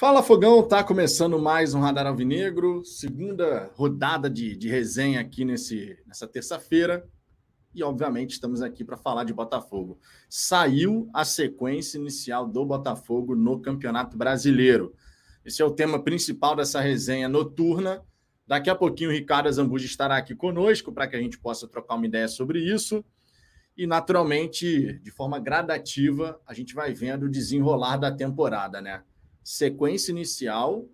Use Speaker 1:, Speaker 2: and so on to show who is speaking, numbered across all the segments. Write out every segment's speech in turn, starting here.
Speaker 1: Fala Fogão, tá começando mais um Radar Alvinegro, segunda rodada de, de resenha aqui nesse, nessa terça-feira. E, obviamente, estamos aqui para falar de Botafogo. Saiu a sequência inicial do Botafogo no Campeonato Brasileiro. Esse é o tema principal dessa resenha noturna. Daqui a pouquinho o Ricardo Zambuji estará aqui conosco para que a gente possa trocar uma ideia sobre isso. E, naturalmente, de forma gradativa, a gente vai vendo o desenrolar da temporada, né? Sequência inicial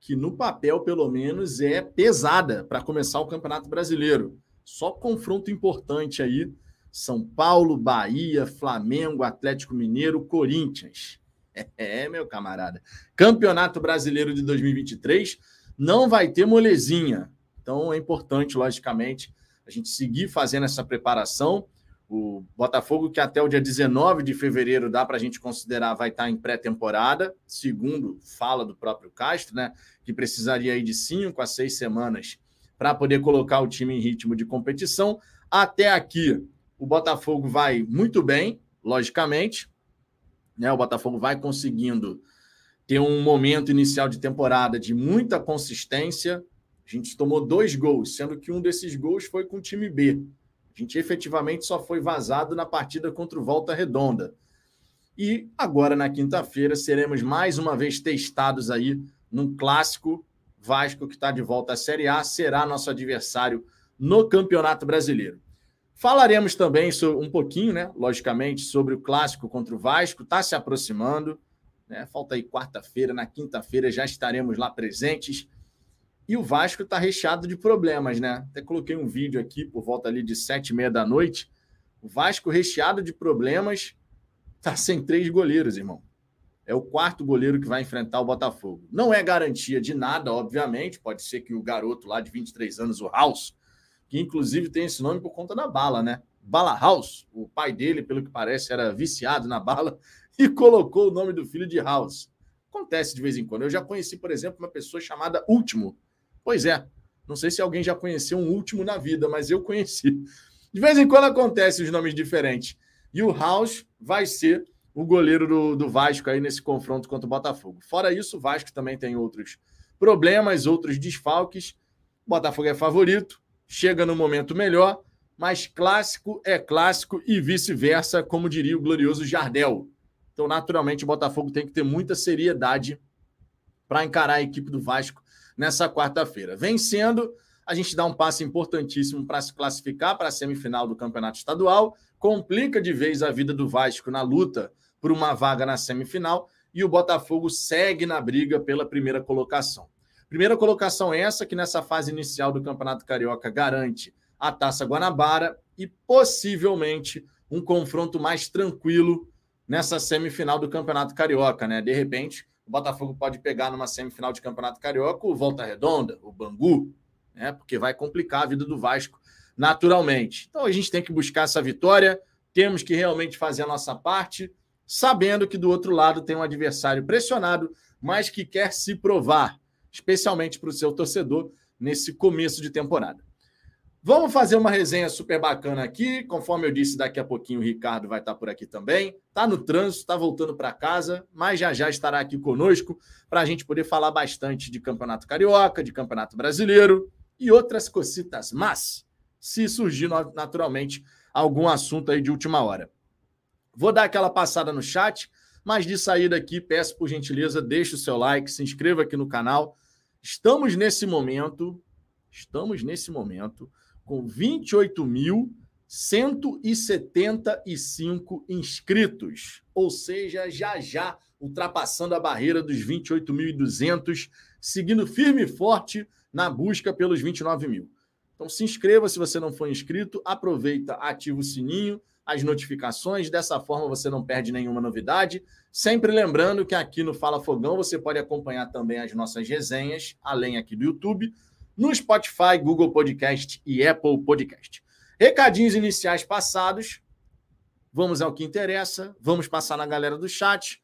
Speaker 1: que no papel, pelo menos, é pesada para começar o Campeonato Brasileiro. Só confronto importante aí: São Paulo, Bahia, Flamengo, Atlético Mineiro, Corinthians. É, meu camarada. Campeonato Brasileiro de 2023 não vai ter molezinha. Então é importante, logicamente, a gente seguir fazendo essa preparação. O Botafogo, que até o dia 19 de fevereiro dá para a gente considerar vai estar tá em pré-temporada, segundo fala do próprio Castro, né? Que precisaria aí de cinco a seis semanas para poder colocar o time em ritmo de competição. Até aqui, o Botafogo vai muito bem, logicamente. Né? O Botafogo vai conseguindo ter um momento inicial de temporada de muita consistência. A gente tomou dois gols, sendo que um desses gols foi com o time B. A gente efetivamente só foi vazado na partida contra o Volta Redonda. E agora, na quinta-feira, seremos mais uma vez testados aí num clássico. Vasco, que está de volta à Série A, será nosso adversário no Campeonato Brasileiro. Falaremos também um pouquinho, né? Logicamente, sobre o clássico contra o Vasco. Está se aproximando. Né? Falta aí quarta-feira, na quinta-feira já estaremos lá presentes. E o Vasco está recheado de problemas, né? Até coloquei um vídeo aqui por volta ali de sete e meia da noite. O Vasco recheado de problemas, está sem três goleiros, irmão. É o quarto goleiro que vai enfrentar o Botafogo. Não é garantia de nada, obviamente. Pode ser que o garoto lá de 23 anos, o House, que inclusive tem esse nome por conta da bala, né? Bala House. O pai dele, pelo que parece, era viciado na bala e colocou o nome do filho de House. Acontece de vez em quando. Eu já conheci, por exemplo, uma pessoa chamada Último Pois é. Não sei se alguém já conheceu um último na vida, mas eu conheci. De vez em quando acontece os nomes diferentes. E o House vai ser o goleiro do, do Vasco aí nesse confronto contra o Botafogo. Fora isso, o Vasco também tem outros problemas, outros desfalques. O Botafogo é favorito, chega no momento melhor, mas clássico é clássico e vice-versa, como diria o glorioso Jardel. Então, naturalmente, o Botafogo tem que ter muita seriedade para encarar a equipe do Vasco nessa quarta-feira. Vencendo, a gente dá um passo importantíssimo para se classificar para a semifinal do Campeonato Estadual, complica de vez a vida do Vasco na luta por uma vaga na semifinal e o Botafogo segue na briga pela primeira colocação. Primeira colocação é essa que nessa fase inicial do Campeonato Carioca garante a Taça Guanabara e possivelmente um confronto mais tranquilo nessa semifinal do Campeonato Carioca, né? De repente, o Botafogo pode pegar numa semifinal de Campeonato Carioca o Volta Redonda, o Bangu, né? Porque vai complicar a vida do Vasco naturalmente. Então a gente tem que buscar essa vitória, temos que realmente fazer a nossa parte, sabendo que do outro lado tem um adversário pressionado, mas que quer se provar, especialmente para o seu torcedor nesse começo de temporada. Vamos fazer uma resenha super bacana aqui. Conforme eu disse, daqui a pouquinho o Ricardo vai estar por aqui também. Está no trânsito, está voltando para casa, mas já já estará aqui conosco para a gente poder falar bastante de Campeonato Carioca, de Campeonato Brasileiro e outras cocitas. Mas, se surgir naturalmente algum assunto aí de última hora. Vou dar aquela passada no chat, mas de saída aqui, peço por gentileza, deixe o seu like, se inscreva aqui no canal. Estamos nesse momento, estamos nesse momento com 28.175 inscritos, ou seja, já já ultrapassando a barreira dos 28.200, seguindo firme e forte na busca pelos 29 mil. Então se inscreva se você não for inscrito, aproveita, ativa o sininho, as notificações, dessa forma você não perde nenhuma novidade. Sempre lembrando que aqui no Fala Fogão você pode acompanhar também as nossas resenhas, além aqui do YouTube no Spotify, Google Podcast e Apple Podcast. Recadinhos iniciais passados. Vamos ao que interessa. Vamos passar na galera do chat.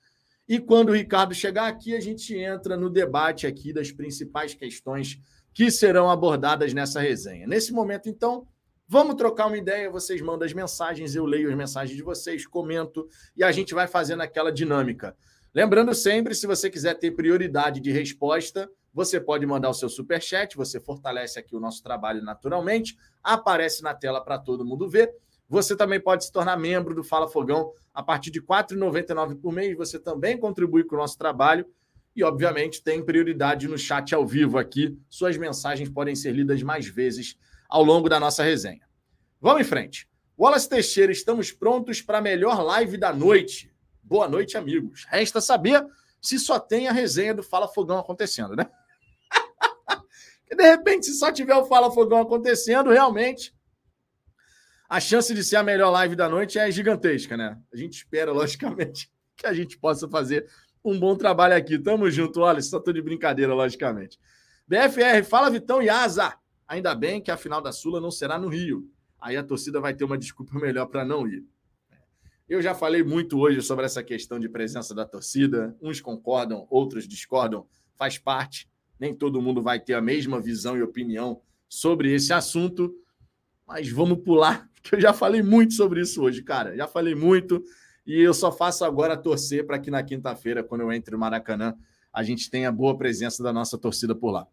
Speaker 1: E quando o Ricardo chegar aqui, a gente entra no debate aqui das principais questões que serão abordadas nessa resenha. Nesse momento, então, vamos trocar uma ideia. Vocês mandam as mensagens, eu leio as mensagens de vocês, comento e a gente vai fazendo aquela dinâmica. Lembrando sempre, se você quiser ter prioridade de resposta, você pode mandar o seu super chat, você fortalece aqui o nosso trabalho naturalmente, aparece na tela para todo mundo ver. Você também pode se tornar membro do Fala Fogão a partir de R$ 4,99 por mês. Você também contribui com o nosso trabalho e, obviamente, tem prioridade no chat ao vivo aqui. Suas mensagens podem ser lidas mais vezes ao longo da nossa resenha. Vamos em frente. Wallace Teixeira, estamos prontos para a melhor live da noite. Boa noite, amigos. Resta saber se só tem a resenha do Fala Fogão acontecendo, né? De repente, se só tiver o Fala Fogão acontecendo, realmente a chance de ser a melhor live da noite é gigantesca, né? A gente espera, logicamente, que a gente possa fazer um bom trabalho aqui. Tamo junto, olha, só tô de brincadeira, logicamente. BFR, fala Vitão e Asa. Ainda bem que a final da Sula não será no Rio. Aí a torcida vai ter uma desculpa melhor para não ir. Eu já falei muito hoje sobre essa questão de presença da torcida. Uns concordam, outros discordam, faz parte. Nem todo mundo vai ter a mesma visão e opinião sobre esse assunto. Mas vamos pular, que eu já falei muito sobre isso hoje, cara. Já falei muito. E eu só faço agora torcer para que na quinta-feira, quando eu entre no Maracanã, a gente tenha boa presença da nossa torcida por lá.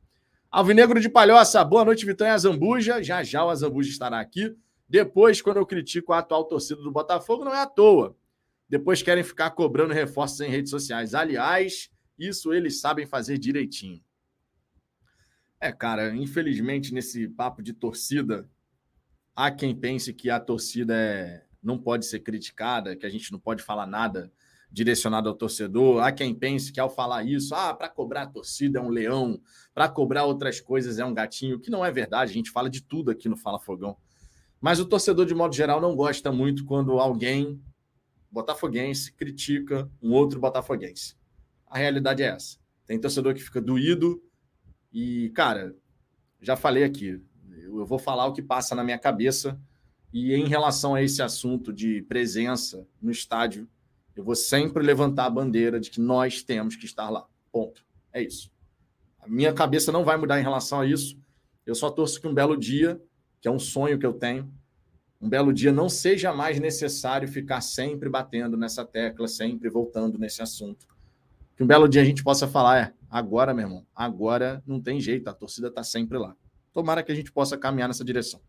Speaker 1: Alvinegro de Palhoça, boa noite, Vitão e Azambuja. Já já o Azambuja estará aqui. Depois, quando eu critico a atual torcida do Botafogo, não é à toa. Depois querem ficar cobrando reforços em redes sociais. Aliás, isso eles sabem fazer direitinho. É, cara, infelizmente, nesse papo de torcida, há quem pense que a torcida é não pode ser criticada, que a gente não pode falar nada direcionado ao torcedor. Há quem pense que ao falar isso, ah, para cobrar a torcida é um leão, para cobrar outras coisas é um gatinho, que não é verdade. A gente fala de tudo aqui no Fala Fogão. Mas o torcedor, de modo geral, não gosta muito quando alguém botafoguense critica um outro botafoguense. A realidade é essa. Tem torcedor que fica doído e, cara, já falei aqui, eu vou falar o que passa na minha cabeça e em relação a esse assunto de presença no estádio, eu vou sempre levantar a bandeira de que nós temos que estar lá. Ponto. É isso. A minha cabeça não vai mudar em relação a isso. Eu só torço que um belo dia, que é um sonho que eu tenho, um belo dia não seja mais necessário ficar sempre batendo nessa tecla, sempre voltando nesse assunto. Que um belo dia a gente possa falar, é, agora, meu irmão, agora não tem jeito, a torcida está sempre lá. Tomara que a gente possa caminhar nessa direção.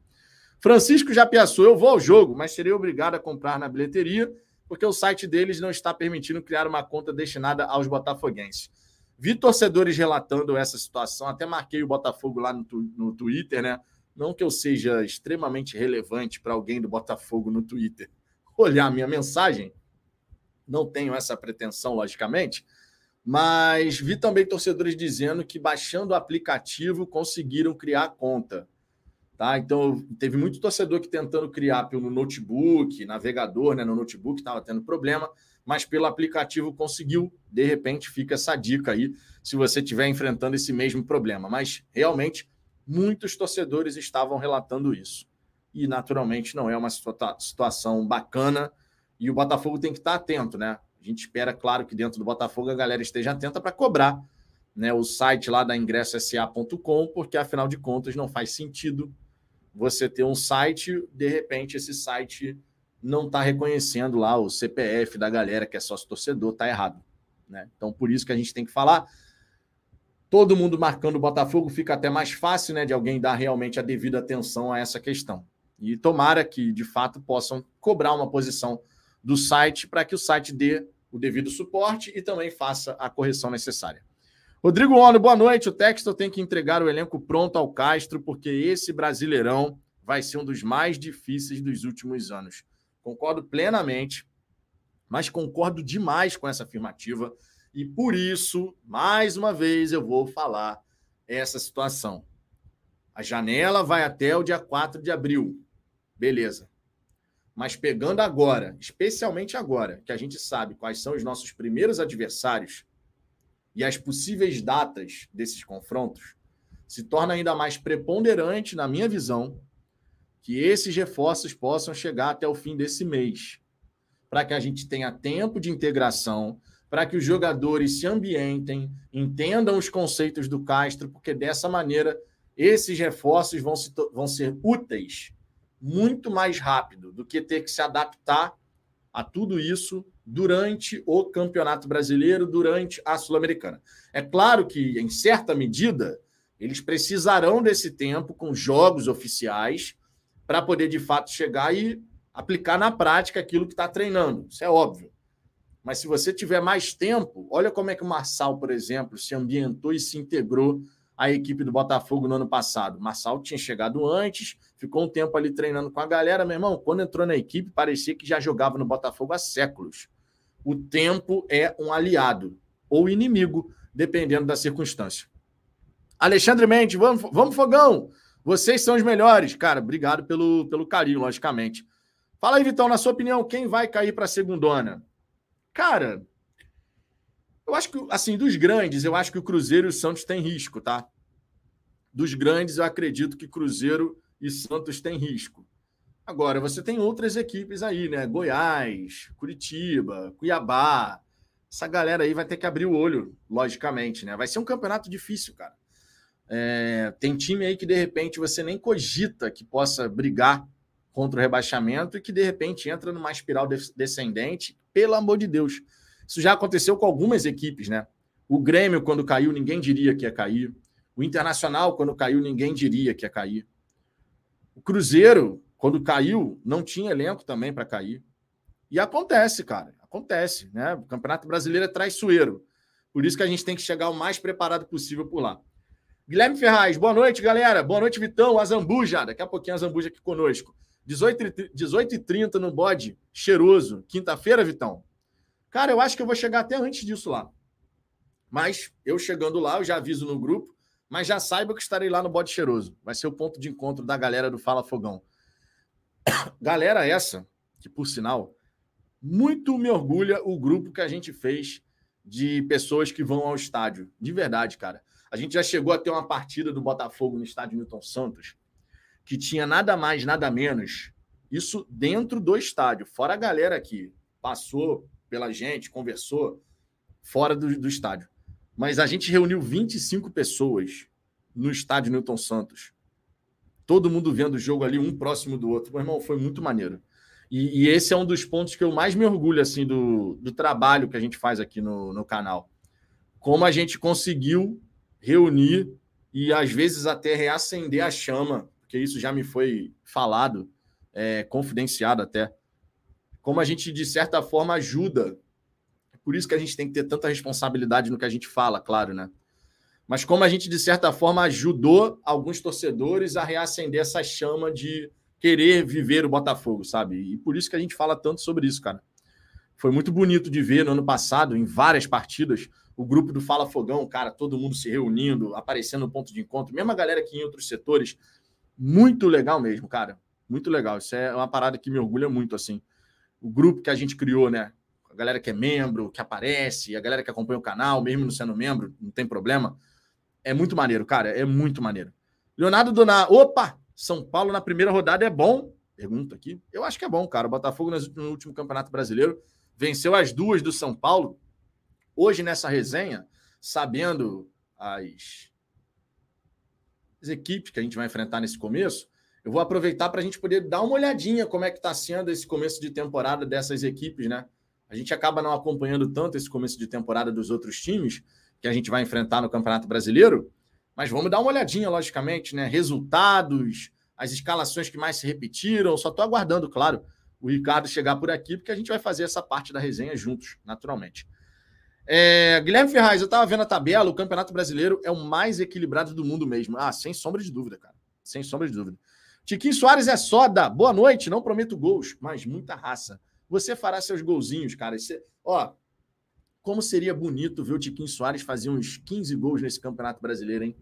Speaker 1: Francisco já pensou, eu vou ao jogo, mas serei obrigado a comprar na bilheteria, porque o site deles não está permitindo criar uma conta destinada aos botafoguenses. Vi torcedores relatando essa situação, até marquei o Botafogo lá no, no Twitter, né? Não que eu seja extremamente relevante para alguém do Botafogo no Twitter olhar a minha mensagem, não tenho essa pretensão, logicamente, mas vi também torcedores dizendo que baixando o aplicativo conseguiram criar conta. Tá? Então, teve muito torcedor que tentando criar pelo notebook, navegador, né, no notebook estava tendo problema, mas pelo aplicativo conseguiu. De repente, fica essa dica aí, se você estiver enfrentando esse mesmo problema. Mas, realmente, muitos torcedores estavam relatando isso. E, naturalmente, não é uma situação bacana e o Botafogo tem que estar atento, né? A gente espera, claro, que dentro do Botafogo a galera esteja atenta para cobrar né, o site lá da ingressosa.com, porque afinal de contas não faz sentido você ter um site, de repente esse site não está reconhecendo lá o CPF da galera que é sócio torcedor, está errado. Né? Então, por isso que a gente tem que falar. Todo mundo marcando o Botafogo fica até mais fácil né, de alguém dar realmente a devida atenção a essa questão. E tomara que, de fato, possam cobrar uma posição do site para que o site dê o devido suporte e também faça a correção necessária. Rodrigo Ono, boa noite. O Textor tem que entregar o elenco pronto ao Castro, porque esse Brasileirão vai ser um dos mais difíceis dos últimos anos. Concordo plenamente, mas concordo demais com essa afirmativa. E por isso, mais uma vez, eu vou falar essa situação. A janela vai até o dia 4 de abril. Beleza. Mas pegando agora, especialmente agora, que a gente sabe quais são os nossos primeiros adversários e as possíveis datas desses confrontos, se torna ainda mais preponderante, na minha visão, que esses reforços possam chegar até o fim desse mês, para que a gente tenha tempo de integração, para que os jogadores se ambientem, entendam os conceitos do Castro, porque dessa maneira esses reforços vão, se, vão ser úteis muito mais rápido do que ter que se adaptar a tudo isso durante o Campeonato Brasileiro, durante a Sul-Americana. É claro que, em certa medida, eles precisarão desse tempo com jogos oficiais para poder, de fato, chegar e aplicar na prática aquilo que está treinando. Isso é óbvio. Mas se você tiver mais tempo, olha como é que o Marçal, por exemplo, se ambientou e se integrou à equipe do Botafogo no ano passado. O Marçal tinha chegado antes, ficou um tempo ali treinando com a galera. Meu irmão, quando entrou na equipe, parecia que já jogava no Botafogo há séculos. O tempo é um aliado ou inimigo, dependendo da circunstância. Alexandre Mendes, vamos, vamos fogão! Vocês são os melhores. Cara, obrigado pelo, pelo carinho, logicamente. Fala aí, Vitão, na sua opinião, quem vai cair para a segundona? Cara, eu acho que, assim, dos grandes, eu acho que o Cruzeiro e o Santos têm risco, tá? Dos grandes, eu acredito que Cruzeiro e Santos têm risco. Agora, você tem outras equipes aí, né? Goiás, Curitiba, Cuiabá. Essa galera aí vai ter que abrir o olho, logicamente, né? Vai ser um campeonato difícil, cara. É, tem time aí que de repente você nem cogita que possa brigar contra o rebaixamento e que de repente entra numa espiral descendente pelo amor de Deus. Isso já aconteceu com algumas equipes, né? O Grêmio, quando caiu, ninguém diria que ia cair. O Internacional, quando caiu, ninguém diria que ia cair. O Cruzeiro, quando caiu, não tinha elenco também para cair. E acontece, cara. Acontece, né? O Campeonato Brasileiro é traiçoeiro. Por isso que a gente tem que chegar o mais preparado possível por lá. Guilherme Ferraz, boa noite, galera. Boa noite, Vitão. A Zambuja, daqui a pouquinho a Zambuja aqui conosco. 18h30 18 no bode, cheiroso. Quinta-feira, Vitão. Cara, eu acho que eu vou chegar até antes disso lá. Mas eu chegando lá, eu já aviso no grupo, mas já saiba que estarei lá no bode cheiroso. Vai ser o ponto de encontro da galera do Fala Fogão. Galera essa, que por sinal, muito me orgulha o grupo que a gente fez de pessoas que vão ao estádio. De verdade, cara. A gente já chegou a ter uma partida do Botafogo no estádio Newton Santos que tinha nada mais, nada menos, isso dentro do estádio, fora a galera que passou pela gente, conversou, fora do, do estádio. Mas a gente reuniu 25 pessoas no estádio Newton Santos. Todo mundo vendo o jogo ali, um próximo do outro. Meu irmão, foi muito maneiro. E, e, esse é um dos pontos que eu mais me orgulho assim do, do trabalho que a gente faz aqui no, no canal. Como a gente conseguiu reunir e às vezes até reacender a chama porque isso já me foi falado, é, confidenciado até. Como a gente, de certa forma, ajuda. Por isso que a gente tem que ter tanta responsabilidade no que a gente fala, claro, né? Mas como a gente, de certa forma, ajudou alguns torcedores a reacender essa chama de querer viver o Botafogo, sabe? E por isso que a gente fala tanto sobre isso, cara. Foi muito bonito de ver no ano passado, em várias partidas, o grupo do Fala Fogão, cara, todo mundo se reunindo, aparecendo no ponto de encontro, mesmo a galera que em outros setores muito legal mesmo, cara. Muito legal. Isso é uma parada que me orgulha muito, assim. O grupo que a gente criou, né? A galera que é membro, que aparece, a galera que acompanha o canal, mesmo não sendo membro, não tem problema. É muito maneiro, cara. É muito maneiro. Leonardo Doná, opa! São Paulo na primeira rodada é bom? Pergunta aqui. Eu acho que é bom, cara. O Botafogo no último Campeonato Brasileiro venceu as duas do São Paulo. Hoje, nessa resenha, sabendo as as equipes que a gente vai enfrentar nesse começo, eu vou aproveitar para a gente poder dar uma olhadinha como é que está sendo esse começo de temporada dessas equipes, né? A gente acaba não acompanhando tanto esse começo de temporada dos outros times que a gente vai enfrentar no Campeonato Brasileiro, mas vamos dar uma olhadinha, logicamente, né? Resultados, as escalações que mais se repetiram. Só estou aguardando, claro, o Ricardo chegar por aqui, porque a gente vai fazer essa parte da resenha juntos, naturalmente. É, Guilherme Ferraz, eu estava vendo a tabela, o Campeonato Brasileiro é o mais equilibrado do mundo mesmo. Ah, sem sombra de dúvida, cara. Sem sombra de dúvida. Tiquinho Soares é soda. Boa noite, não prometo gols, mas muita raça. Você fará seus golzinhos, cara. Você, ó, como seria bonito ver o Tiquinho Soares fazer uns 15 gols nesse Campeonato Brasileiro, hein?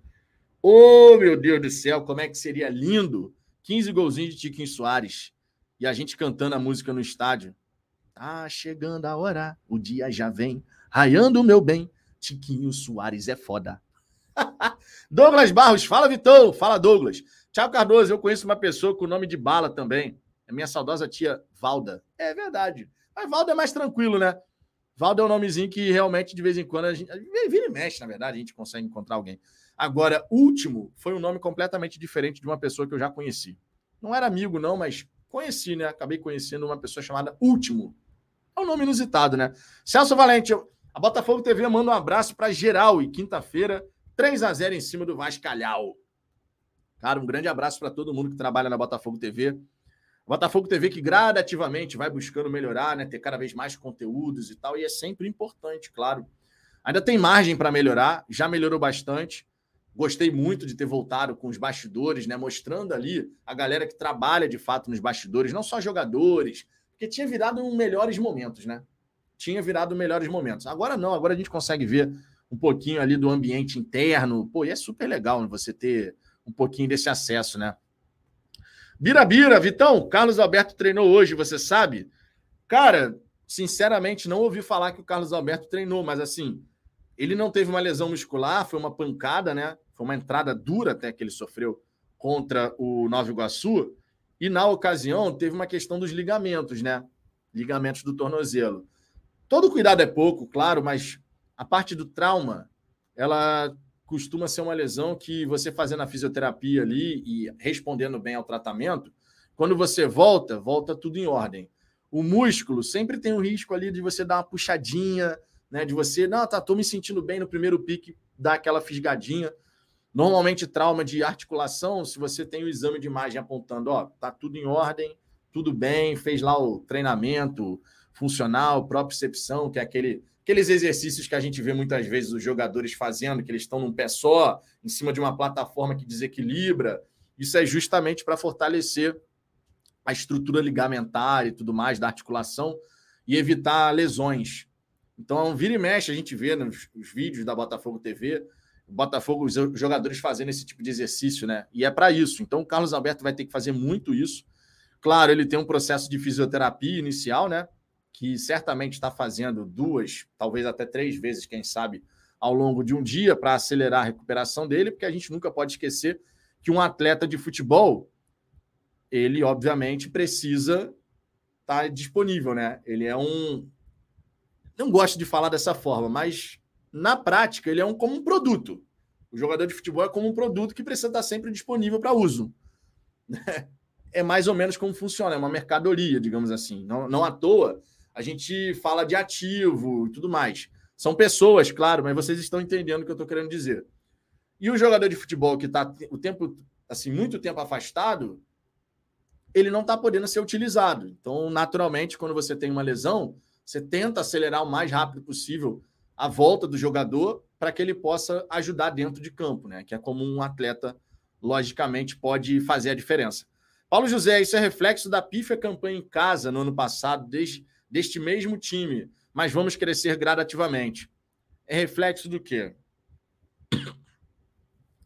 Speaker 1: Ô, oh, meu Deus do céu, como é que seria lindo 15 golzinhos de Tiquinho Soares e a gente cantando a música no estádio. Tá chegando a hora, o dia já vem. Raiando o meu bem, Tiquinho Soares é foda. Douglas Barros, fala Vitão, fala Douglas. Tiago Cardoso, eu conheço uma pessoa com o nome de Bala também. É minha saudosa tia Valda. É verdade. Mas Valda é mais tranquilo, né? Valda é um nomezinho que realmente de vez em quando a gente. Vira e mexe, na verdade, a gente consegue encontrar alguém. Agora, último foi um nome completamente diferente de uma pessoa que eu já conheci. Não era amigo, não, mas conheci, né? Acabei conhecendo uma pessoa chamada Último. É um nome inusitado, né? Celso Valente, a Botafogo TV manda um abraço para geral e quinta-feira, 3 a 0 em cima do Vascalhau. Cara, um grande abraço para todo mundo que trabalha na Botafogo TV. Botafogo TV que gradativamente vai buscando melhorar, né? Ter cada vez mais conteúdos e tal, e é sempre importante, claro. Ainda tem margem para melhorar, já melhorou bastante. Gostei muito de ter voltado com os bastidores, né? Mostrando ali a galera que trabalha de fato nos bastidores, não só jogadores, porque tinha virado um melhores momentos, né? Tinha virado melhores momentos. Agora não, agora a gente consegue ver um pouquinho ali do ambiente interno. Pô, e é super legal você ter um pouquinho desse acesso, né? Bira Bira, Vitão, Carlos Alberto treinou hoje, você sabe? Cara, sinceramente, não ouvi falar que o Carlos Alberto treinou, mas assim, ele não teve uma lesão muscular, foi uma pancada, né? Foi uma entrada dura até que ele sofreu contra o Nova Iguaçu. E na ocasião teve uma questão dos ligamentos, né? Ligamentos do tornozelo. Todo cuidado é pouco, claro, mas a parte do trauma, ela costuma ser uma lesão que você fazendo a fisioterapia ali e respondendo bem ao tratamento, quando você volta, volta tudo em ordem. O músculo sempre tem um risco ali de você dar uma puxadinha, né? De você, não, tá, tô me sentindo bem no primeiro pique, dar aquela fisgadinha. Normalmente, trauma de articulação, se você tem o exame de imagem apontando, ó, tá tudo em ordem, tudo bem, fez lá o treinamento funcional, propriocepção, que é aquele aqueles exercícios que a gente vê muitas vezes os jogadores fazendo, que eles estão num pé só, em cima de uma plataforma que desequilibra. Isso é justamente para fortalecer a estrutura ligamentar e tudo mais da articulação e evitar lesões. Então, vira e mexe, a gente vê nos, nos vídeos da Botafogo TV, Botafogo, os jogadores fazendo esse tipo de exercício, né? E é para isso. Então, o Carlos Alberto vai ter que fazer muito isso. Claro, ele tem um processo de fisioterapia inicial, né? Que certamente está fazendo duas, talvez até três vezes, quem sabe, ao longo de um dia para acelerar a recuperação dele, porque a gente nunca pode esquecer que um atleta de futebol, ele obviamente precisa estar tá disponível, né? Ele é um não gosto de falar dessa forma, mas na prática ele é um como um produto. O jogador de futebol é como um produto que precisa estar sempre disponível para uso. É mais ou menos como funciona, é uma mercadoria, digamos assim. Não, não à toa a gente fala de ativo e tudo mais. São pessoas, claro, mas vocês estão entendendo o que eu estou querendo dizer. E o jogador de futebol que está o tempo, assim, muito tempo afastado, ele não está podendo ser utilizado. Então, naturalmente, quando você tem uma lesão, você tenta acelerar o mais rápido possível a volta do jogador para que ele possa ajudar dentro de campo, né? Que é como um atleta, logicamente, pode fazer a diferença. Paulo José, isso é reflexo da pífia campanha em casa no ano passado, desde deste mesmo time, mas vamos crescer gradativamente. É reflexo do quê?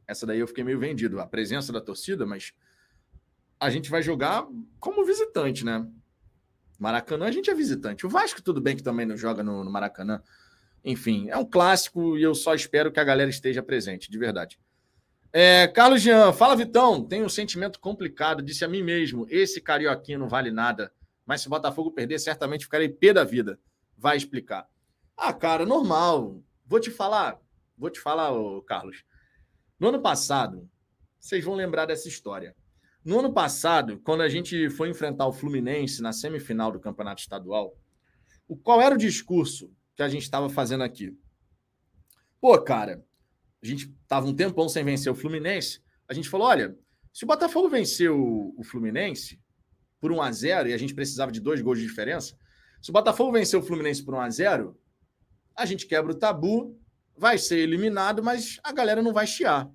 Speaker 1: Essa daí eu fiquei meio vendido, a presença da torcida, mas a gente vai jogar como visitante, né? Maracanã a gente é visitante. O Vasco, tudo bem que também não joga no, no Maracanã. Enfim, é um clássico e eu só espero que a galera esteja presente, de verdade. É, Carlos Jean, fala Vitão, tenho um sentimento complicado, disse a mim mesmo, esse carioquinho não vale nada. Mas se o Botafogo perder, certamente ficarei pé da vida. Vai explicar. Ah, cara, normal. Vou te falar, vou te falar, ô, Carlos. No ano passado, vocês vão lembrar dessa história. No ano passado, quando a gente foi enfrentar o Fluminense na semifinal do Campeonato Estadual, o, qual era o discurso que a gente estava fazendo aqui? Pô, cara, a gente estava um tempão sem vencer o Fluminense. A gente falou: olha, se o Botafogo vencer o, o Fluminense, por 1 a 0 e a gente precisava de dois gols de diferença. Se o Botafogo vencer o Fluminense por 1 a 0 a gente quebra o tabu, vai ser eliminado, mas a galera não vai chiar.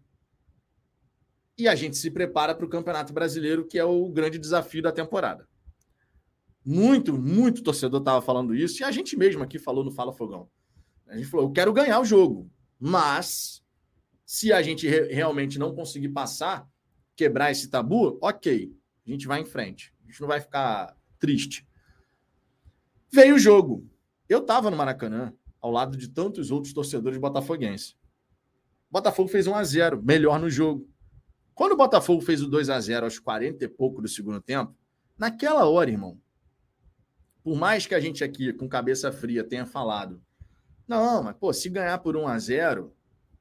Speaker 1: E a gente se prepara para o Campeonato Brasileiro, que é o grande desafio da temporada. Muito, muito torcedor estava falando isso, e a gente mesmo aqui falou no Fala Fogão. A gente falou: eu quero ganhar o jogo, mas se a gente re realmente não conseguir passar, quebrar esse tabu, ok, a gente vai em frente. A gente não vai ficar triste. Veio o jogo. Eu estava no Maracanã, ao lado de tantos outros torcedores botafoguenses. Botafogo fez 1 a 0 melhor no jogo. Quando o Botafogo fez o 2 a 0 aos 40 e pouco do segundo tempo, naquela hora, irmão, por mais que a gente aqui, com cabeça fria, tenha falado, não, mas pô, se ganhar por 1 a 0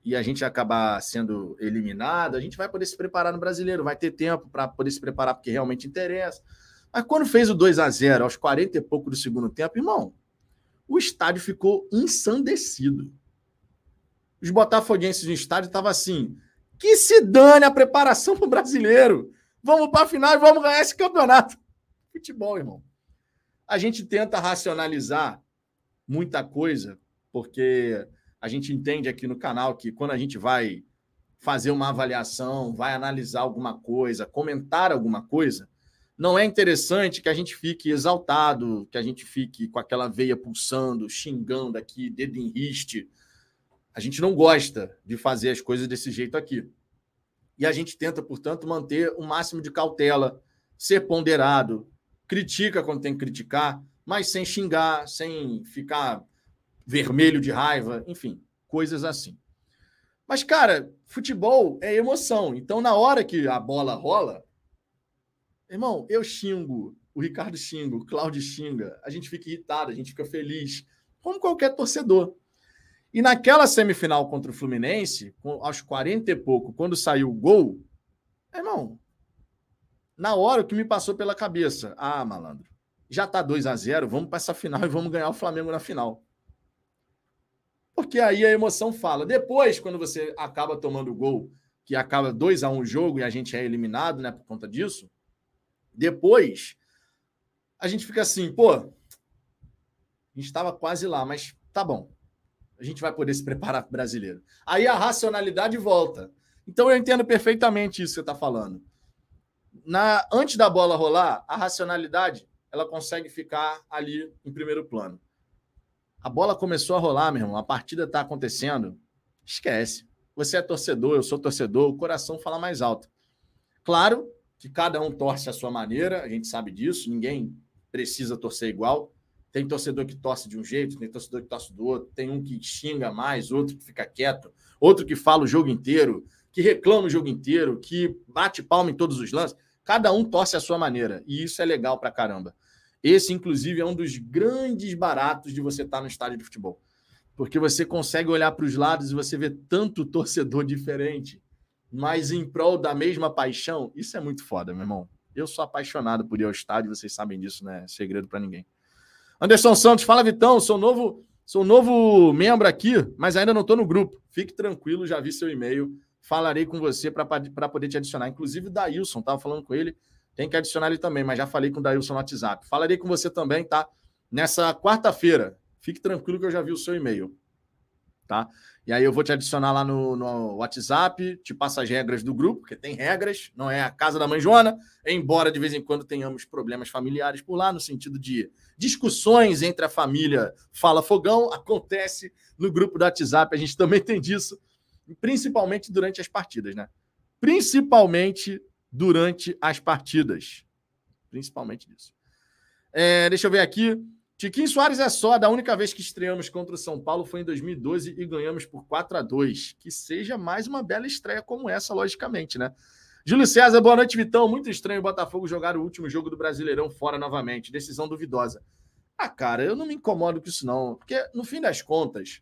Speaker 1: e a gente acabar sendo eliminado, a gente vai poder se preparar no brasileiro, vai ter tempo para poder se preparar porque realmente interessa. Mas quando fez o 2 a 0 aos 40 e pouco do segundo tempo, irmão, o estádio ficou ensandecido. Os botafoguenses no estádio estavam assim: que se dane a preparação para o brasileiro. Vamos para a final e vamos ganhar esse campeonato. Futebol, irmão. A gente tenta racionalizar muita coisa, porque a gente entende aqui no canal que quando a gente vai fazer uma avaliação, vai analisar alguma coisa, comentar alguma coisa, não é interessante que a gente fique exaltado, que a gente fique com aquela veia pulsando, xingando aqui, dedo em riste. A gente não gosta de fazer as coisas desse jeito aqui. E a gente tenta, portanto, manter o máximo de cautela, ser ponderado, critica quando tem que criticar, mas sem xingar, sem ficar vermelho de raiva, enfim, coisas assim. Mas, cara, futebol é emoção. Então, na hora que a bola rola, irmão, eu xingo, o Ricardo xinga, o Cláudio xinga, a gente fica irritado, a gente fica feliz, como qualquer torcedor. E naquela semifinal contra o Fluminense, aos 40 e pouco, quando saiu o gol, irmão, na hora o que me passou pela cabeça, ah, malandro, já tá 2 a 0 vamos para essa final e vamos ganhar o Flamengo na final. Porque aí a emoção fala. Depois, quando você acaba tomando o gol, que acaba 2 a 1 um o jogo e a gente é eliminado, né, por conta disso, depois a gente fica assim, pô, a gente estava quase lá, mas tá bom. A gente vai poder se preparar para o brasileiro. Aí a racionalidade volta. Então eu entendo perfeitamente isso que você está falando. Na, antes da bola rolar, a racionalidade ela consegue ficar ali em primeiro plano. A bola começou a rolar, meu irmão. A partida está acontecendo. Esquece. Você é torcedor, eu sou torcedor, o coração fala mais alto. Claro que cada um torce à sua maneira, a gente sabe disso, ninguém precisa torcer igual. Tem torcedor que torce de um jeito, tem torcedor que torce do outro, tem um que xinga mais, outro que fica quieto, outro que fala o jogo inteiro, que reclama o jogo inteiro, que bate palma em todos os lances. Cada um torce à sua maneira, e isso é legal pra caramba. Esse, inclusive, é um dos grandes baratos de você estar no estádio de futebol. Porque você consegue olhar para os lados e você vê tanto torcedor diferente, mas em prol da mesma paixão. Isso é muito foda, meu irmão. Eu sou apaixonado por ir ao estádio, vocês sabem disso, né? Segredo para ninguém. Anderson Santos, fala Vitão, sou novo, sou novo membro aqui, mas ainda não estou no grupo. Fique tranquilo, já vi seu e-mail. Falarei com você para poder te adicionar. Inclusive, o Dailson, estava falando com ele tem que adicionar ele também, mas já falei com o Dailson no WhatsApp. Falarei com você também, tá? Nessa quarta-feira. Fique tranquilo que eu já vi o seu e-mail. Tá? E aí eu vou te adicionar lá no, no, WhatsApp, te passo as regras do grupo, porque tem regras, não é a casa da mãe Joana, embora de vez em quando tenhamos problemas familiares por lá, no sentido de discussões entre a família Fala Fogão, acontece no grupo do WhatsApp, a gente também tem disso, principalmente durante as partidas, né? Principalmente durante as partidas. Principalmente disso. É, deixa eu ver aqui. Tiquinho Soares é só. Da única vez que estreamos contra o São Paulo foi em 2012 e ganhamos por 4 a 2 Que seja mais uma bela estreia como essa, logicamente, né? Júlio César, boa noite, Vitão. Muito estranho o Botafogo jogar o último jogo do Brasileirão fora novamente. Decisão duvidosa. Ah, cara, eu não me incomodo com isso, não. Porque, no fim das contas,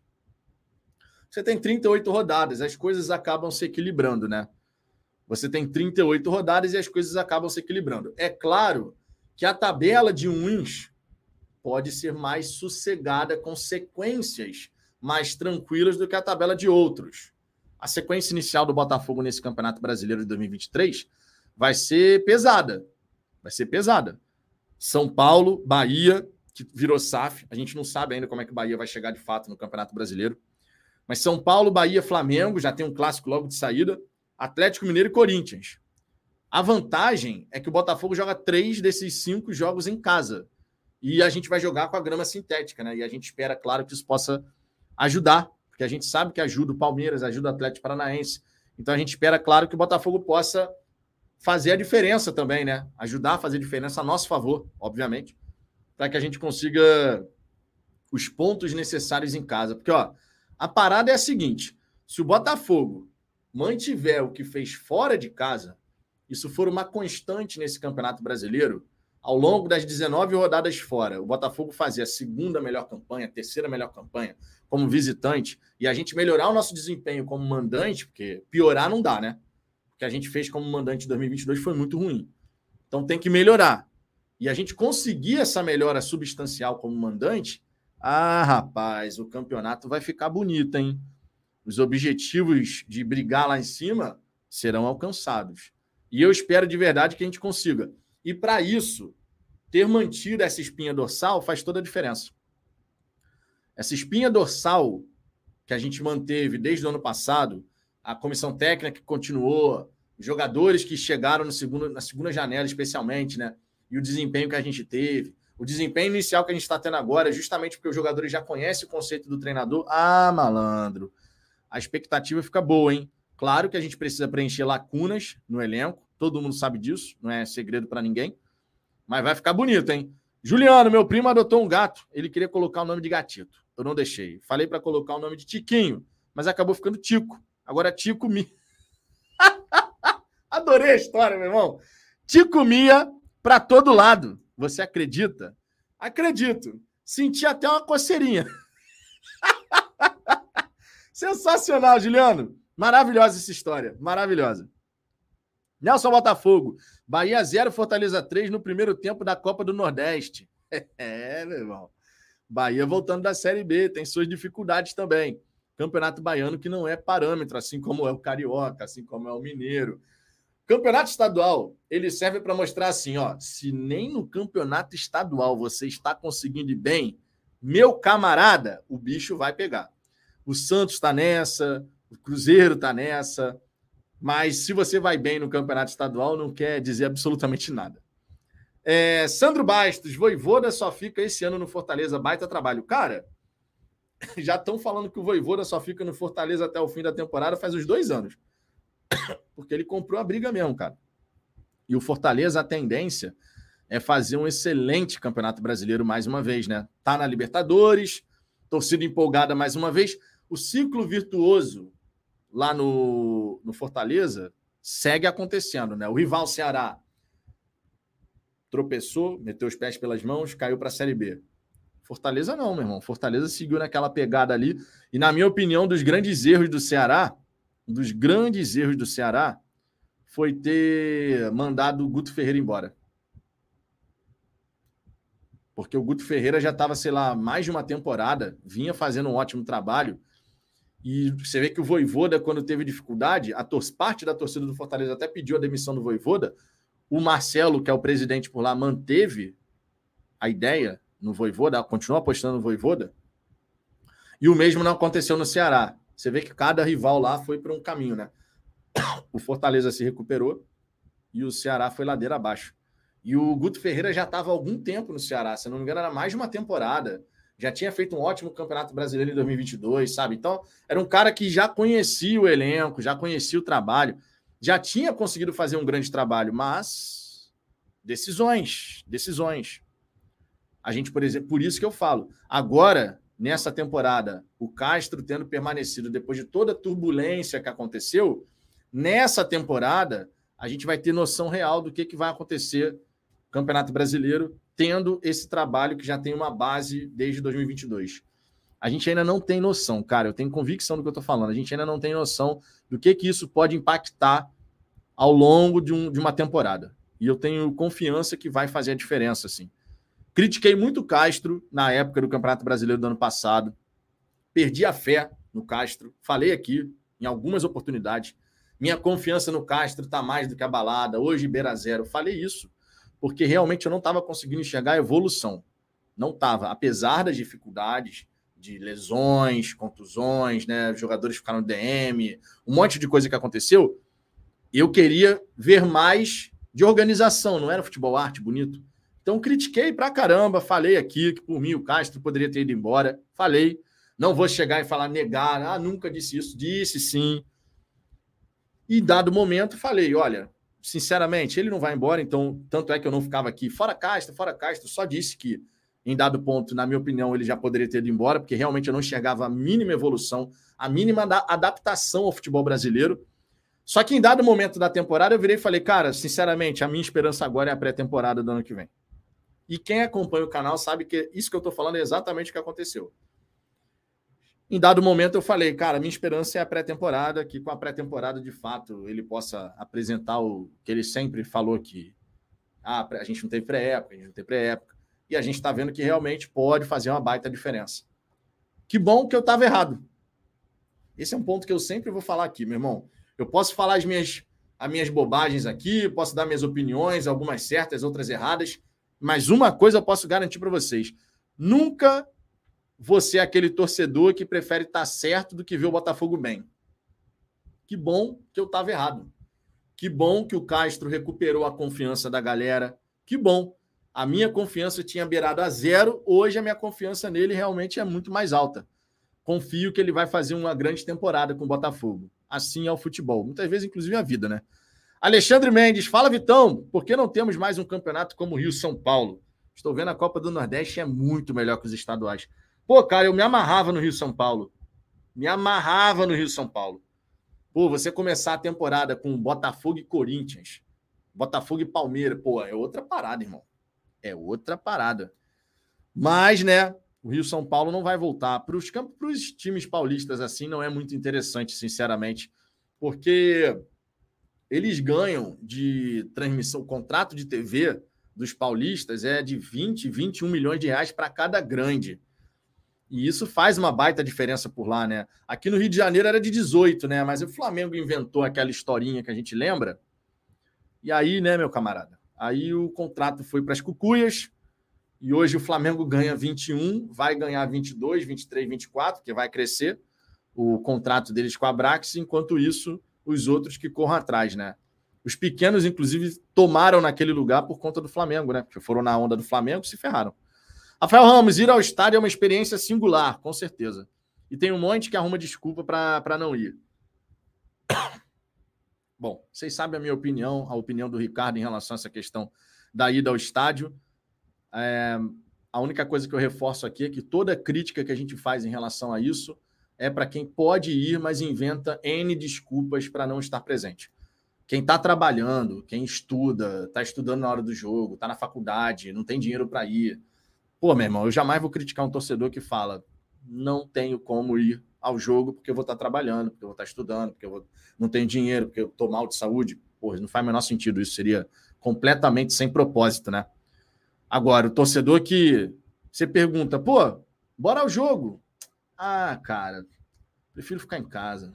Speaker 1: você tem 38 rodadas, as coisas acabam se equilibrando, né? Você tem 38 rodadas e as coisas acabam se equilibrando. É claro que a tabela de uns pode ser mais sossegada, com sequências mais tranquilas do que a tabela de outros. A sequência inicial do Botafogo nesse Campeonato Brasileiro de 2023 vai ser pesada. Vai ser pesada. São Paulo, Bahia, que virou SAF. A gente não sabe ainda como é que o Bahia vai chegar de fato no Campeonato Brasileiro. Mas São Paulo, Bahia, Flamengo, já tem um clássico logo de saída. Atlético Mineiro e Corinthians. A vantagem é que o Botafogo joga três desses cinco jogos em casa. E a gente vai jogar com a grama sintética, né? E a gente espera, claro, que isso possa ajudar, porque a gente sabe que ajuda o Palmeiras, ajuda o Atlético Paranaense. Então a gente espera, claro, que o Botafogo possa fazer a diferença também, né? Ajudar a fazer a diferença a nosso favor, obviamente, para que a gente consiga os pontos necessários em casa. Porque, ó, a parada é a seguinte: se o Botafogo mantiver o que fez fora de casa, isso for uma constante nesse Campeonato Brasileiro, ao longo das 19 rodadas fora, o Botafogo fazer a segunda melhor campanha, a terceira melhor campanha como visitante, e a gente melhorar o nosso desempenho como mandante, porque piorar não dá, né? O que a gente fez como mandante em 2022 foi muito ruim. Então tem que melhorar. E a gente conseguir essa melhora substancial como mandante, Ah, rapaz, o campeonato vai ficar bonito, hein? Os objetivos de brigar lá em cima serão alcançados. E eu espero de verdade que a gente consiga. E para isso, ter mantido essa espinha dorsal faz toda a diferença. Essa espinha dorsal que a gente manteve desde o ano passado, a comissão técnica que continuou, jogadores que chegaram no segundo, na segunda janela, especialmente, né? E o desempenho que a gente teve. O desempenho inicial que a gente está tendo agora, justamente porque os jogadores já conhecem o conceito do treinador. Ah, malandro. A expectativa fica boa, hein? Claro que a gente precisa preencher lacunas no elenco. Todo mundo sabe disso, não é segredo para ninguém. Mas vai ficar bonito, hein? Juliano, meu primo adotou um gato. Ele queria colocar o nome de gatito. Eu não deixei. Falei para colocar o nome de Tiquinho, mas acabou ficando Tico. Agora Tico me. Adorei a história, meu irmão. Tico Mia para todo lado. Você acredita? Acredito. Senti até uma coceirinha. Sensacional, Juliano. Maravilhosa essa história. Maravilhosa. Nelson Botafogo. Bahia 0, Fortaleza 3 no primeiro tempo da Copa do Nordeste. É, meu irmão. Bahia voltando da Série B, tem suas dificuldades também. Campeonato Baiano que não é parâmetro, assim como é o Carioca, assim como é o Mineiro. Campeonato estadual, ele serve para mostrar assim, ó, se nem no campeonato estadual você está conseguindo bem, meu camarada, o bicho vai pegar. O Santos está nessa, o Cruzeiro está nessa, mas se você vai bem no campeonato estadual, não quer dizer absolutamente nada. É, Sandro Bastos, Voivoda só fica esse ano no Fortaleza, baita trabalho. Cara, já estão falando que o Voivoda só fica no Fortaleza até o fim da temporada faz uns dois anos. Porque ele comprou a briga mesmo, cara. E o Fortaleza, a tendência é fazer um excelente campeonato brasileiro mais uma vez, né? Tá na Libertadores, torcida empolgada mais uma vez. O ciclo virtuoso lá no, no Fortaleza segue acontecendo, né? O rival Ceará tropeçou, meteu os pés pelas mãos, caiu para a Série B. Fortaleza não, meu irmão. Fortaleza seguiu naquela pegada ali. E, na minha opinião, dos grandes erros do Ceará um dos grandes erros do Ceará foi ter mandado o Guto Ferreira embora. Porque o Guto Ferreira já estava, sei lá, mais de uma temporada, vinha fazendo um ótimo trabalho. E você vê que o Voivoda, quando teve dificuldade, a parte da torcida do Fortaleza até pediu a demissão do Voivoda. O Marcelo, que é o presidente por lá, manteve a ideia no Voivoda, continuou apostando no Voivoda. E o mesmo não aconteceu no Ceará. Você vê que cada rival lá foi para um caminho, né? O Fortaleza se recuperou e o Ceará foi ladeira abaixo. E o Guto Ferreira já estava há algum tempo no Ceará, se não me engano, era mais de uma temporada. Já tinha feito um ótimo campeonato brasileiro em 2022, sabe? Então, era um cara que já conhecia o elenco, já conhecia o trabalho, já tinha conseguido fazer um grande trabalho, mas decisões, decisões. A gente, por exemplo, por isso que eu falo, agora nessa temporada, o Castro tendo permanecido depois de toda a turbulência que aconteceu, nessa temporada a gente vai ter noção real do que, que vai acontecer Campeonato Brasileiro, tendo esse trabalho que já tem uma base desde 2022. A gente ainda não tem noção, cara, eu tenho convicção do que eu estou falando, a gente ainda não tem noção do que, que isso pode impactar ao longo de, um, de uma temporada. E eu tenho confiança que vai fazer a diferença, assim. Critiquei muito o Castro na época do Campeonato Brasileiro do ano passado. Perdi a fé no Castro. Falei aqui em algumas oportunidades. Minha confiança no Castro está mais do que abalada. Hoje, beira zero. Falei isso porque realmente eu não estava conseguindo enxergar a evolução. Não estava. Apesar das dificuldades de lesões, contusões, né? Jogadores ficaram DM, um monte de coisa que aconteceu. Eu queria ver mais de organização. Não era futebol arte bonito então, critiquei pra caramba, falei aqui que por mim o Castro poderia ter ido embora. Falei. Não vou chegar e falar negar, ah, nunca disse isso. Disse sim. E dado momento, falei: olha, sinceramente, ele não vai embora, então, tanto é que eu não ficava aqui. Fora Castro, fora Castro, só disse que, em dado ponto, na minha opinião, ele já poderia ter ido embora, porque realmente eu não enxergava a mínima evolução, a mínima adaptação ao futebol brasileiro. Só que em dado momento da temporada, eu virei e falei, cara, sinceramente, a minha esperança agora é a pré-temporada do ano que vem. E quem acompanha o canal sabe que isso que eu estou falando é exatamente o que aconteceu. Em dado momento, eu falei, cara, minha esperança é a pré-temporada, que com a pré-temporada, de fato, ele possa apresentar o que ele sempre falou que ah, a gente não teve pré-época, a gente não teve pré-época. e a gente está vendo que realmente pode fazer uma baita diferença. Que bom que eu estava errado. Esse é um ponto que eu sempre vou falar aqui, meu irmão. Eu posso falar as minhas, as minhas bobagens aqui, posso dar minhas opiniões, algumas certas, outras erradas, mas uma coisa eu posso garantir para vocês: nunca você é aquele torcedor que prefere estar tá certo do que ver o Botafogo bem. Que bom que eu estava errado. Que bom que o Castro recuperou a confiança da galera. Que bom. A minha confiança tinha beirado a zero. Hoje a minha confiança nele realmente é muito mais alta. Confio que ele vai fazer uma grande temporada com o Botafogo. Assim é o futebol. Muitas vezes, inclusive, a vida, né? Alexandre Mendes, fala Vitão, por que não temos mais um campeonato como o Rio São Paulo? Estou vendo a Copa do Nordeste é muito melhor que os estaduais. Pô, cara, eu me amarrava no Rio São Paulo. Me amarrava no Rio São Paulo. Pô, você começar a temporada com Botafogo e Corinthians, Botafogo e Palmeiras, pô, é outra parada, irmão é outra parada. Mas, né, o Rio São Paulo não vai voltar. Para os times paulistas, assim, não é muito interessante, sinceramente, porque eles ganham de transmissão, o contrato de TV dos paulistas é de 20, 21 milhões de reais para cada grande. E isso faz uma baita diferença por lá, né? Aqui no Rio de Janeiro era de 18, né? Mas o Flamengo inventou aquela historinha que a gente lembra. E aí, né, meu camarada? Aí o contrato foi para as cucuias e hoje o Flamengo ganha 21, vai ganhar 22, 23, 24, que vai crescer o contrato deles com a Brax, enquanto isso, os outros que corram atrás, né? Os pequenos, inclusive, tomaram naquele lugar por conta do Flamengo, né? Porque foram na onda do Flamengo e se ferraram. Rafael Ramos, ir ao estádio é uma experiência singular, com certeza. E tem um monte que arruma desculpa para não ir. Bom, vocês sabem a minha opinião, a opinião do Ricardo em relação a essa questão da ida ao estádio. É, a única coisa que eu reforço aqui é que toda crítica que a gente faz em relação a isso é para quem pode ir, mas inventa N desculpas para não estar presente. Quem está trabalhando, quem estuda, está estudando na hora do jogo, está na faculdade, não tem dinheiro para ir. Pô, meu irmão, eu jamais vou criticar um torcedor que fala: não tenho como ir ao jogo porque eu vou estar trabalhando, porque eu vou estar estudando, porque eu vou... não tenho dinheiro, porque eu estou mal de saúde. Porra, não faz o menor sentido. Isso seria completamente sem propósito, né? Agora, o torcedor que você pergunta, pô, bora ao jogo. Ah, cara, prefiro ficar em casa.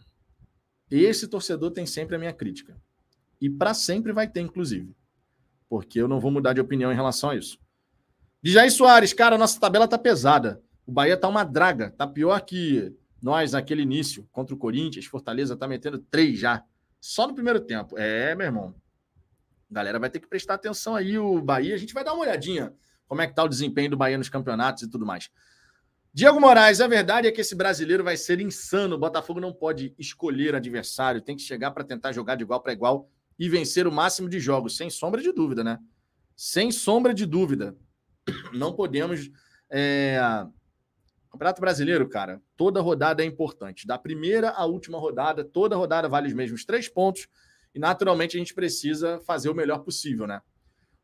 Speaker 1: Esse torcedor tem sempre a minha crítica. E para sempre vai ter, inclusive. Porque eu não vou mudar de opinião em relação a isso. Jair Soares, cara, nossa tabela tá pesada. O Bahia tá uma draga. Tá pior que nós, naquele início, contra o Corinthians, Fortaleza tá metendo três já. Só no primeiro tempo. É, meu irmão. Galera vai ter que prestar atenção aí. O Bahia, a gente vai dar uma olhadinha como é que tá o desempenho do Bahia nos campeonatos e tudo mais. Diego Moraes, a verdade é que esse brasileiro vai ser insano. O Botafogo não pode escolher adversário, tem que chegar para tentar jogar de igual para igual e vencer o máximo de jogos, sem sombra de dúvida, né? Sem sombra de dúvida. Não podemos é, Campeonato Brasileiro, cara, toda rodada é importante. Da primeira à última rodada, toda rodada vale os mesmos três pontos. E naturalmente a gente precisa fazer o melhor possível, né?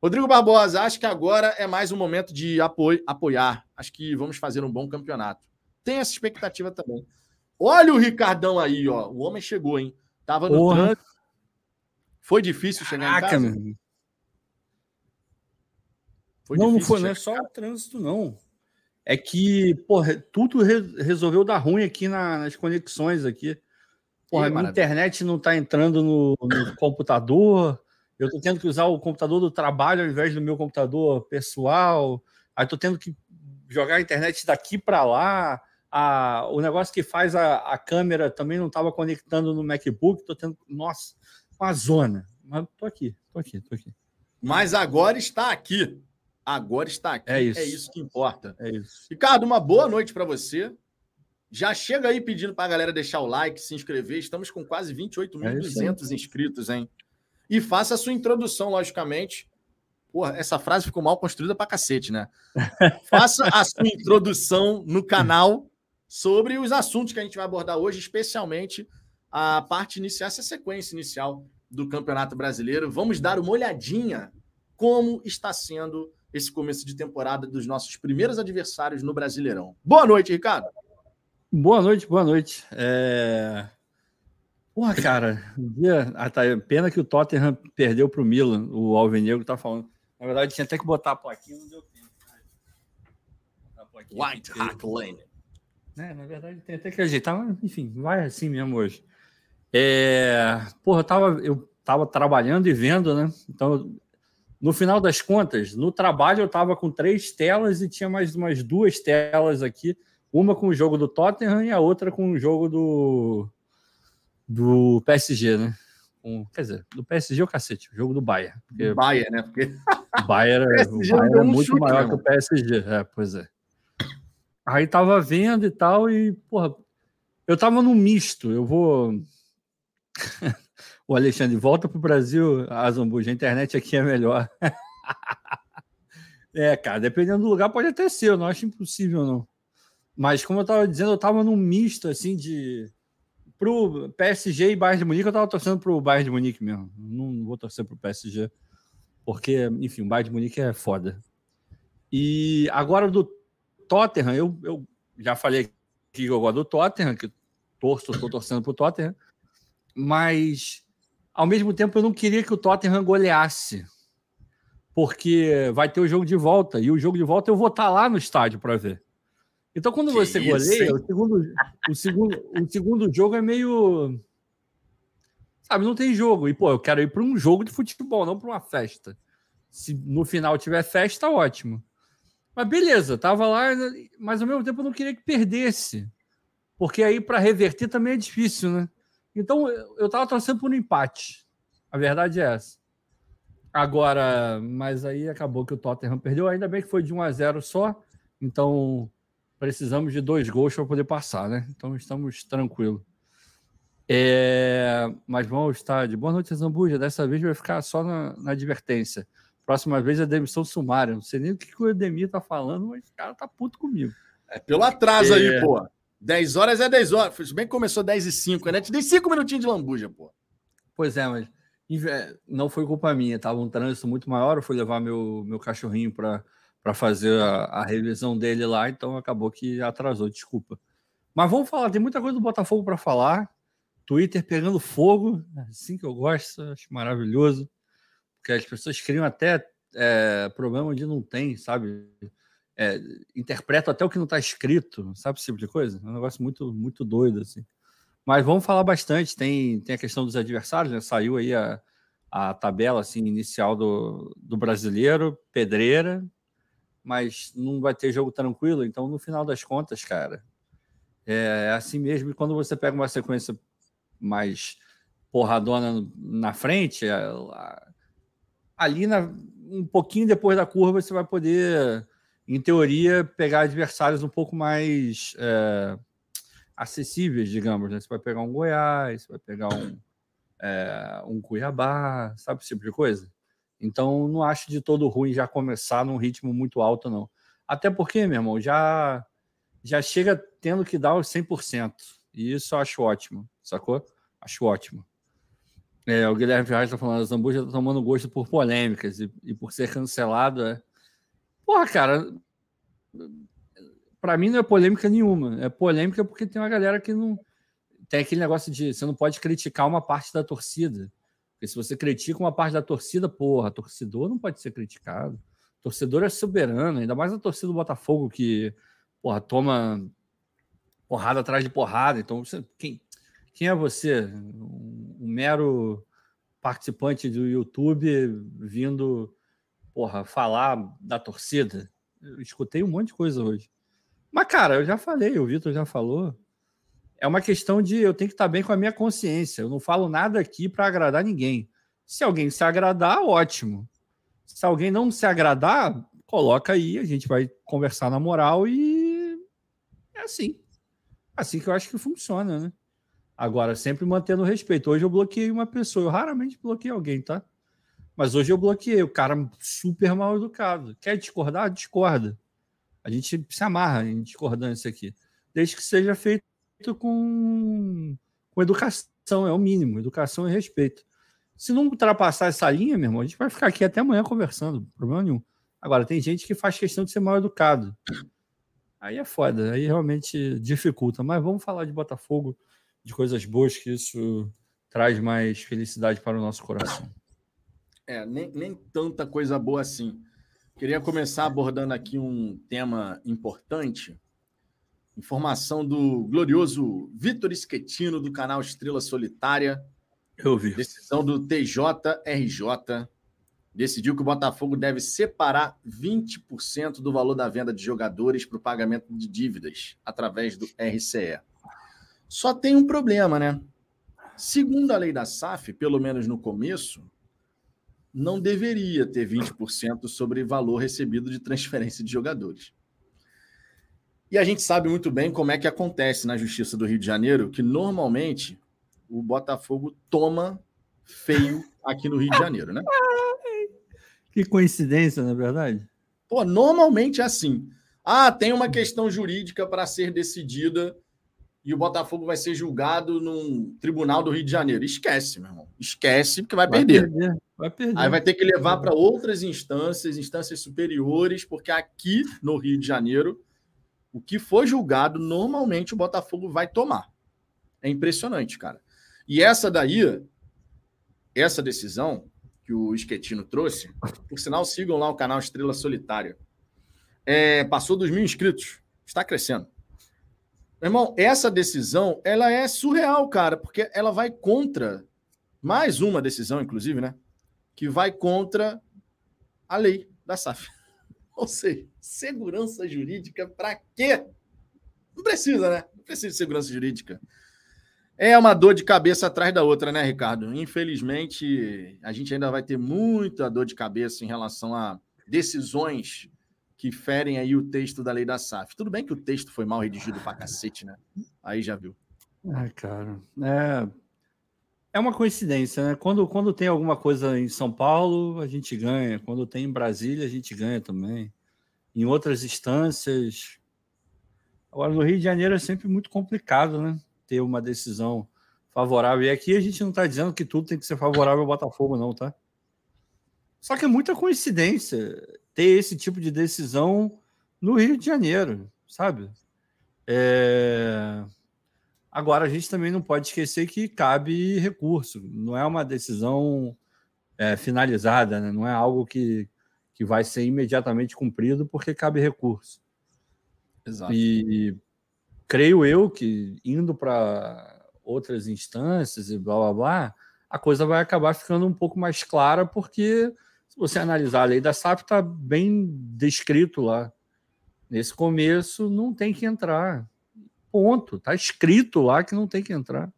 Speaker 1: Rodrigo Barbosa, acho que agora é mais um momento de apoio, apoiar. Acho que vamos fazer um bom campeonato. Tem essa expectativa também. Olha o Ricardão aí, ó. O homem chegou, hein? Tava no Porra. trânsito. Foi difícil chegar Caraca, em casa? Meu.
Speaker 2: Foi não, não foi, não é só o trânsito, não é que, porra, tudo re resolveu dar ruim aqui na, nas conexões aqui. Porra, a internet não está entrando no, no computador. Eu estou tendo que usar o computador do trabalho ao invés do meu computador pessoal. Aí estou tendo que jogar a internet daqui para lá. A, o negócio que faz a, a câmera também não estava conectando no MacBook. Estou tendo. Nossa, uma zona. Mas estou aqui, estou aqui, estou aqui.
Speaker 1: Mas agora está aqui agora está aqui.
Speaker 2: É isso,
Speaker 1: é isso que importa.
Speaker 2: É isso.
Speaker 1: Ricardo, uma boa noite para você. Já chega aí pedindo para a galera deixar o like, se inscrever. Estamos com quase 28.200 é inscritos, hein? E faça a sua introdução, logicamente. Porra, essa frase ficou mal construída para cacete, né? faça a sua introdução no canal sobre os assuntos que a gente vai abordar hoje, especialmente a parte inicial, essa sequência inicial do Campeonato Brasileiro. Vamos dar uma olhadinha como está sendo esse começo de temporada dos nossos primeiros adversários no Brasileirão. Boa noite, Ricardo.
Speaker 2: Boa noite, boa noite. É... Porra, cara, ah, tá, pena que o Tottenham perdeu para o Milan, o Alvinegro tá falando. Na verdade, tinha até que botar a plaquinha, não deu tempo.
Speaker 1: White Hart Lane.
Speaker 2: É, na verdade, tem até que ajeitar, mas enfim, vai assim mesmo hoje. É, porra, eu tava, eu tava trabalhando e vendo, né? Então, no final das contas, no trabalho eu tava com três telas e tinha mais umas duas telas aqui, uma com o jogo do Tottenham e a outra com o jogo do, do PSG, né? Com, quer dizer, do PSG é o cacete, o jogo do Bayern.
Speaker 1: Porque, Bayern, né? Porque
Speaker 2: o Bayern, o Bayern é muito chute, maior que o PSG, é, pois é. Aí tava vendo e tal, e, porra, eu tava no misto. Eu vou. o Alexandre, volta pro Brasil, Azambuja. A internet aqui é melhor. é, cara, dependendo do lugar, pode até ser, eu não acho impossível, não. Mas, como eu tava dizendo, eu tava num misto, assim, de. Pro PSG e Bayern de Munique, eu tava torcendo pro Bayern de Munique mesmo. Não vou torcer pro PSG, porque, enfim, o Bayern de Munique é foda. E agora do Tottenham, eu, eu já falei que eu gosto do Tottenham, que torço, estou torcendo para o Tottenham, mas ao mesmo tempo eu não queria que o Tottenham goleasse, porque vai ter o jogo de volta, e o jogo de volta eu vou estar tá lá no estádio para ver. Então, quando que você isso, goleia, o segundo, o, segundo, o segundo jogo é meio. Sabe, não tem jogo. E, pô, eu quero ir para um jogo de futebol, não para uma festa. Se no final tiver festa, ótimo. Mas beleza, tava lá, mas ao mesmo tempo eu não queria que perdesse. Porque aí para reverter também é difícil, né? Então eu tava torcendo por um empate. A verdade é essa. Agora, mas aí acabou que o Tottenham perdeu, ainda bem que foi de 1 a 0 só. Então precisamos de dois gols para poder passar, né? Então estamos tranquilos. É... Mas vamos estar de boa noite, Zambuja. Dessa vez vai ficar só na, na advertência. Próxima vez é demissão sumária. Não sei nem o que, o Edemir tá falando, mas o cara tá puto comigo.
Speaker 1: É pelo atraso é... aí, pô. 10 horas é 10 horas. Se bem que começou 10 e 5, né? Te dei 5 minutinhos de lambuja, pô.
Speaker 2: Pois é, mas não foi culpa minha. Tava um trânsito muito maior. Eu fui levar meu, meu cachorrinho para fazer a, a, revisão dele lá, então acabou que atrasou. Desculpa. Mas vamos falar. Tem muita coisa do Botafogo para falar. Twitter pegando fogo, assim que eu gosto, acho maravilhoso porque as pessoas criam até é, problema onde não tem, sabe? É, até o que não está escrito, sabe esse tipo de coisa? É um negócio muito, muito doido, assim. Mas vamos falar bastante. Tem, tem a questão dos adversários, né? Saiu aí a, a tabela assim, inicial do, do brasileiro, pedreira, mas não vai ter jogo tranquilo. Então, no final das contas, cara, é, é assim mesmo. E quando você pega uma sequência mais porradona na frente, é, ali na, um pouquinho depois da curva você vai poder, em teoria, pegar adversários um pouco mais é, acessíveis, digamos. Né? Você vai pegar um Goiás, você vai pegar um, é, um Cuiabá, sabe esse tipo de coisa? Então, não acho de todo ruim já começar num ritmo muito alto, não. Até porque, meu irmão, já, já chega tendo que dar os 100%. E isso eu acho ótimo, sacou? Acho ótimo. É, o Guilherme Ferraz está falando, a Zambuja está tomando gosto por polêmicas e, e, por ser cancelado. É... Porra, cara, para mim não é polêmica nenhuma. É polêmica porque tem uma galera que não. Tem aquele negócio de você não pode criticar uma parte da torcida. Porque se você critica uma parte da torcida, porra, torcedor não pode ser criticado. Torcedor é soberano, ainda mais a torcida do Botafogo que, porra, toma porrada atrás de porrada. Então, você, quem, quem é você? Um, um mero participante do YouTube vindo porra, falar da torcida? Eu escutei um monte de coisa hoje. Mas, cara, eu já falei, o Vitor já falou. É uma questão de eu tenho que estar bem com a minha consciência. Eu não falo nada aqui para agradar ninguém. Se alguém se agradar, ótimo. Se alguém não se agradar, coloca aí, a gente vai conversar na moral e é assim. Assim que eu acho que funciona, né? Agora, sempre mantendo respeito. Hoje eu bloqueei uma pessoa, eu raramente bloqueei alguém, tá? Mas hoje eu bloqueei, o cara super mal educado. Quer discordar? Discorda. A gente se amarra em discordância aqui. Desde que seja feito com, com educação, é o mínimo. Educação e respeito. Se não ultrapassar essa linha, meu irmão, a gente vai ficar aqui até amanhã conversando, problema nenhum. Agora, tem gente que faz questão de ser mal educado. Aí é foda, aí realmente dificulta. Mas vamos falar de Botafogo de coisas boas que isso traz mais felicidade para o nosso coração.
Speaker 1: É, nem, nem tanta coisa boa assim. Queria começar abordando aqui um tema importante. Informação do glorioso Vitor Schettino, do canal Estrela Solitária.
Speaker 2: Eu vi.
Speaker 1: Decisão do TJRJ. Decidiu que o Botafogo deve separar 20% do valor da venda de jogadores para o pagamento de dívidas através do RCE. Só tem um problema, né? Segundo a lei da SAF, pelo menos no começo, não deveria ter 20% sobre valor recebido de transferência de jogadores. E a gente sabe muito bem como é que acontece na Justiça do Rio de Janeiro, que normalmente o Botafogo toma feio aqui no Rio de Janeiro, né?
Speaker 2: Que coincidência, na é verdade.
Speaker 1: Pô, normalmente é assim. Ah, tem uma questão jurídica para ser decidida e o Botafogo vai ser julgado num tribunal do Rio de Janeiro. Esquece, meu irmão. Esquece, porque vai, vai perder. perder. Vai perder. Aí vai ter que levar para outras instâncias, instâncias superiores, porque aqui no Rio de Janeiro, o que for julgado, normalmente o Botafogo vai tomar. É impressionante, cara. E essa daí, essa decisão que o Esquetino trouxe, por sinal, sigam lá o canal Estrela Solitária. É, passou dos mil inscritos. Está crescendo. Meu irmão, essa decisão, ela é surreal, cara, porque ela vai contra mais uma decisão, inclusive, né? Que vai contra a lei da SAF. Ou seja, segurança jurídica para quê? Não precisa, né? Não precisa de segurança jurídica. É uma dor de cabeça atrás da outra, né, Ricardo? Infelizmente, a gente ainda vai ter muita dor de cabeça em relação a decisões que ferem aí o texto da lei da SAF. Tudo bem que o texto foi mal redigido pra cacete, né? Aí já viu.
Speaker 2: Ah, cara, é, é uma coincidência, né? Quando, quando tem alguma coisa em São Paulo, a gente ganha. Quando tem em Brasília, a gente ganha também. Em outras instâncias. Agora, no Rio de Janeiro é sempre muito complicado, né? Ter uma decisão favorável. E aqui a gente não está dizendo que tudo tem que ser favorável ao Botafogo, não, tá? Só que é muita coincidência ter esse tipo de decisão no Rio de Janeiro, sabe? É... Agora, a gente também não pode esquecer que cabe recurso, não é uma decisão é, finalizada, né? não é algo que, que vai ser imediatamente cumprido porque cabe recurso. Exato. E creio eu que indo para outras instâncias e blá blá blá, a coisa vai acabar ficando um pouco mais clara porque você analisar a lei da SAP, está bem descrito lá. Nesse começo, não tem que entrar. Ponto. Está escrito lá que não tem que entrar.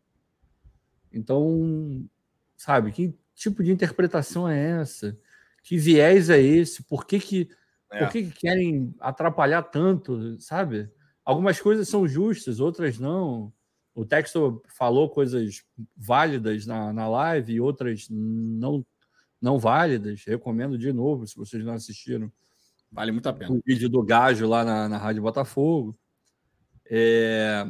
Speaker 2: Então, sabe, que tipo de interpretação é essa? Que viés é esse? Por que, que, é. por que, que querem atrapalhar tanto, sabe? Algumas coisas são justas, outras não. O texto falou coisas válidas na, na live e outras não não válidas. Recomendo de novo, se vocês não assistiram.
Speaker 1: Vale muito a pena.
Speaker 2: O vídeo do Gajo lá na, na Rádio Botafogo. É...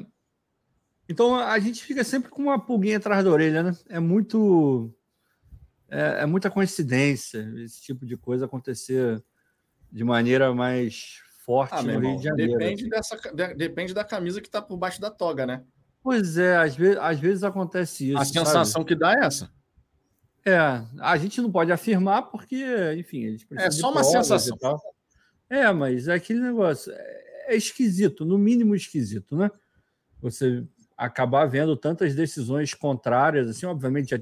Speaker 2: Então a gente fica sempre com uma pulguinha atrás da orelha, né? É muito. É, é muita coincidência esse tipo de coisa acontecer de maneira mais forte ah, no Rio de Janeiro.
Speaker 1: Depende, dessa, depende da camisa que está por baixo da toga, né?
Speaker 2: Pois é, às vezes, às vezes acontece isso.
Speaker 1: A sensação sabe? que dá é essa.
Speaker 2: É, a gente não pode afirmar porque, enfim,
Speaker 1: É só uma sensação.
Speaker 2: É, mas é aquele negócio é, é esquisito, no mínimo esquisito, né? Você acabar vendo tantas decisões contrárias, assim, obviamente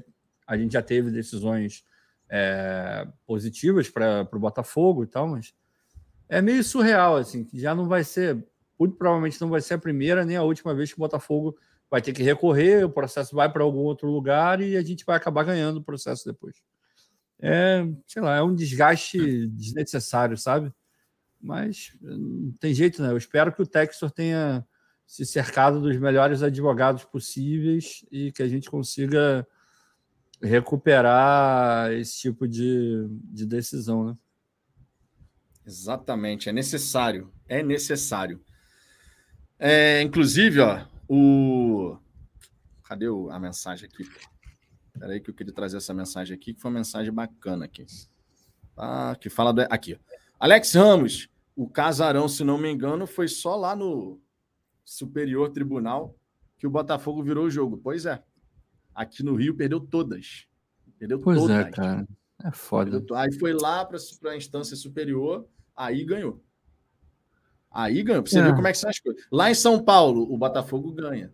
Speaker 2: a, gente já teve decisões é, positivas para o Botafogo e tal, mas é meio surreal, assim, que já não vai ser, muito provavelmente não vai ser a primeira nem a última vez que o Botafogo vai ter que recorrer, o processo vai para algum outro lugar e a gente vai acabar ganhando o processo depois. É, sei lá, é um desgaste desnecessário, sabe? Mas não tem jeito, né? Eu espero que o Textor tenha se cercado dos melhores advogados possíveis e que a gente consiga recuperar esse tipo de, de decisão, né?
Speaker 1: Exatamente, é necessário, é necessário. É, inclusive, ó, o. Cadê a mensagem aqui? Espera aí que eu queria trazer essa mensagem aqui, que foi uma mensagem bacana aqui. Ah, que fala. Do... Aqui. Alex Ramos, o casarão, se não me engano, foi só lá no Superior Tribunal que o Botafogo virou o jogo. Pois é. Aqui no Rio perdeu todas. Perdeu
Speaker 2: pois é, todas. é, cara. É foda.
Speaker 1: Aí foi lá para a instância superior Aí ganhou. Aí ganhou. Pra você é. ver como é que são as coisas. Lá em São Paulo, o Botafogo ganha.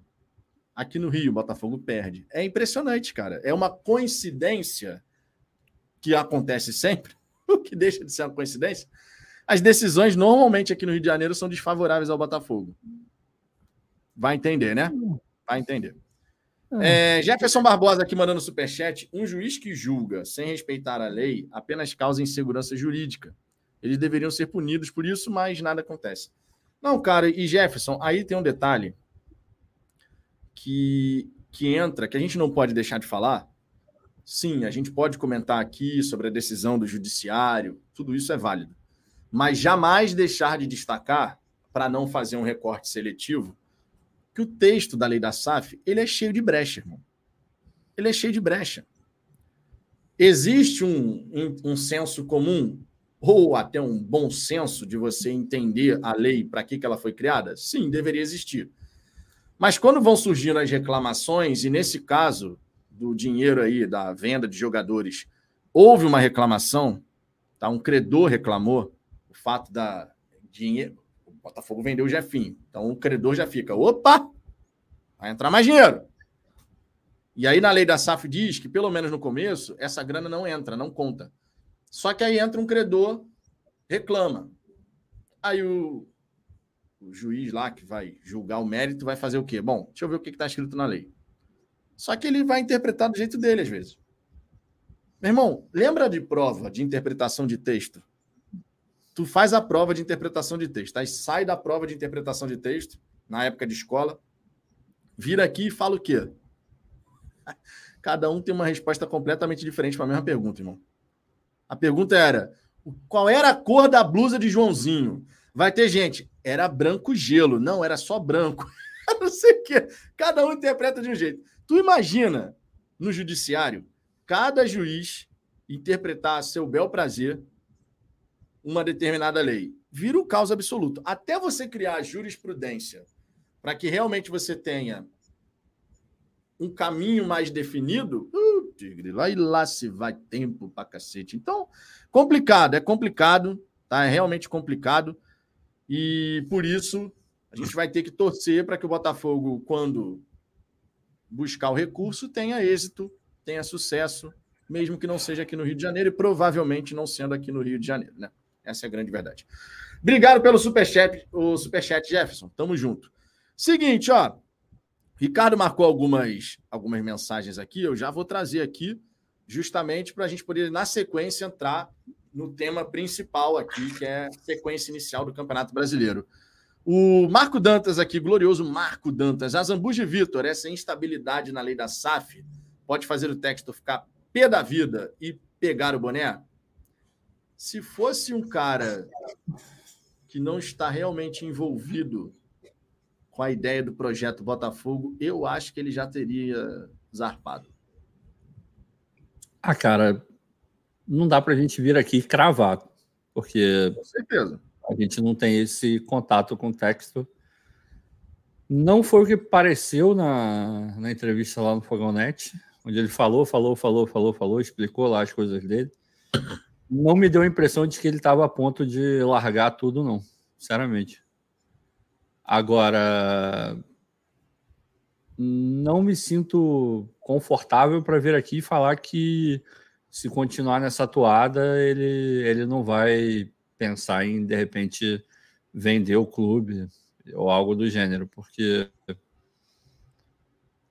Speaker 1: Aqui no Rio, o Botafogo perde. É impressionante, cara. É uma coincidência que acontece sempre, o que deixa de ser uma coincidência. As decisões normalmente aqui no Rio de Janeiro são desfavoráveis ao Botafogo. Vai entender, né? Vai entender. É, Jefferson Barbosa aqui mandando superchat. Um juiz que julga sem respeitar a lei apenas causa insegurança jurídica. Eles deveriam ser punidos por isso, mas nada acontece. Não, cara, e Jefferson, aí tem um detalhe que, que entra, que a gente não pode deixar de falar. Sim, a gente pode comentar aqui sobre a decisão do judiciário, tudo isso é válido. Mas jamais deixar de destacar, para não fazer um recorte seletivo, que o texto da lei da SAF ele é cheio de brecha, irmão. Ele é cheio de brecha. Existe um, um, um senso comum ou até um bom senso de você entender a lei para que, que ela foi criada? Sim, deveria existir. Mas quando vão surgindo as reclamações, e nesse caso do dinheiro aí, da venda de jogadores, houve uma reclamação, tá? um credor reclamou o fato da dinheiro. O Botafogo vendeu o Jefinho. Então o credor já fica: opa, vai entrar mais dinheiro. E aí na lei da SAF diz que, pelo menos no começo, essa grana não entra, não conta. Só que aí entra um credor, reclama. Aí o, o juiz lá que vai julgar o mérito vai fazer o quê? Bom, deixa eu ver o que está escrito na lei. Só que ele vai interpretar do jeito dele, às vezes. Meu irmão, lembra de prova de interpretação de texto? Tu faz a prova de interpretação de texto, aí sai da prova de interpretação de texto, na época de escola, vira aqui e fala o quê? Cada um tem uma resposta completamente diferente para a mesma pergunta, irmão. A pergunta era: qual era a cor da blusa de Joãozinho? Vai ter gente, era branco gelo. Não, era só branco. não sei o quê. Cada um interpreta de um jeito. Tu imagina no judiciário cada juiz interpretar a seu bel prazer uma determinada lei. Vira o caos absoluto. Até você criar jurisprudência para que realmente você tenha um caminho mais definido, uh, tigre, lá e lá se vai tempo pra cacete. Então, complicado, é complicado, tá? É realmente complicado. E por isso a gente vai ter que torcer para que o Botafogo, quando buscar o recurso, tenha êxito, tenha sucesso, mesmo que não seja aqui no Rio de Janeiro e provavelmente não sendo aqui no Rio de Janeiro, né? Essa é a grande verdade. Obrigado pelo superchat, o superchat Jefferson. Tamo junto. Seguinte, ó, Ricardo marcou algumas, algumas mensagens aqui, eu já vou trazer aqui, justamente para a gente poder, na sequência, entrar no tema principal aqui, que é a sequência inicial do Campeonato Brasileiro. O Marco Dantas aqui, glorioso Marco Dantas. Azambuja Vitor, essa instabilidade na lei da SAF pode fazer o texto ficar pé da vida e pegar o boné? Se fosse um cara que não está realmente envolvido com a ideia do projeto Botafogo, eu acho que ele já teria zarpado.
Speaker 2: Ah, cara, não dá para a gente vir aqui cravar, porque
Speaker 1: com certeza.
Speaker 2: A gente não tem esse contato com o texto. Não foi o que pareceu na, na entrevista lá no Fogão Net, onde ele falou, falou, falou, falou, falou, explicou lá as coisas dele. Não me deu a impressão de que ele estava a ponto de largar tudo, não, sinceramente. Agora, não me sinto confortável para vir aqui e falar que se continuar nessa atuada, ele, ele não vai pensar em, de repente, vender o clube ou algo do gênero, porque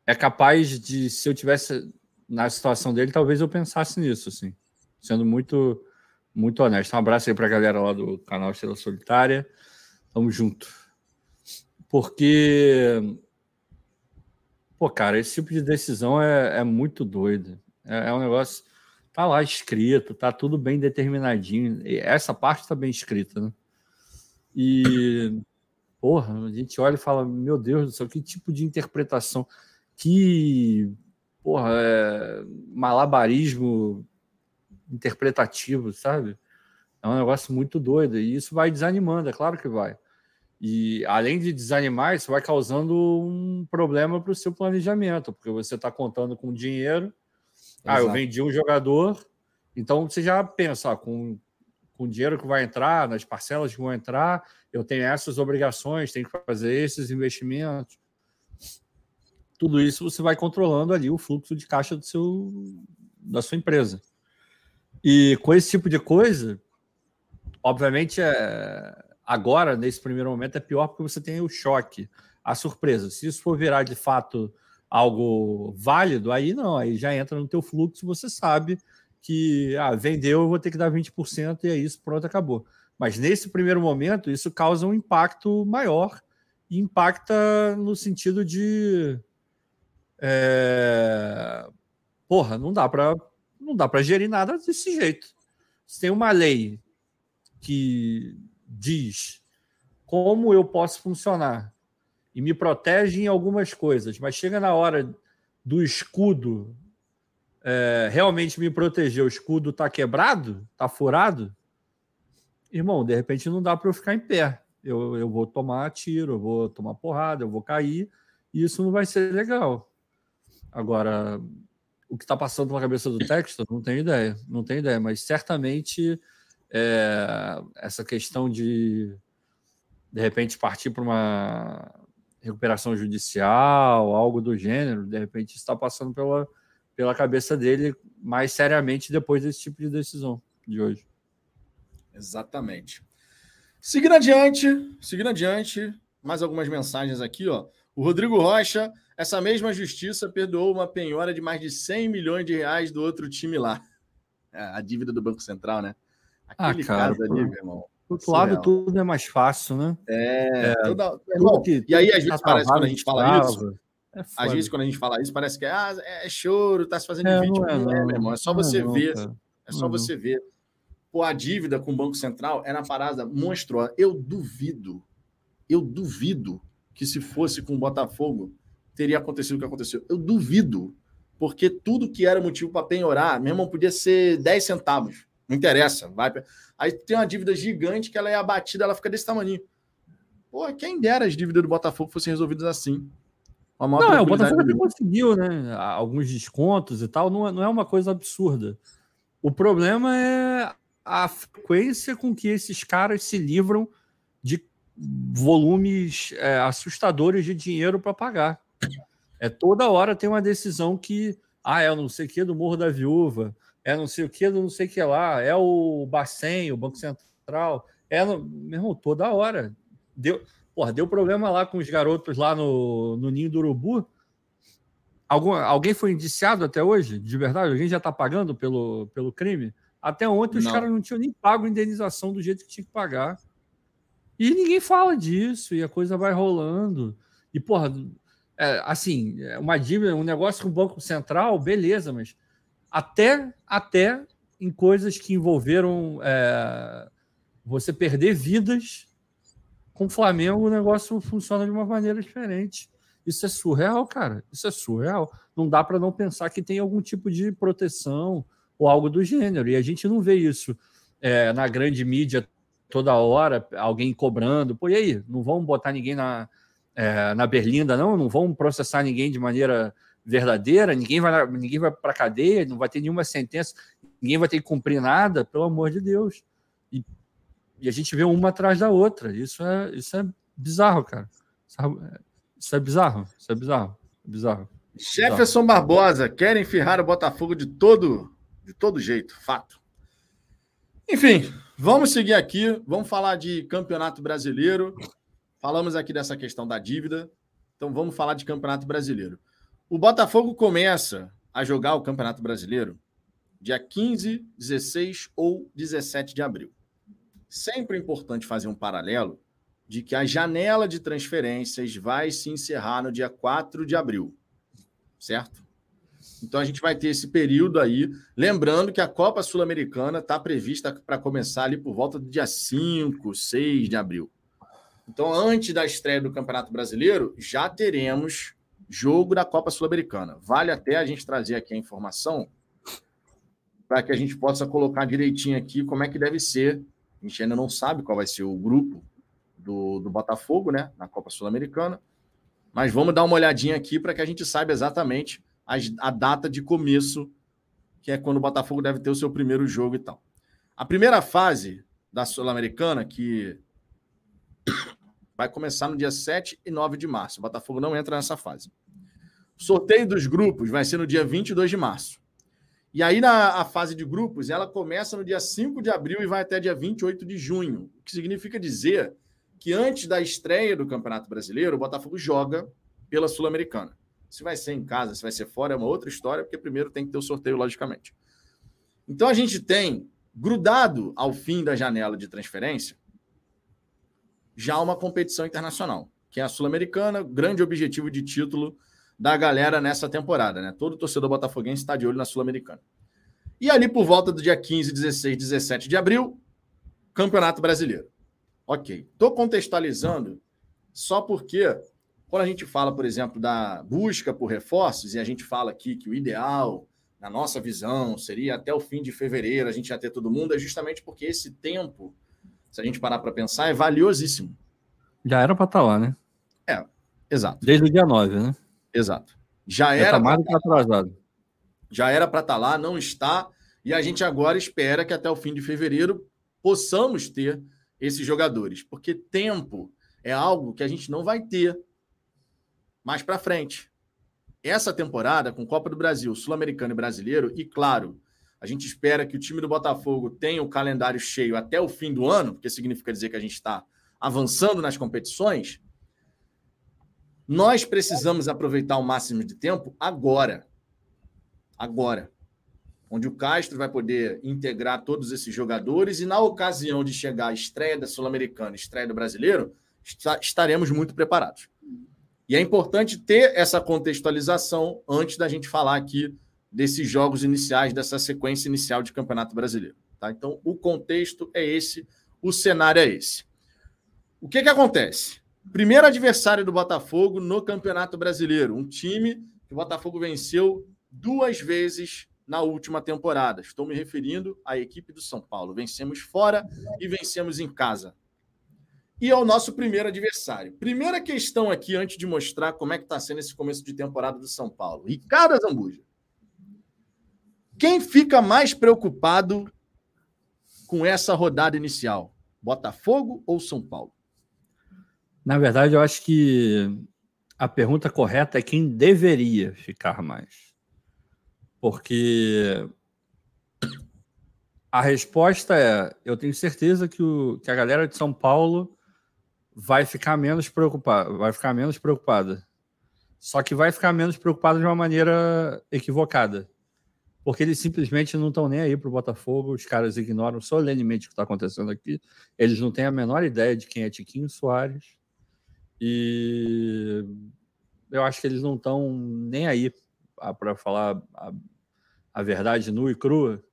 Speaker 2: é capaz de, se eu tivesse na situação dele, talvez eu pensasse nisso, assim, sendo muito, muito honesto. Um abraço aí para a galera lá do canal Estrela Solitária. Tamo junto. Porque, pô, cara, esse tipo de decisão é, é muito doido. É, é, um negócio. Tá lá escrito, tá tudo bem determinadinho. Essa parte tá bem escrita, né? E, porra, a gente olha e fala: meu Deus do céu, que tipo de interpretação, que, porra, é, malabarismo interpretativo, sabe? É um negócio muito doido. E isso vai desanimando, é claro que vai. E além de desanimar, isso vai causando um problema para o seu planejamento, porque você está contando com dinheiro. Exato. Ah, eu vendi um jogador, então você já pensa, ah, com com o dinheiro que vai entrar, nas parcelas que vão entrar, eu tenho essas obrigações, tenho que fazer esses investimentos. Tudo isso você vai controlando ali o fluxo de caixa do seu, da sua empresa. E com esse tipo de coisa, obviamente, é, agora, nesse primeiro momento, é pior porque você tem o choque, a surpresa. Se isso for virar de fato algo válido, aí não, aí já entra no teu fluxo, você sabe que ah, vendeu, eu vou ter que dar 20% e é isso, pronto, acabou. Mas nesse primeiro momento, isso causa um impacto maior impacta no sentido de. É, porra, não dá para não dá para gerir nada desse jeito. Se tem uma lei que diz como eu posso funcionar e me protege em algumas coisas, mas chega na hora do escudo é, realmente me proteger, o escudo está quebrado, está furado, irmão, de repente não dá para eu ficar em pé. Eu, eu vou tomar tiro, eu vou tomar porrada, eu vou cair, e isso não vai ser legal. Agora, o que está passando pela cabeça do texto, não tenho ideia, não tenho ideia, mas certamente é, essa questão de de repente partir para uma recuperação judicial, algo do gênero, de repente está passando pela, pela cabeça dele mais seriamente depois desse tipo de decisão de hoje.
Speaker 1: Exatamente. Seguindo adiante, seguindo adiante, mais algumas mensagens aqui, ó. O Rodrigo Rocha, essa mesma justiça perdoou uma penhora de mais de 100 milhões de reais do outro time lá. É, a dívida do Banco Central, né?
Speaker 2: Ah, Aquele ah, cara, caso ali, meu irmão. Do outro lado, tudo é mais fácil, né?
Speaker 1: É. é toda... irmão, que, e aí, às vezes, tá parece quando a gente fala isso. É às vezes, quando a gente fala isso, parece que ah, é choro, tá se fazendo é, vítima. Não é, não. é, meu irmão. É só você é ver. É só você ver. Pô, a dívida com o Banco Central é na parada monstruosa. Eu duvido, eu duvido que se fosse com o Botafogo, teria acontecido o que aconteceu. Eu duvido, porque tudo que era motivo para penhorar, meu irmão, podia ser 10 centavos. Não interessa. Vai... Aí tem uma dívida gigante que ela é abatida, ela fica desse tamanho. Pô, quem dera as dívidas do Botafogo fossem resolvidas assim.
Speaker 2: Não, é, o Botafogo até conseguiu, né? Alguns descontos e tal, não é, não é uma coisa absurda. O problema é a frequência com que esses caras se livram de volumes é, assustadores de dinheiro para pagar. É toda hora tem uma decisão que, ah, é não sei o que do Morro da Viúva, é não sei o que não sei o que lá, é o Bacen, o Banco Central, é, no, meu irmão, toda hora. Deu, porra, deu problema lá com os garotos lá no, no Ninho do Urubu. Algum, alguém foi indiciado até hoje? De verdade? Alguém já está pagando pelo, pelo crime? Até ontem os caras não tinham nem pago a indenização do jeito que tinha que pagar. E ninguém fala disso, e a coisa vai rolando. E, porra, é, assim, é uma dívida, um negócio com o Banco Central, beleza, mas até, até em coisas que envolveram é, você perder vidas, com o Flamengo o negócio funciona de uma maneira diferente. Isso é surreal, cara. Isso é surreal. Não dá para não pensar que tem algum tipo de proteção ou algo do gênero. E a gente não vê isso é, na grande mídia toda hora, alguém cobrando. Pô, e aí? Não vão botar ninguém na, é, na berlinda, não? Não vão processar ninguém de maneira verdadeira? Ninguém vai, ninguém vai para cadeia, não vai ter nenhuma sentença, ninguém vai ter que cumprir nada, pelo amor de Deus. E, e a gente vê uma atrás da outra. Isso é, isso é bizarro, cara. Isso é bizarro. Isso é bizarro. É bizarro.
Speaker 1: Jefferson Barbosa, querem ferrar o Botafogo de todo, de todo jeito, fato. Enfim, Vamos seguir aqui, vamos falar de Campeonato Brasileiro. Falamos aqui dessa questão da dívida, então vamos falar de Campeonato Brasileiro. O Botafogo começa a jogar o Campeonato Brasileiro dia 15, 16 ou 17 de abril. Sempre é importante fazer um paralelo de que a janela de transferências vai se encerrar no dia 4 de abril, certo? Então a gente vai ter esse período aí. Lembrando que a Copa Sul-Americana está prevista para começar ali por volta do dia 5, 6 de abril. Então, antes da estreia do Campeonato Brasileiro, já teremos jogo da Copa Sul-Americana. Vale até a gente trazer aqui a informação para que a gente possa colocar direitinho aqui como é que deve ser. A gente ainda não sabe qual vai ser o grupo do, do Botafogo, né, na Copa Sul-Americana. Mas vamos dar uma olhadinha aqui para que a gente saiba exatamente a, a data de começo, que é quando o Botafogo deve ter o seu primeiro jogo e tal. A primeira fase da Sul-Americana, que vai começar no dia 7 e 9 de março. O Botafogo não entra nessa fase. Sorteio dos grupos vai ser no dia 22 de março. E aí, na a fase de grupos, ela começa no dia 5 de abril e vai até dia 28 de junho. O que significa dizer que antes da estreia do Campeonato Brasileiro, o Botafogo joga pela Sul-Americana. Se vai ser em casa, se vai ser fora, é uma outra história, porque primeiro tem que ter o sorteio, logicamente. Então a gente tem, grudado ao fim da janela de transferência, já uma competição internacional, que é a Sul-Americana, grande objetivo de título da galera nessa temporada, né? Todo torcedor botafoguense está de olho na Sul-Americana. E ali por volta do dia 15, 16, 17 de abril, Campeonato Brasileiro. Ok. Estou contextualizando só porque quando a gente fala, por exemplo, da busca por reforços, e a gente fala aqui que o ideal, na nossa visão, seria até o fim de fevereiro a gente já ter todo mundo, é justamente porque esse tempo, se a gente parar para pensar, é valiosíssimo.
Speaker 2: Já era para estar tá lá, né?
Speaker 1: É, exato.
Speaker 2: Desde o dia 9, né?
Speaker 1: Exato. Já era. Tá
Speaker 2: atrasado.
Speaker 1: Já era para estar tá lá, não está. E a gente agora espera que até o fim de fevereiro possamos ter esses jogadores, porque tempo é algo que a gente não vai ter mais para frente. Essa temporada, com Copa do Brasil, Sul-Americano e Brasileiro, e claro, a gente espera que o time do Botafogo tenha o calendário cheio até o fim do ano, porque significa dizer que a gente está avançando nas competições. Nós precisamos aproveitar o máximo de tempo agora. Agora. Onde o Castro vai poder integrar todos esses jogadores e, na ocasião de chegar a estreia da Sul-Americana, estreia do brasileiro, estaremos muito preparados. E é importante ter essa contextualização antes da gente falar aqui desses jogos iniciais, dessa sequência inicial de Campeonato Brasileiro. Tá? Então, o contexto é esse, o cenário é esse. O que, que acontece? Primeiro adversário do Botafogo no Campeonato Brasileiro. Um time que o Botafogo venceu duas vezes na última temporada. Estou me referindo à equipe do São Paulo. Vencemos fora e vencemos em casa. E é o nosso primeiro adversário. Primeira questão aqui, antes de mostrar como é que está sendo esse começo de temporada do São Paulo. Ricardo Zambuja. Quem fica mais preocupado com essa rodada inicial? Botafogo ou São Paulo?
Speaker 2: Na verdade, eu acho que a pergunta correta é quem deveria ficar mais. Porque a resposta é: eu tenho certeza que, o, que a galera de São Paulo vai ficar menos preocupada, vai ficar menos preocupada. Só que vai ficar menos preocupada de uma maneira equivocada. Porque eles simplesmente não estão nem aí para o Botafogo, os caras ignoram solenemente o que está acontecendo aqui. Eles não têm a menor ideia de quem é Tiquinho Soares e eu acho que eles não estão nem aí para falar a, a, verdade nua e crua.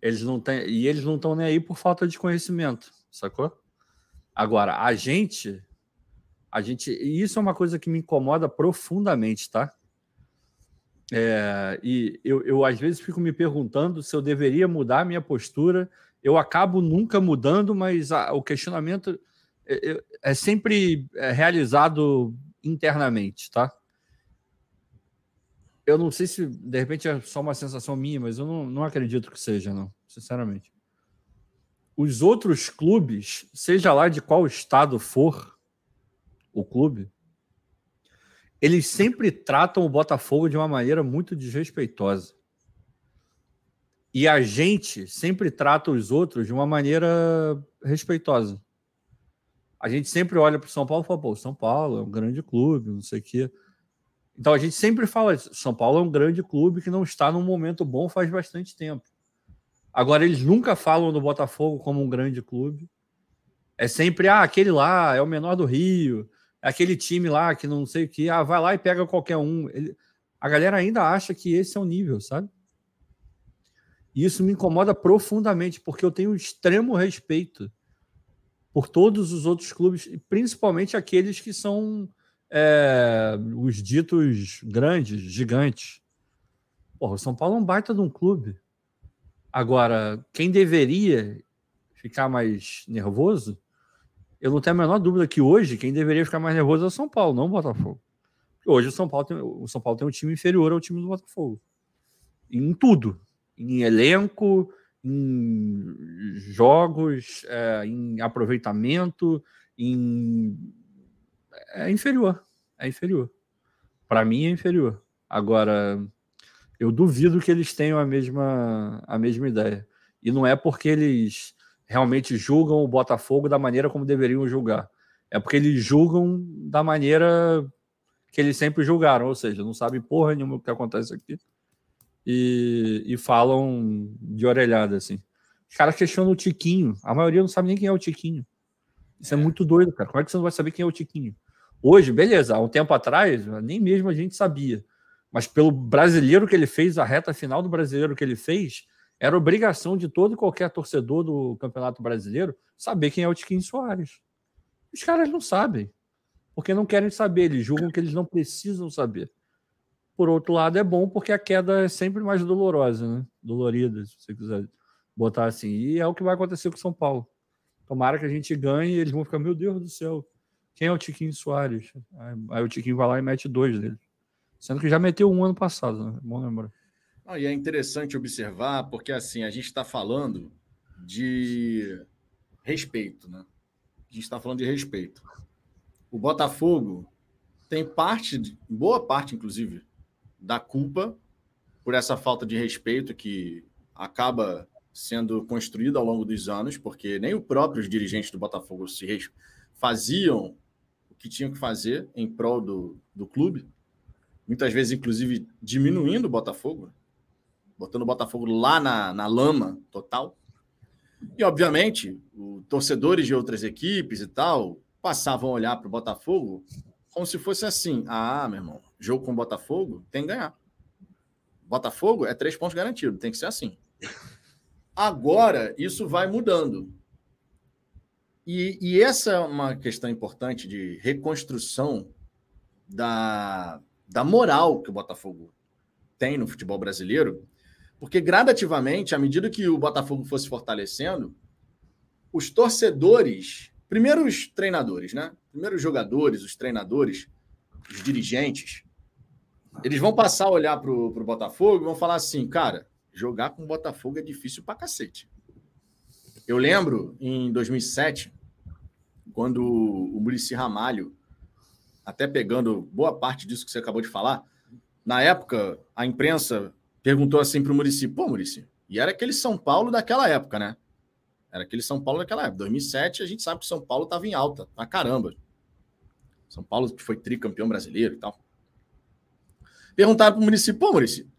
Speaker 2: Eles não têm, e eles não estão nem aí por falta de conhecimento, sacou? Agora, a gente, a gente, e isso é uma coisa que me incomoda profundamente, tá? É, e eu, eu às vezes fico me perguntando se eu deveria mudar minha postura. Eu acabo nunca mudando, mas a, o questionamento é, é sempre é, realizado internamente, tá? Eu não sei se de repente é só uma sensação minha, mas eu não, não acredito que seja, não, sinceramente. Os outros clubes, seja lá de qual estado for o clube, eles sempre tratam o Botafogo de uma maneira muito desrespeitosa. E a gente sempre trata os outros de uma maneira respeitosa a gente sempre olha para o São Paulo e fala, pô, São Paulo é um grande clube, não sei o quê. Então a gente sempre fala, São Paulo é um grande clube que não está num momento bom faz bastante tempo. Agora eles nunca falam do Botafogo como um grande clube. É sempre, ah, aquele lá é o menor do Rio, é aquele time lá que não sei o que, ah, vai lá e pega qualquer um. Ele... A galera ainda acha que esse é o nível, sabe? E isso me incomoda profundamente, porque eu tenho extremo respeito por todos os outros clubes, principalmente aqueles que são é, os ditos grandes, gigantes. Porra, o São Paulo é um baita de um clube. Agora, quem deveria ficar mais nervoso, eu não tenho a menor dúvida que hoje quem deveria ficar mais nervoso é o São Paulo, não o Botafogo. Hoje o São Paulo tem, o São Paulo tem um time inferior ao time do Botafogo. Em tudo. Em elenco, em jogos, é, em aproveitamento, em é inferior, é inferior. Para mim é inferior. Agora, eu duvido que eles tenham a mesma a mesma ideia. E não é porque eles realmente julgam o Botafogo da maneira como deveriam julgar. É porque eles julgam da maneira que eles sempre julgaram, ou seja, não sabem porra nenhuma o que acontece aqui e, e falam de orelhada, assim. Os caras questionam o Tiquinho. A maioria não sabe nem quem é o Tiquinho. Isso é muito doido, cara. Como é que você não vai saber quem é o Tiquinho? Hoje, beleza, há um tempo atrás, nem mesmo a gente sabia. Mas pelo brasileiro que ele fez, a reta final do brasileiro que ele fez, era obrigação de todo e qualquer torcedor do Campeonato Brasileiro saber quem é o Tiquinho Soares. Os caras não sabem, porque não querem saber, eles julgam que eles não precisam saber. Por outro lado, é bom porque a queda é sempre mais dolorosa, né? Dolorida, se você quiser botar assim. E é o que vai acontecer com São Paulo. Tomara que a gente ganhe e eles vão ficar, meu Deus do céu, quem é o Tiquinho Soares? Aí, o Tiquinho vai lá e mete dois dele. Sendo que já meteu um ano passado, né? Bom lembrar.
Speaker 1: Ah, e é interessante observar, porque assim, a gente está falando de respeito, né? A gente está falando de respeito. O Botafogo tem parte, boa parte, inclusive, da culpa por essa falta de respeito que acaba sendo construída ao longo dos anos, porque nem os próprios dirigentes do Botafogo se faziam o que tinham que fazer em prol do, do clube, muitas vezes, inclusive, diminuindo o Botafogo, botando o Botafogo lá na, na lama total. E, obviamente, os torcedores de outras equipes e tal passavam a olhar para o Botafogo como se fosse assim: ah, meu irmão, jogo com Botafogo tem que ganhar. Botafogo é três pontos garantidos, tem que ser assim. Agora, isso vai mudando. E, e essa é uma questão importante de reconstrução da, da moral que o Botafogo tem no futebol brasileiro, porque gradativamente, à medida que o Botafogo fosse fortalecendo, os torcedores Primeiro os treinadores, né? Primeiro os jogadores, os treinadores, os dirigentes, eles vão passar a olhar para o Botafogo e vão falar assim, cara, jogar com o Botafogo é difícil pra cacete. Eu lembro em 2007, quando o Murici Ramalho, até pegando boa parte disso que você acabou de falar, na época a imprensa perguntou assim para o Murici, pô, Murici, e era aquele São Paulo daquela época, né? Era aquele São Paulo daquela época. 2007, a gente sabe que o São Paulo estava em alta, pra caramba. São Paulo que foi tricampeão brasileiro e tal. Perguntaram para o município, pô, Maurício,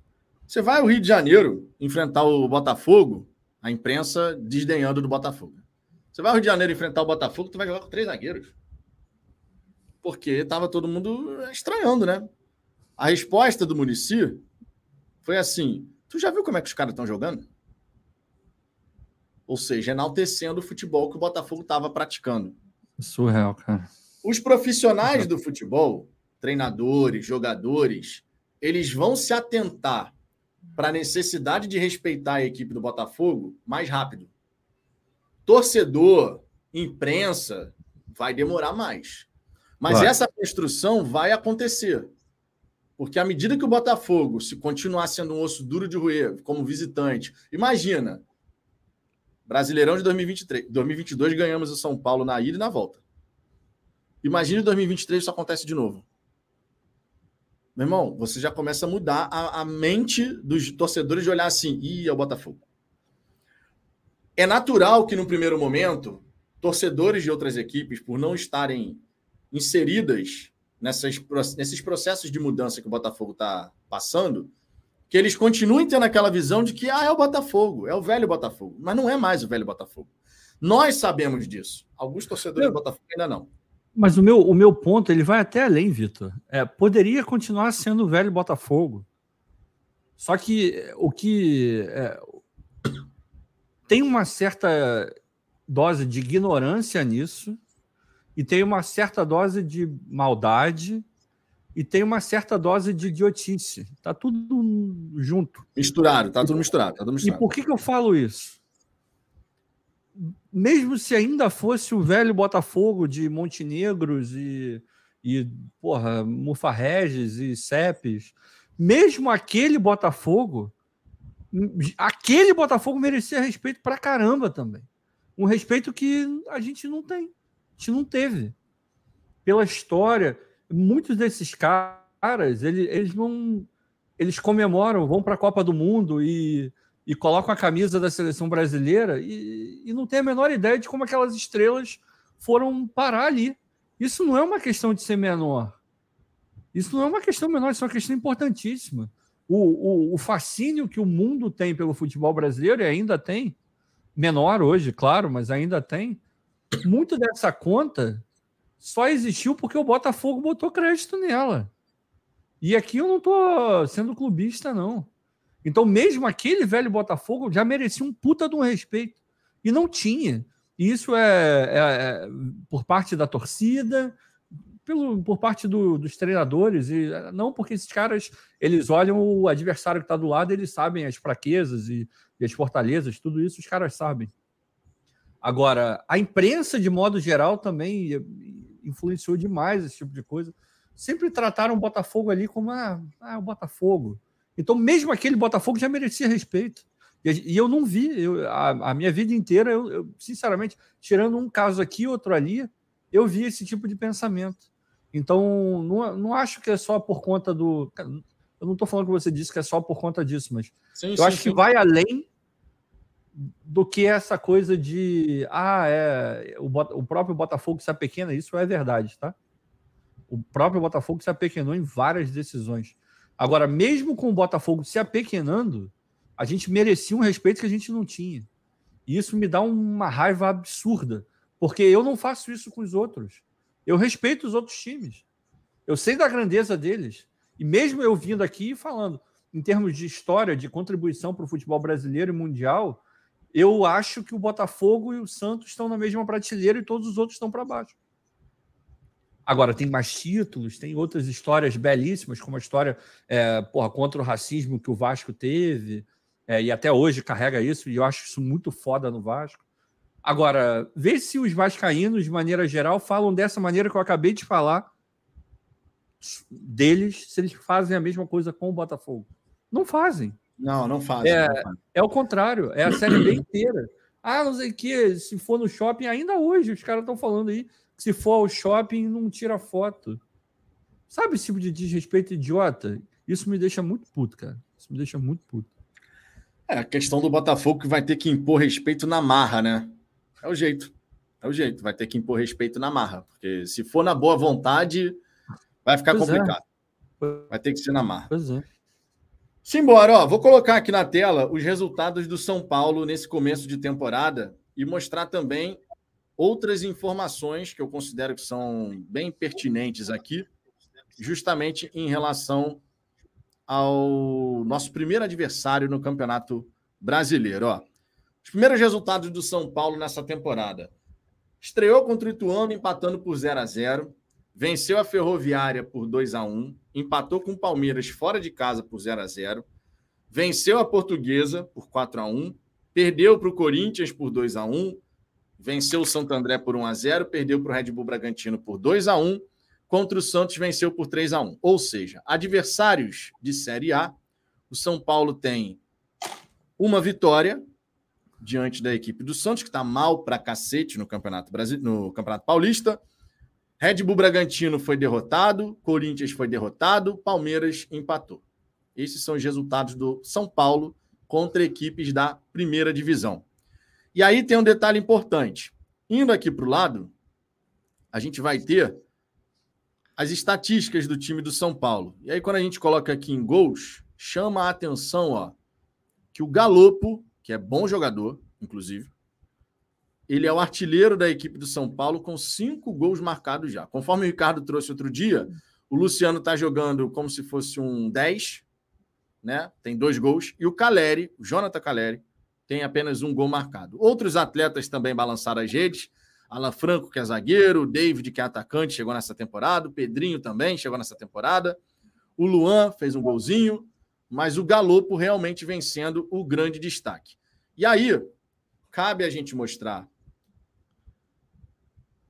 Speaker 1: você vai ao Rio de Janeiro enfrentar o Botafogo? A imprensa desdenhando do Botafogo. Você vai ao Rio de Janeiro enfrentar o Botafogo, tu vai jogar com três zagueiros. Porque estava todo mundo estranhando, né? A resposta do município foi assim: tu já viu como é que os caras estão jogando? Ou seja, enaltecendo o futebol que o Botafogo estava praticando.
Speaker 2: Surreal, cara.
Speaker 1: Os profissionais do futebol, treinadores, jogadores, eles vão se atentar para a necessidade de respeitar a equipe do Botafogo mais rápido. Torcedor, imprensa, vai demorar mais. Mas essa construção vai acontecer. Porque à medida que o Botafogo se continuar sendo um osso duro de roer como visitante, imagina, Brasileirão de 2023. 2022 ganhamos o São Paulo na ida e na volta. Imagine 2023 isso acontece de novo. Meu irmão, você já começa a mudar a, a mente dos torcedores de olhar assim, ih, é o Botafogo. É natural que no primeiro momento, torcedores de outras equipes, por não estarem inseridas nessas, nesses processos de mudança que o Botafogo está passando, que eles continuem tendo aquela visão de que ah, é o Botafogo, é o velho Botafogo. Mas não é mais o velho Botafogo. Nós sabemos disso. Alguns torcedores do Botafogo ainda não.
Speaker 2: Mas o meu, o meu ponto ele vai até além, Vitor. É, poderia continuar sendo o velho Botafogo. Só que o que é, tem uma certa dose de ignorância nisso e tem uma certa dose de maldade e tem uma certa dose de idiotice. Tá tudo junto.
Speaker 1: Misturado, tá tudo misturado. Tá tudo misturado.
Speaker 2: E por que, que eu falo isso? Mesmo se ainda fosse o velho Botafogo de Montenegros e, e porra, Mufarreges e Cepes, mesmo aquele Botafogo, aquele Botafogo merecia respeito pra caramba também. Um respeito que a gente não tem. A gente não teve. Pela história, muitos desses caras, eles, eles não. Eles comemoram, vão para a Copa do Mundo e, e colocam a camisa da seleção brasileira e, e não tem a menor ideia de como aquelas estrelas foram parar ali. Isso não é uma questão de ser menor. Isso não é uma questão menor, isso é uma questão importantíssima. O, o, o fascínio que o mundo tem pelo futebol brasileiro, e ainda tem, menor hoje, claro, mas ainda tem, muito dessa conta só existiu porque o Botafogo botou crédito nela. E aqui eu não estou sendo clubista, não. Então, mesmo aquele velho Botafogo já merecia um puta de um respeito. E não tinha. E isso é, é, é por parte da torcida, pelo, por parte do, dos treinadores, e não porque esses caras eles olham o adversário que está do lado, eles sabem as fraquezas e, e as fortalezas, tudo isso os caras sabem. Agora, a imprensa, de modo geral, também influenciou demais esse tipo de coisa. Sempre trataram o Botafogo ali como ah, ah, o Botafogo. Então, mesmo aquele Botafogo já merecia respeito. E, eu não vi, eu, a, a, minha vida inteira, eu, eu, sinceramente, tirando um caso aqui, outro ali, eu vi esse tipo de pensamento. Então, não, não acho que é só por conta do. Eu não estou falando que você disse que é só por conta disso, mas sim, eu sim, acho sim. que vai além do que essa coisa de ah, é o, o próprio Botafogo se apequena, isso é verdade, tá? O próprio Botafogo se apequenou em várias decisões. Agora, mesmo com o Botafogo se apequenando, a gente merecia um respeito que a gente não tinha. E isso me dá uma raiva absurda, porque eu não faço isso com os outros. Eu respeito os outros times. Eu sei da grandeza deles. E mesmo eu vindo aqui falando em termos de história, de contribuição para o futebol brasileiro e mundial, eu acho que o Botafogo e o Santos estão na mesma prateleira e todos os outros estão para baixo. Agora, tem mais títulos, tem outras histórias belíssimas, como a história é, porra, contra o racismo que o Vasco teve, é, e até hoje carrega isso, e eu acho isso muito foda no Vasco. Agora, vê se os vascaínos, de maneira geral, falam dessa maneira que eu acabei de falar deles, se eles fazem a mesma coisa com o Botafogo. Não fazem.
Speaker 1: Não, não fazem.
Speaker 2: É,
Speaker 1: não fazem.
Speaker 2: é o contrário, é a Série B inteira. Ah, não sei o que, se for no shopping, ainda hoje, os caras estão falando aí se for ao shopping, não tira foto. Sabe esse tipo de desrespeito idiota? Isso me deixa muito puto, cara. Isso me deixa muito puto.
Speaker 1: É a questão do Botafogo que vai ter que impor respeito na marra, né? É o jeito. É o jeito. Vai ter que impor respeito na marra. Porque se for na boa vontade, vai ficar pois é. complicado. É. Vai ter que ser na marra.
Speaker 2: Pois é.
Speaker 1: Simbora, ó. Vou colocar aqui na tela os resultados do São Paulo nesse começo de temporada e mostrar também outras informações que eu considero que são bem pertinentes aqui, justamente em relação ao nosso primeiro adversário no Campeonato Brasileiro. Ó. Os primeiros resultados do São Paulo nessa temporada. Estreou contra o Ituano empatando por 0 a 0 venceu a Ferroviária por 2 a 1 empatou com o Palmeiras fora de casa por 0 a 0 venceu a Portuguesa por 4 a 1 perdeu para o Corinthians por 2 a 1 venceu o Santo André por 1 a 0 perdeu para o Red Bull Bragantino por 2 a 1 contra o Santos venceu por 3 a 1 Ou seja, adversários de Série A, o São Paulo tem uma vitória, diante da equipe do Santos, que está mal para cacete no Campeonato, Brasil, no Campeonato Paulista. Red Bull Bragantino foi derrotado, Corinthians foi derrotado, Palmeiras empatou. Esses são os resultados do São Paulo contra equipes da primeira divisão. E aí tem um detalhe importante. Indo aqui para o lado, a gente vai ter as estatísticas do time do São Paulo. E aí, quando a gente coloca aqui em gols, chama a atenção ó, que o Galopo que é bom jogador, inclusive. Ele é o artilheiro da equipe do São Paulo com cinco gols marcados já. Conforme o Ricardo trouxe outro dia, o Luciano está jogando como se fosse um 10, né? Tem dois gols. E o Caleri, o Jonathan Caleri, tem apenas um gol marcado. Outros atletas também balançaram as redes. Alan Franco, que é zagueiro, David, que é atacante, chegou nessa temporada, o Pedrinho também chegou nessa temporada. O Luan fez um golzinho mas o Galopo realmente vem sendo o grande destaque. E aí, cabe a gente mostrar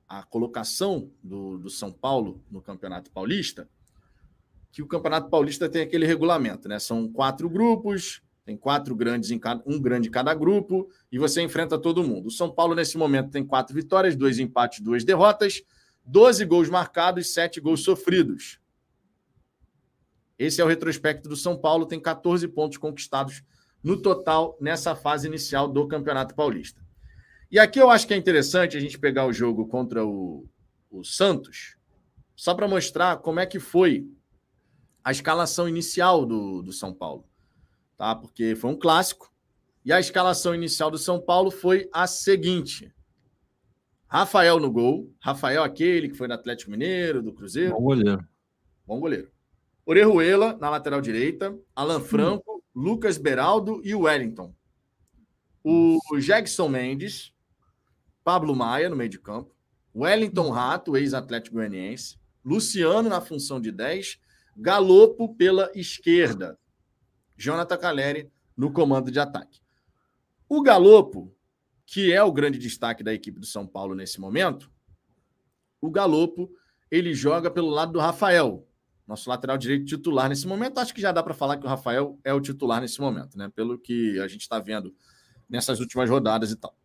Speaker 1: a colocação do, do São Paulo no Campeonato Paulista, que o Campeonato Paulista tem aquele regulamento, né? São quatro grupos, Tem quatro grandes em cada, um grande em cada grupo e você enfrenta todo mundo. O São Paulo, nesse momento, tem quatro vitórias, dois empates, duas derrotas, 12 gols marcados, sete gols sofridos. Esse é o retrospecto do São Paulo, tem 14 pontos conquistados no total nessa fase inicial do Campeonato Paulista. E aqui eu acho que é interessante a gente pegar o jogo contra o, o Santos, só para mostrar como é que foi a escalação inicial do, do São Paulo tá? Porque foi um clássico. E a escalação inicial do São Paulo foi a seguinte: Rafael no gol. Rafael, aquele que foi no Atlético Mineiro, do Cruzeiro.
Speaker 2: Bom goleiro.
Speaker 1: Bom goleiro. Orejuela na lateral direita. Alan Franco, hum. Lucas Beraldo e Wellington. O Jackson Mendes, Pablo Maia no meio de campo. Wellington Rato, ex-Atlético Goianiense. Luciano na função de 10. Galopo pela esquerda. Jonathan Caleri no comando de ataque. O Galopo, que é o grande destaque da equipe do São Paulo nesse momento, o Galopo ele joga pelo lado do Rafael, nosso lateral direito titular nesse momento. Acho que já dá para falar que o Rafael é o titular nesse momento, né? Pelo que a gente está vendo nessas últimas rodadas e tal.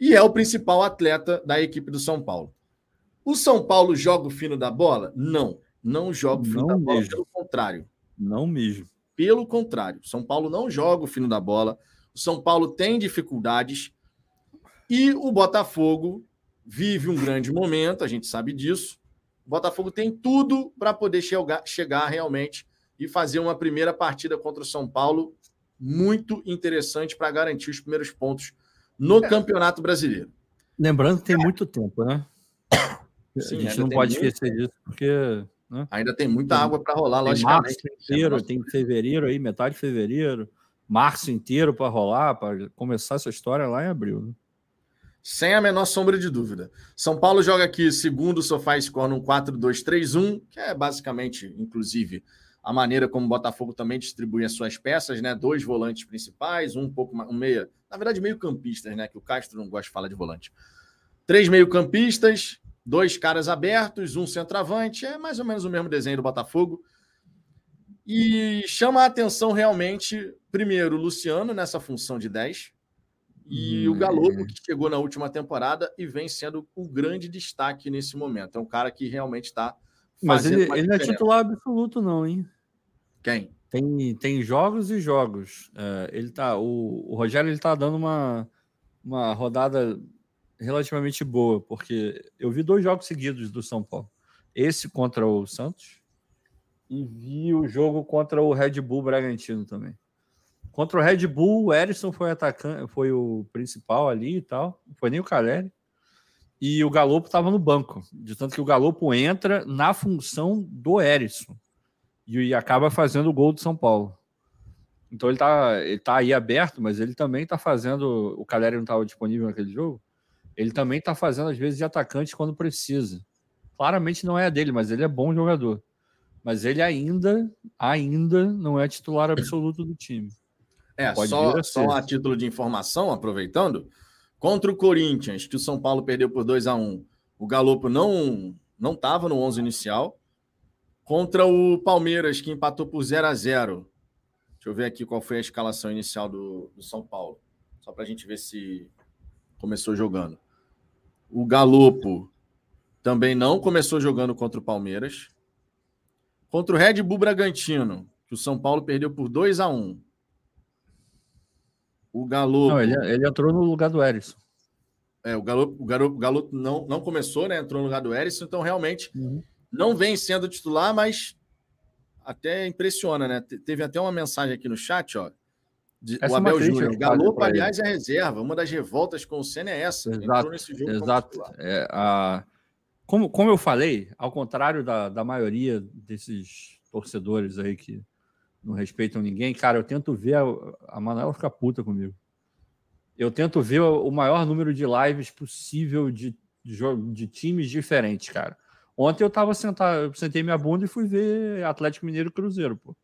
Speaker 1: E é o principal atleta da equipe do São Paulo. O São Paulo joga o fino da bola? Não, não joga o fino não da bola, mesmo. pelo contrário.
Speaker 2: Não mesmo.
Speaker 1: Pelo contrário, São Paulo não joga o fino da bola. O São Paulo tem dificuldades e o Botafogo vive um grande momento, a gente sabe disso. O Botafogo tem tudo para poder chegar, chegar realmente e fazer uma primeira partida contra o São Paulo muito interessante para garantir os primeiros pontos no é. Campeonato Brasileiro.
Speaker 2: Lembrando que tem muito tempo, né? Sim, a gente não pode esquecer disso, porque
Speaker 1: né? Ainda tem muita água para rolar,
Speaker 2: tem logicamente. Março inteiro, tem fevereiro aí, metade de fevereiro, março inteiro para rolar, para começar essa história lá em abril. Né?
Speaker 1: Sem a menor sombra de dúvida. São Paulo joga aqui segundo o Sofá Score num 4-2-3-1, que é basicamente, inclusive, a maneira como o Botafogo também distribui as suas peças, né? Dois volantes principais, um pouco um meia, na verdade meio campistas, né? Que o Castro não gosta de falar de volante. Três meio campistas, dois caras abertos, um centroavante, é mais ou menos o mesmo desenho do Botafogo. E chama a atenção realmente, primeiro, o Luciano nessa função de 10 e hum. o Galopo, que chegou na última temporada e vem sendo o grande destaque nesse momento. É um cara que realmente está.
Speaker 2: Mas ele, ele não é titular absoluto, não, hein?
Speaker 1: Quem?
Speaker 2: Tem, tem jogos e jogos. É, ele tá, o, o Rogério ele tá dando uma, uma rodada relativamente boa, porque eu vi dois jogos seguidos do São Paulo. Esse contra o Santos e vi o jogo contra o Red Bull Bragantino também. Contra o Red Bull, o Erisson foi atacante, foi o principal ali e tal, não foi nem o Caleri. E o Galopo estava no banco, de tanto que o Galopo entra na função do Erisson e acaba fazendo o gol do São Paulo. Então ele tá, ele tá aí aberto, mas ele também tá fazendo. O Caleri não estava disponível naquele jogo. Ele também está fazendo, às vezes, de atacante quando precisa. Claramente não é a dele, mas ele é bom jogador. Mas ele ainda, ainda não é titular absoluto do time.
Speaker 1: É, Pode só, a só a título de informação, aproveitando, contra o Corinthians, que o São Paulo perdeu por 2 a 1 o Galopo não não estava no 11 inicial. Contra o Palmeiras, que empatou por 0 a 0 Deixa eu ver aqui qual foi a escalação inicial do, do São Paulo. Só para a gente ver se começou jogando. O Galopo também não começou jogando contra o Palmeiras. Contra o Red Bull Bragantino, que o São Paulo perdeu por 2 a 1 O Galopo.
Speaker 2: Não, ele, ele entrou no lugar do Erisson.
Speaker 1: É, o Galopo, o Galopo, o Galopo não, não começou, né? Entrou no lugar do Erisson, então realmente uhum. não vem sendo titular, mas até impressiona, né? Teve até uma mensagem aqui no chat, ó. De, o é Abel Júnior. Galopo, aliás, é reserva. Uma das revoltas com o Senna é essa.
Speaker 2: Exato. exato. É, a... como, como eu falei, ao contrário da, da maioria desses torcedores aí que não respeitam ninguém, cara, eu tento ver a, a Manuela ficar puta comigo. Eu tento ver o maior número de lives possível de, de, de times diferentes, cara. Ontem eu tava sentado, eu sentei minha bunda e fui ver Atlético Mineiro e Cruzeiro, pô.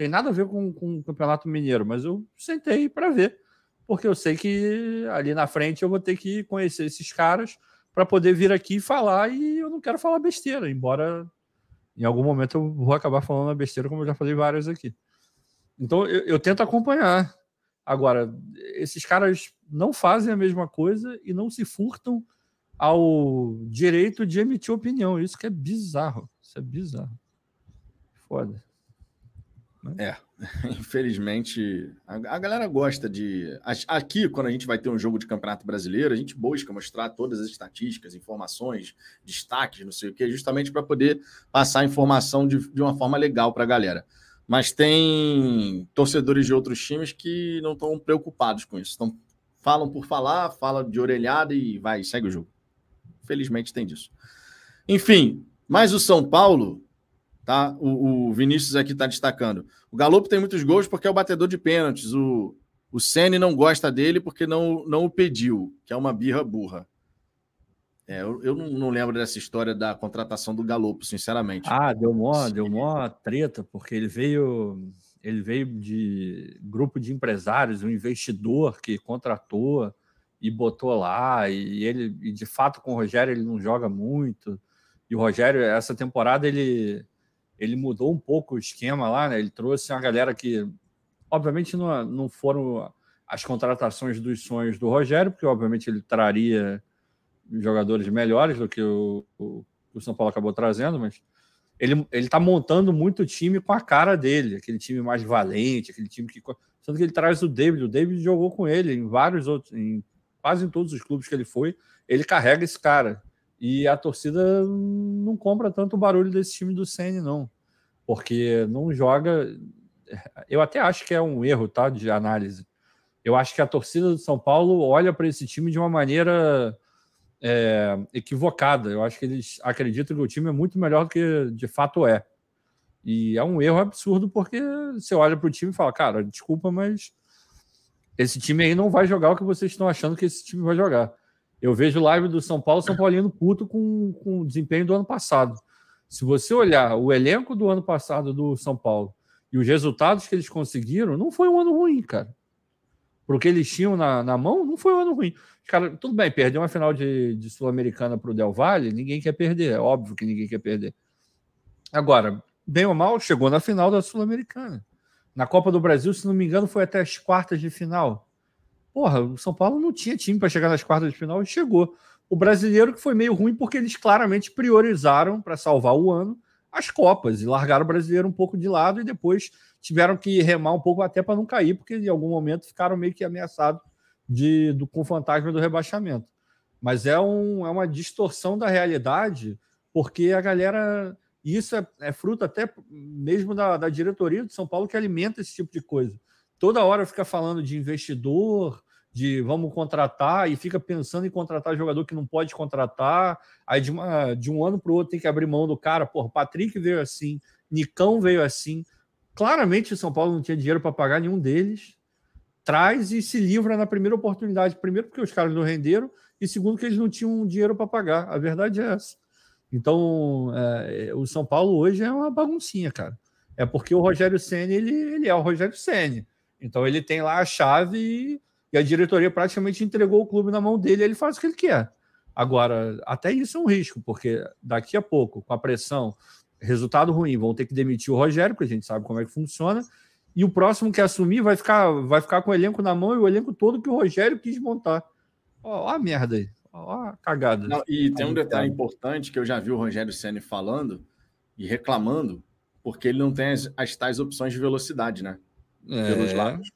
Speaker 2: Tem nada a ver com, com o Campeonato Mineiro, mas eu sentei para ver, porque eu sei que ali na frente eu vou ter que conhecer esses caras para poder vir aqui e falar, e eu não quero falar besteira, embora em algum momento eu vou acabar falando besteira, como eu já falei várias aqui. Então eu, eu tento acompanhar. Agora, esses caras não fazem a mesma coisa e não se furtam ao direito de emitir opinião. Isso que é bizarro. Isso é bizarro. Foda.
Speaker 1: É, infelizmente, a, a, galera gosta de. Aqui, quando a gente vai ter um jogo de campeonato brasileiro, a gente busca mostrar todas as estatísticas, informações, destaques, não sei o que, justamente para poder passar a informação de, de uma forma legal para a galera. Mas tem torcedores de outros times que não estão preocupados com isso. Então, falam por falar, fala de orelhada e vai, segue o jogo. Felizmente tem disso. Enfim, mas o São Paulo Tá? O, o Vinícius aqui está destacando. O Galo tem muitos gols porque é o batedor de pênaltis. O, o Sene não gosta dele porque não, não o pediu, que é uma birra burra. É, eu, eu não, não, lembro dessa história da contratação do Galopo, sinceramente.
Speaker 2: Ah, deu mó, deu mó treta, porque ele veio, ele veio de grupo de empresários, um investidor que contratou e botou lá, e ele, e de fato, com o Rogério ele não joga muito. E o Rogério, essa temporada, ele ele mudou um pouco o esquema lá, né? Ele trouxe uma galera que, obviamente, não, não foram as contratações dos sonhos do Rogério, porque, obviamente, ele traria jogadores melhores do que o, o, o São Paulo acabou trazendo, mas ele está montando muito time com a cara dele, aquele time mais valente, aquele time que. Sendo que ele traz o David, o David jogou com ele em vários outros, em quase em todos os clubes que ele foi, ele carrega esse cara. E a torcida não compra tanto o barulho desse time do Ceni não. Porque não joga. Eu até acho que é um erro tá, de análise. Eu acho que a torcida do São Paulo olha para esse time de uma maneira é, equivocada. Eu acho que eles acreditam que o time é muito melhor do que de fato é. E é um erro absurdo porque você olha para o time e fala, cara, desculpa, mas esse time aí não vai jogar o que vocês estão achando que esse time vai jogar. Eu vejo live do São Paulo, São Paulino puto com, com o desempenho do ano passado. Se você olhar o elenco do ano passado do São Paulo e os resultados que eles conseguiram, não foi um ano ruim, cara. Porque eles tinham na, na mão, não foi um ano ruim. Cara, tudo bem, perder uma final de, de Sul-Americana para o Del Valle, ninguém quer perder, é óbvio que ninguém quer perder. Agora, bem ou mal, chegou na final da Sul-Americana. Na Copa do Brasil, se não me engano, foi até as quartas de final. Porra, o São Paulo não tinha time para chegar nas quartas de final e chegou. O brasileiro que foi meio ruim porque eles claramente priorizaram para salvar o ano as Copas e largaram o brasileiro um pouco de lado e depois tiveram que remar um pouco até para não cair, porque em algum momento ficaram meio que ameaçados de, do, com o fantasma do rebaixamento. Mas é, um, é uma distorção da realidade, porque a galera. Isso é, é fruto até mesmo da, da diretoria de São Paulo que alimenta esse tipo de coisa toda hora fica falando de investidor, de vamos contratar e fica pensando em contratar jogador que não pode contratar. Aí de, uma, de um ano para o outro tem que abrir mão do cara. Porra, Patrick veio assim, Nicão veio assim. Claramente o São Paulo não tinha dinheiro para pagar nenhum deles. Traz e se livra na primeira oportunidade. Primeiro, porque os caras não renderam, e segundo, que eles não tinham dinheiro para pagar. A verdade é essa. Então, é, o São Paulo hoje é uma baguncinha, cara. É porque o Rogério Senna, ele, ele é o Rogério Senna. Então ele tem lá a chave e, e a diretoria praticamente entregou o clube na mão dele, ele faz o que ele quer. Agora, até isso é um risco, porque daqui a pouco, com a pressão, resultado ruim, vão ter que demitir o Rogério, porque a gente sabe como é que funciona, e o próximo que assumir vai ficar, vai ficar com o elenco na mão e o elenco todo que o Rogério quis montar. Ó, ó a merda aí, ó a cagada.
Speaker 1: Não, e tem um detalhe importante que eu já vi o Rogério Senna falando e reclamando, porque ele não tem as, as tais opções de velocidade, né? é, pelos lados.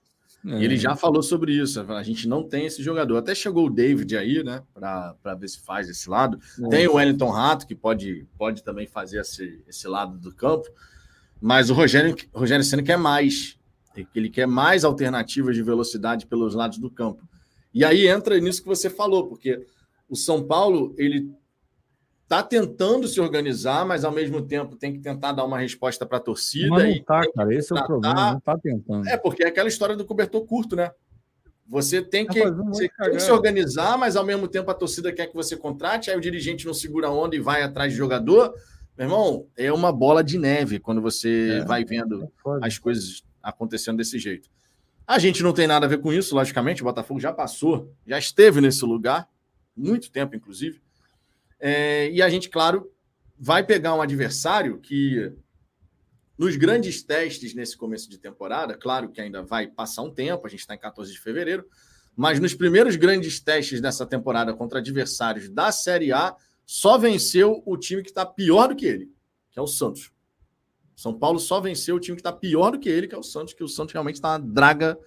Speaker 1: É. E ele já falou sobre isso. A gente não tem esse jogador. Até chegou o David aí, né? Para ver se faz esse lado. É. Tem o Wellington Rato, que pode, pode também fazer esse, esse lado do campo. Mas o Rogério, Rogério Senna quer mais. Ele quer mais alternativas de velocidade pelos lados do campo. E aí entra nisso que você falou, porque o São Paulo ele está tentando se organizar, mas ao mesmo tempo tem que tentar dar uma resposta para a torcida. Mas
Speaker 2: não tá, cara, esse é o problema, não está tentando.
Speaker 1: É, porque é aquela história do cobertor curto, né? Você tem que, você tem que se organizar, mas ao mesmo tempo a torcida quer que você contrate, aí o dirigente não segura a onda e vai atrás de jogador. Meu irmão, é uma bola de neve quando você é, vai vendo é as coisas acontecendo desse jeito. A gente não tem nada a ver com isso, logicamente. O Botafogo já passou, já esteve nesse lugar, muito tempo, inclusive. É, e a gente, claro, vai pegar um adversário que nos grandes testes nesse começo de temporada, claro que ainda vai passar um tempo, a gente está em 14 de fevereiro, mas nos primeiros grandes testes dessa temporada contra adversários da Série A, só venceu o time que está pior do que ele, que é o Santos. São Paulo só venceu o time que está pior do que ele, que é o Santos, que o Santos realmente está uma draga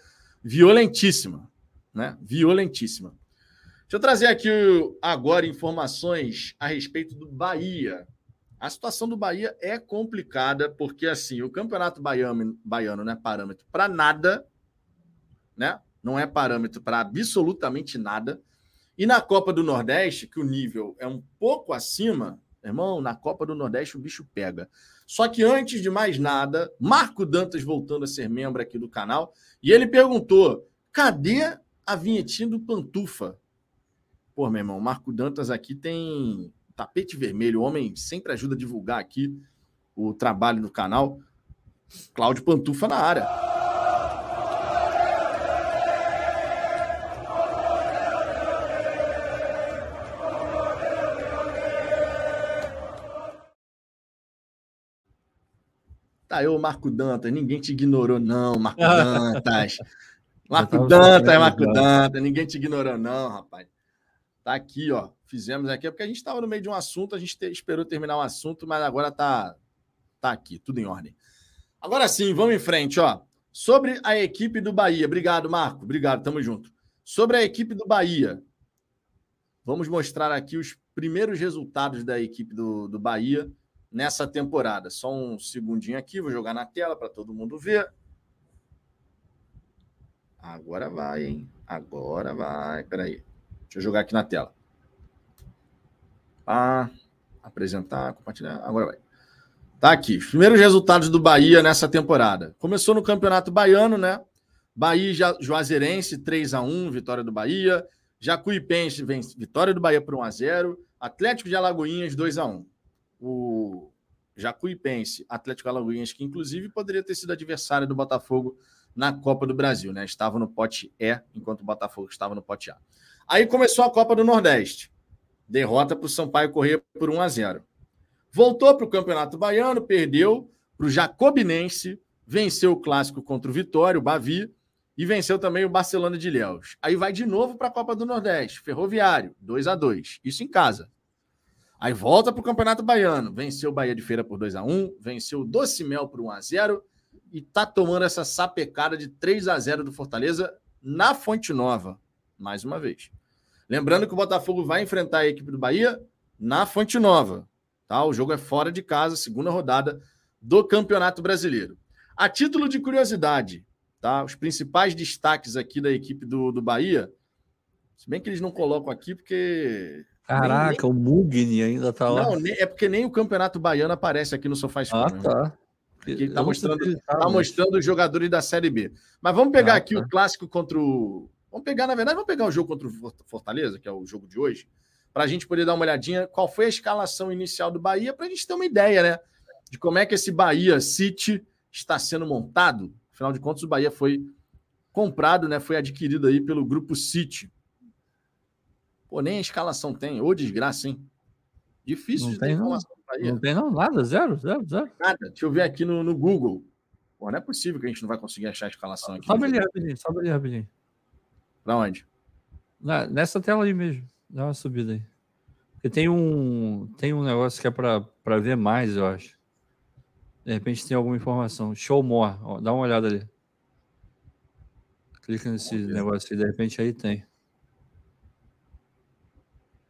Speaker 1: violentíssima, né? Violentíssima. Deixa eu trazer aqui agora informações a respeito do Bahia. A situação do Bahia é complicada, porque assim, o Campeonato Baiano, baiano não é parâmetro para nada, né? Não é parâmetro para absolutamente nada. E na Copa do Nordeste, que o nível é um pouco acima, irmão, na Copa do Nordeste o bicho pega. Só que antes de mais nada, Marco Dantas voltando a ser membro aqui do canal, e ele perguntou: cadê a vinhetinha do Pantufa? Pô, meu irmão, Marco Dantas aqui tem tapete vermelho. O homem sempre ajuda a divulgar aqui o trabalho do canal. Cláudio Pantufa na área. Tá, eu, Marco Dantas, ninguém te ignorou, não, Marco Dantas. Marco Dantas, Marco Dantas, ninguém te ignorou, não, rapaz. Tá aqui, ó fizemos aqui, é porque a gente estava no meio de um assunto, a gente te, esperou terminar o um assunto, mas agora tá, tá aqui, tudo em ordem. Agora sim, vamos em frente, ó. Sobre a equipe do Bahia. Obrigado, Marco. Obrigado, tamo junto. Sobre a equipe do Bahia. Vamos mostrar aqui os primeiros resultados da equipe do, do Bahia nessa temporada. Só um segundinho aqui, vou jogar na tela para todo mundo ver. Agora vai, hein? Agora vai. Peraí. Deixa eu jogar aqui na tela. Ah, apresentar, compartilhar. Agora vai. Tá aqui. Os primeiros resultados do Bahia nessa temporada. Começou no Campeonato Baiano, né? Bahia Juazeirense 3 a 1, vitória do Bahia. Jacuipense vence, vitória do Bahia por 1 a 0. Atlético de Alagoinhas 2 a 1. O Jacuipense, Atlético Alagoinhas que inclusive poderia ter sido adversário do Botafogo na Copa do Brasil, né? Estava no pote E, enquanto o Botafogo estava no pote A. Aí começou a Copa do Nordeste. Derrota para o Sampaio Corrêa por 1 a 0. Voltou para o Campeonato Baiano, perdeu para o Jacobinense, venceu o clássico contra o Vitória, o Bavi, e venceu também o Barcelona de Ilhéus. Aí vai de novo para a Copa do Nordeste, Ferroviário, 2 a 2 Isso em casa. Aí volta para o Campeonato Baiano, venceu o Bahia de Feira por 2 a 1 venceu o Doce Mel por 1 a 0 e tá tomando essa sapecada de 3 a 0 do Fortaleza na Fonte Nova, mais uma vez. Lembrando que o Botafogo vai enfrentar a equipe do Bahia na Fonte Nova. Tá? O jogo é fora de casa, segunda rodada do Campeonato Brasileiro. A título de curiosidade, tá? Os principais destaques aqui da equipe do, do Bahia, se bem que eles não colocam aqui porque.
Speaker 2: Caraca, nem, o Mugni ainda tá lá. Não,
Speaker 1: é porque nem o Campeonato Baiano aparece aqui no Sofá
Speaker 2: Ah, tá.
Speaker 1: Ele tá mostrando, tá mostrando os jogadores da Série B. Mas vamos pegar ah, aqui tá. o clássico contra o, Vamos pegar, na verdade, vamos pegar o jogo contra o Fortaleza, que é o jogo de hoje, para a gente poder dar uma olhadinha qual foi a escalação inicial do Bahia, para a gente ter uma ideia, né? De como é que esse Bahia City está sendo montado. Afinal de contas, o Bahia foi comprado, né? Foi adquirido aí pelo grupo City. Pô, nem a escalação tem. Ô, desgraça, hein? Difícil
Speaker 2: não de ter informação do Bahia. Não tem não, nada, zero, zero, zero.
Speaker 1: Nada. Deixa eu ver aqui no, no Google. Pô, não é possível que a gente não vai conseguir achar a escalação aqui.
Speaker 2: Sobe ali rapidinho, sobe ali rapidinho.
Speaker 1: Pra onde?
Speaker 2: Na, nessa tela aí mesmo. Dá uma subida aí. Porque tem um, tem um negócio que é para ver mais, eu acho. De repente tem alguma informação. Show more. Ó, dá uma olhada ali. Clica nesse negócio aí, de repente aí tem.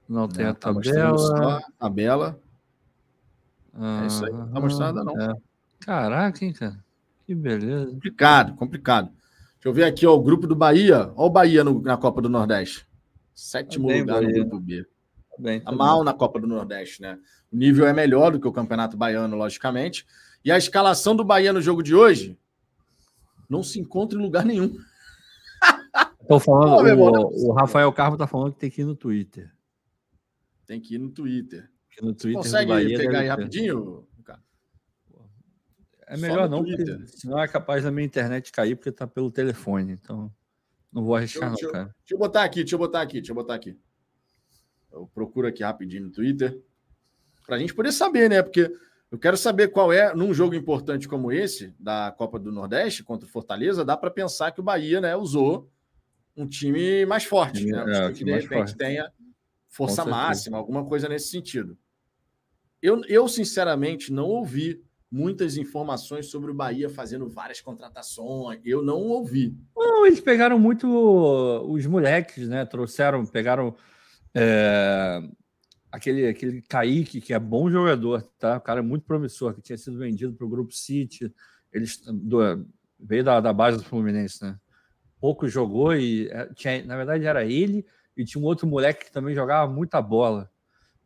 Speaker 2: Não tem a tá tabela.
Speaker 1: A tabela. Ah, é isso aí. Não tá mostrando nada, não. É.
Speaker 2: Caraca, hein, cara. Que beleza.
Speaker 1: Complicado, complicado. Deixa eu ver aqui, ó, o grupo do Bahia. Olha o Bahia no, na Copa do Nordeste. Sétimo bem, lugar Bahia. no grupo B. Tá, bem, mal bem. na Copa do Nordeste, né? O nível é melhor do que o Campeonato Baiano, logicamente. E a escalação do Bahia no jogo de hoje não se encontra em lugar nenhum.
Speaker 2: Tô falando, Pô, o, o, Rafael Carmo tá falando que tem que ir no Twitter.
Speaker 1: Tem que ir no Twitter.
Speaker 2: No Twitter
Speaker 1: Você consegue pegar aí rapidinho?
Speaker 2: É melhor não, Twitter. porque senão é capaz da minha internet cair porque tá pelo telefone. Então, não vou arriscar, deixa,
Speaker 1: não,
Speaker 2: cara.
Speaker 1: Deixa eu botar aqui, deixa eu botar aqui, deixa eu botar aqui. Eu procuro aqui rapidinho no Twitter. Pra gente poder saber, né? Porque Eu quero saber qual é, num jogo importante como esse, da Copa do Nordeste, contra o Fortaleza, dá para pensar que o Bahia né, usou um time mais forte, né? Um é, time que de repente forte. tenha força máxima, alguma coisa nesse sentido. Eu, eu, sinceramente, não ouvi muitas informações sobre o Bahia fazendo várias contratações. Eu não ouvi.
Speaker 2: Não, eles pegaram muito os moleques, né? Trouxeram, pegaram. É aquele, aquele Kaique, que é bom jogador, tá? O cara é muito promissor, que tinha sido vendido para o Grupo City. Eles do, veio da, da base do Fluminense, né? Pouco jogou e é, tinha, na verdade era ele e tinha um outro moleque que também jogava muita bola.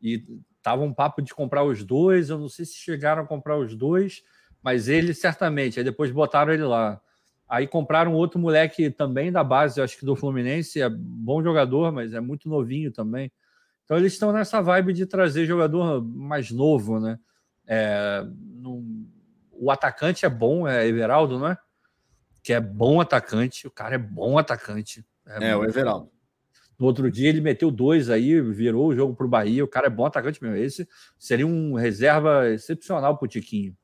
Speaker 2: E tava um papo de comprar os dois. Eu não sei se chegaram a comprar os dois, mas ele certamente. Aí depois botaram ele lá. Aí compraram outro moleque também da base, acho que do Fluminense, é bom jogador, mas é muito novinho também. Então eles estão nessa vibe de trazer jogador mais novo, né? É, no, o atacante é bom, é Everaldo, não é? Que é bom atacante, o cara é bom atacante.
Speaker 1: É, é o Everaldo.
Speaker 2: No outro dia ele meteu dois aí, virou o jogo para o Bahia. O cara é bom atacante mesmo. Esse seria um reserva excepcional para o Tiquinho.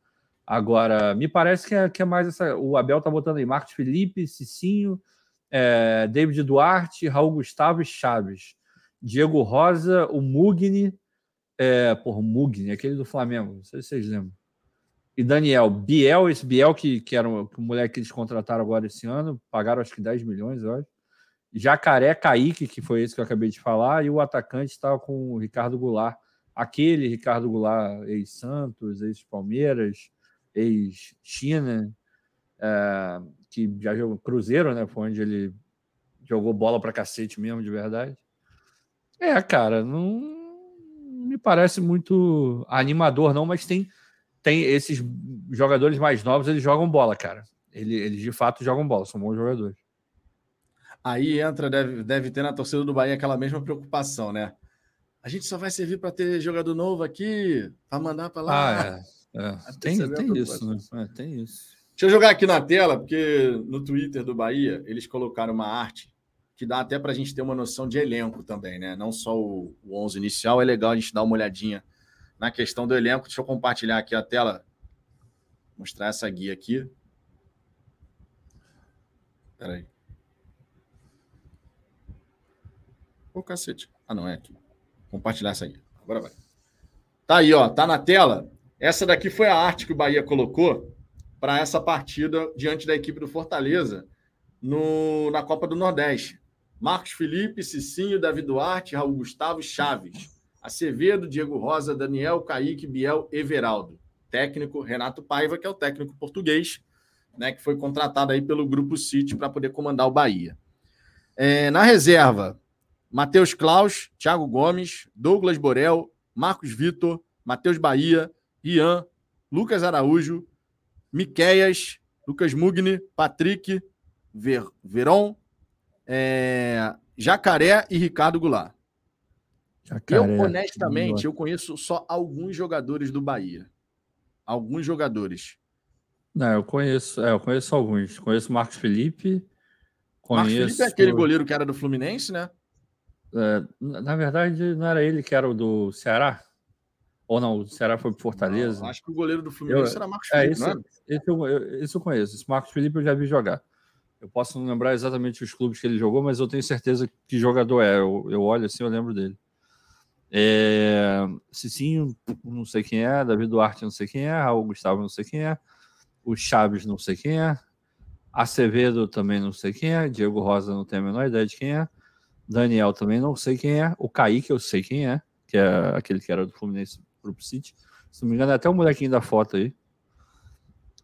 Speaker 2: Agora, me parece que é, que é, mais essa. O Abel tá botando aí Marcos Felipe, Cicinho, é, David Duarte, Raul Gustavo e Chaves. Diego Rosa, o Mugni, é, porra, o Mugni, aquele do Flamengo, não sei se vocês lembram. E Daniel, Biel, esse Biel que, que era o, que o moleque que eles contrataram agora esse ano, pagaram acho que 10 milhões, eu acho. Jacaré Kaique, que foi esse que eu acabei de falar, e o atacante estava com o Ricardo Goulart. Aquele Ricardo Goulart, ex-Santos, ex-Palmeiras, ex-China, é, que já jogou Cruzeiro, né? Foi onde ele jogou bola para cacete mesmo, de verdade. É, cara, não me parece muito animador, não, mas tem, tem esses jogadores mais novos, eles jogam bola, cara. Eles, eles de fato jogam bola, são bons jogadores.
Speaker 1: Aí entra, deve, deve ter na torcida do Bahia aquela mesma preocupação, né? A gente só vai servir para ter jogador novo aqui, para mandar para lá.
Speaker 2: Ah, é. é. Tem, tem isso, né? É, tem isso.
Speaker 1: Deixa eu jogar aqui na tela, porque no Twitter do Bahia eles colocaram uma arte que dá até para a gente ter uma noção de elenco também, né? Não só o, o 11 inicial, é legal a gente dar uma olhadinha na questão do elenco. Deixa eu compartilhar aqui a tela, mostrar essa guia aqui. Espera aí. Ô, cacete. Ah, não, é aqui. Compartilhar essa guia. Agora vai. Tá aí, ó. Tá na tela. Essa daqui foi a arte que o Bahia colocou para essa partida diante da equipe do Fortaleza no, na Copa do Nordeste. Marcos Felipe, Cicinho, Davi Duarte, Raul Gustavo Chaves. Acevedo, Diego Rosa, Daniel, Kaique, Biel, Everaldo. Técnico Renato Paiva, que é o técnico português, né, que foi contratado aí pelo Grupo City para poder comandar o Bahia. É, na reserva, Matheus Klaus, Thiago Gomes, Douglas Borel, Marcos Vitor, Matheus Bahia, Ian, Lucas Araújo, Miqueias, Lucas Mugni, Patrick, Ver, Veron, é, Jacaré e Ricardo Goulart. Jacaré, eu, honestamente, eu conheço só alguns jogadores do Bahia. Alguns jogadores.
Speaker 2: Não, eu conheço, é, eu conheço alguns. Conheço Marcos Felipe.
Speaker 1: Conheço... Marcos Felipe é aquele goleiro que era do Fluminense, né?
Speaker 2: É, na verdade, não era ele que era o do Ceará? Ou não, o Ceará foi para Fortaleza? Não,
Speaker 1: acho que o goleiro do Fluminense eu, era Marcos é,
Speaker 2: Felipe, esse, não Esse eu, esse eu conheço. Esse Marcos Felipe eu já vi jogar. Eu posso não lembrar exatamente os clubes que ele jogou, mas eu tenho certeza que jogador é. Eu, eu olho assim, eu lembro dele. É, Cicinho, não sei quem é. David Duarte, não sei quem é. Raul Gustavo, não sei quem é. O Chaves, não sei quem é. Acevedo, também não sei quem é. Diego Rosa, não tenho a menor ideia de quem é. Daniel, também não sei quem é. O Kaique, eu sei quem é, que é aquele que era do Fluminense Group City. Se não me engano, é até o molequinho da foto aí.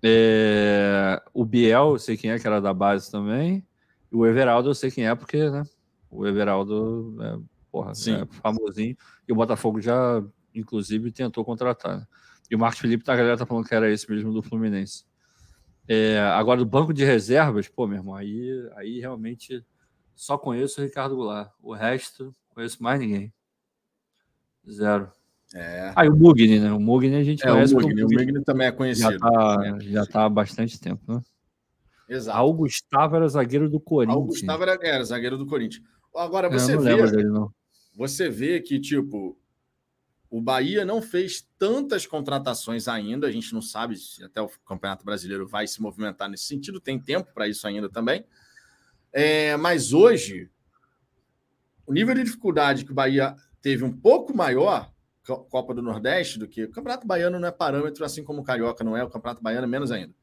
Speaker 2: É, o Biel, eu sei quem é, que era da base também. E o Everaldo, eu sei quem é, porque, né? O Everaldo é, porra, é famosinho. E o Botafogo já, inclusive, tentou contratar. Né? E o Marcos Felipe, tá, a galera tá falando que era esse mesmo do Fluminense. É, agora, do banco de reservas, pô, meu irmão, aí, aí realmente só conheço o Ricardo Goulart. O resto, conheço mais ninguém. Zero. É. Ah, e o Mugni, né? O Mugni a gente
Speaker 1: é, conhece. O Mugni, o Mugni também é conhecido.
Speaker 2: Já tá, já tá há bastante tempo, né?
Speaker 1: Exato.
Speaker 2: Ah, o Gustavo era zagueiro do Corinthians. Ah, o
Speaker 1: Gustavo era, era zagueiro do Corinthians. Agora, você vê...
Speaker 2: Dele,
Speaker 1: você vê que, tipo, o Bahia não fez tantas contratações ainda, a gente não sabe se até o Campeonato Brasileiro vai se movimentar nesse sentido, tem tempo para isso ainda também. É, mas hoje, o nível de dificuldade que o Bahia teve um pouco maior, Copa do Nordeste, do que o Campeonato Baiano não é parâmetro, assim como o Carioca não é, o Campeonato Baiano é menos ainda.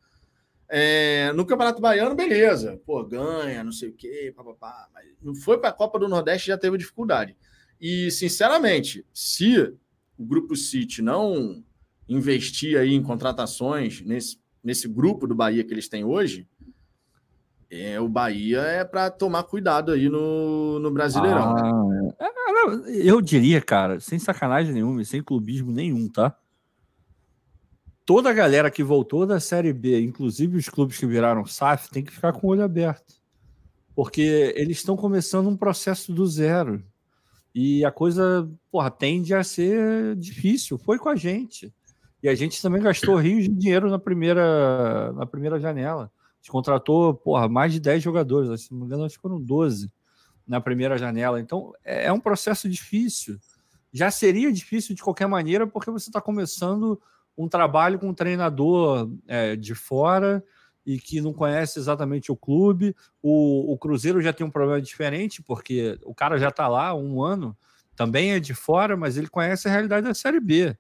Speaker 1: É, no Campeonato Baiano, beleza, pô, ganha, não sei o quê, papapá, mas não foi para a Copa do Nordeste já teve dificuldade. E, sinceramente, se o Grupo City não investir aí em contratações nesse, nesse grupo do Bahia que eles têm hoje, é, o Bahia é para tomar cuidado aí no, no Brasileirão.
Speaker 2: Ah, é. É, eu diria, cara, sem sacanagem nenhuma, sem clubismo nenhum, tá? Toda a galera que voltou da Série B, inclusive os clubes que viraram SAF, tem que ficar com o olho aberto. Porque eles estão começando um processo do zero. E a coisa, porra, tende a ser difícil. Foi com a gente. E a gente também gastou rios de dinheiro na primeira, na primeira janela. Gente contratou, porra, mais de 10 jogadores. Se não me engano, acho que foram 12 na primeira janela. Então, é, é um processo difícil. Já seria difícil de qualquer maneira, porque você está começando um trabalho com um treinador é, de fora e que não conhece exatamente o clube. O, o Cruzeiro já tem um problema diferente, porque o cara já está lá há um ano, também é de fora, mas ele conhece a realidade da Série B.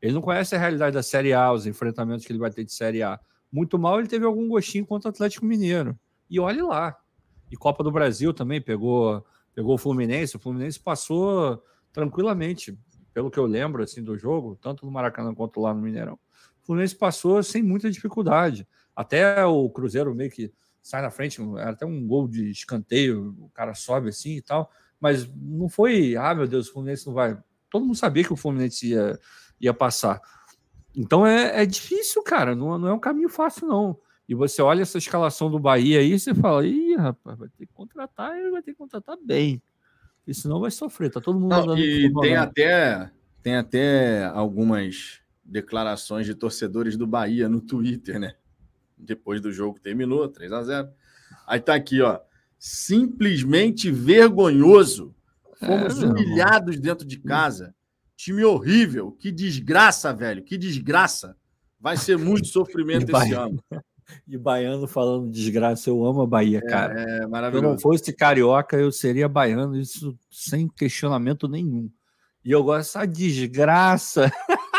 Speaker 2: Ele não conhece a realidade da Série A, os enfrentamentos que ele vai ter de Série A. Muito mal ele teve algum gostinho contra o Atlético Mineiro. E olhe lá. E Copa do Brasil também pegou, pegou o Fluminense. O Fluminense passou tranquilamente, pelo que eu lembro assim do jogo, tanto no Maracanã quanto lá no Mineirão. O Fluminense passou sem muita dificuldade. Até o Cruzeiro meio que sai na frente, era até um gol de escanteio, o cara sobe assim e tal, mas não foi, ah, meu Deus, o Fluminense não vai. Todo mundo sabia que o Fluminense ia, ia passar. Então é, é difícil, cara, não, não é um caminho fácil, não. E você olha essa escalação do Bahia aí, você fala, ih, rapaz, vai ter que contratar, ele vai ter que contratar bem. E senão vai sofrer, tá todo mundo
Speaker 1: não, E tem até, tem até algumas declarações de torcedores do Bahia no Twitter, né? depois do jogo terminou, 3 a 0 Aí tá aqui, ó. Simplesmente vergonhoso. Fomos é, humilhados dentro de casa. Time horrível. Que desgraça, velho. Que desgraça. Vai ser muito sofrimento esse ano.
Speaker 2: E baiano falando desgraça, eu amo a Bahia, é, cara.
Speaker 1: É, maravilhoso.
Speaker 2: Se eu não fosse carioca, eu seria baiano, isso sem questionamento nenhum. E eu gosto dessa desgraça.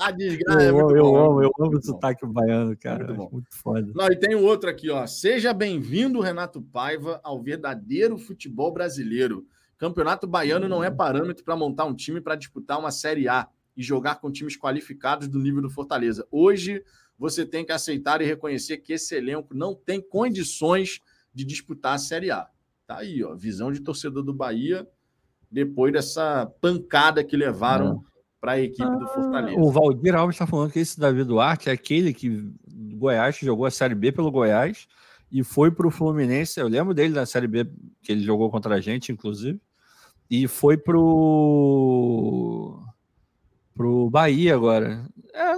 Speaker 1: A desgraça.
Speaker 2: Eu, é amo, eu bom, amo, eu amo o sotaque baiano, cara. Muito, bom. muito foda.
Speaker 1: Não, e tem outro aqui, ó. Seja bem-vindo, Renato Paiva, ao verdadeiro futebol brasileiro. Campeonato baiano não é parâmetro para montar um time para disputar uma Série A e jogar com times qualificados do nível do Fortaleza. Hoje, você tem que aceitar e reconhecer que esse elenco não tem condições de disputar a Série A. Tá aí, ó, visão de torcedor do Bahia depois dessa pancada que levaram para a equipe do Fortaleza.
Speaker 2: O Valdir Alves está falando que esse Davi Duarte é aquele que Goiás que jogou a Série B pelo Goiás e foi para o Fluminense. Eu lembro dele na Série B que ele jogou contra a gente, inclusive, e foi pro pro Bahia agora. É, é,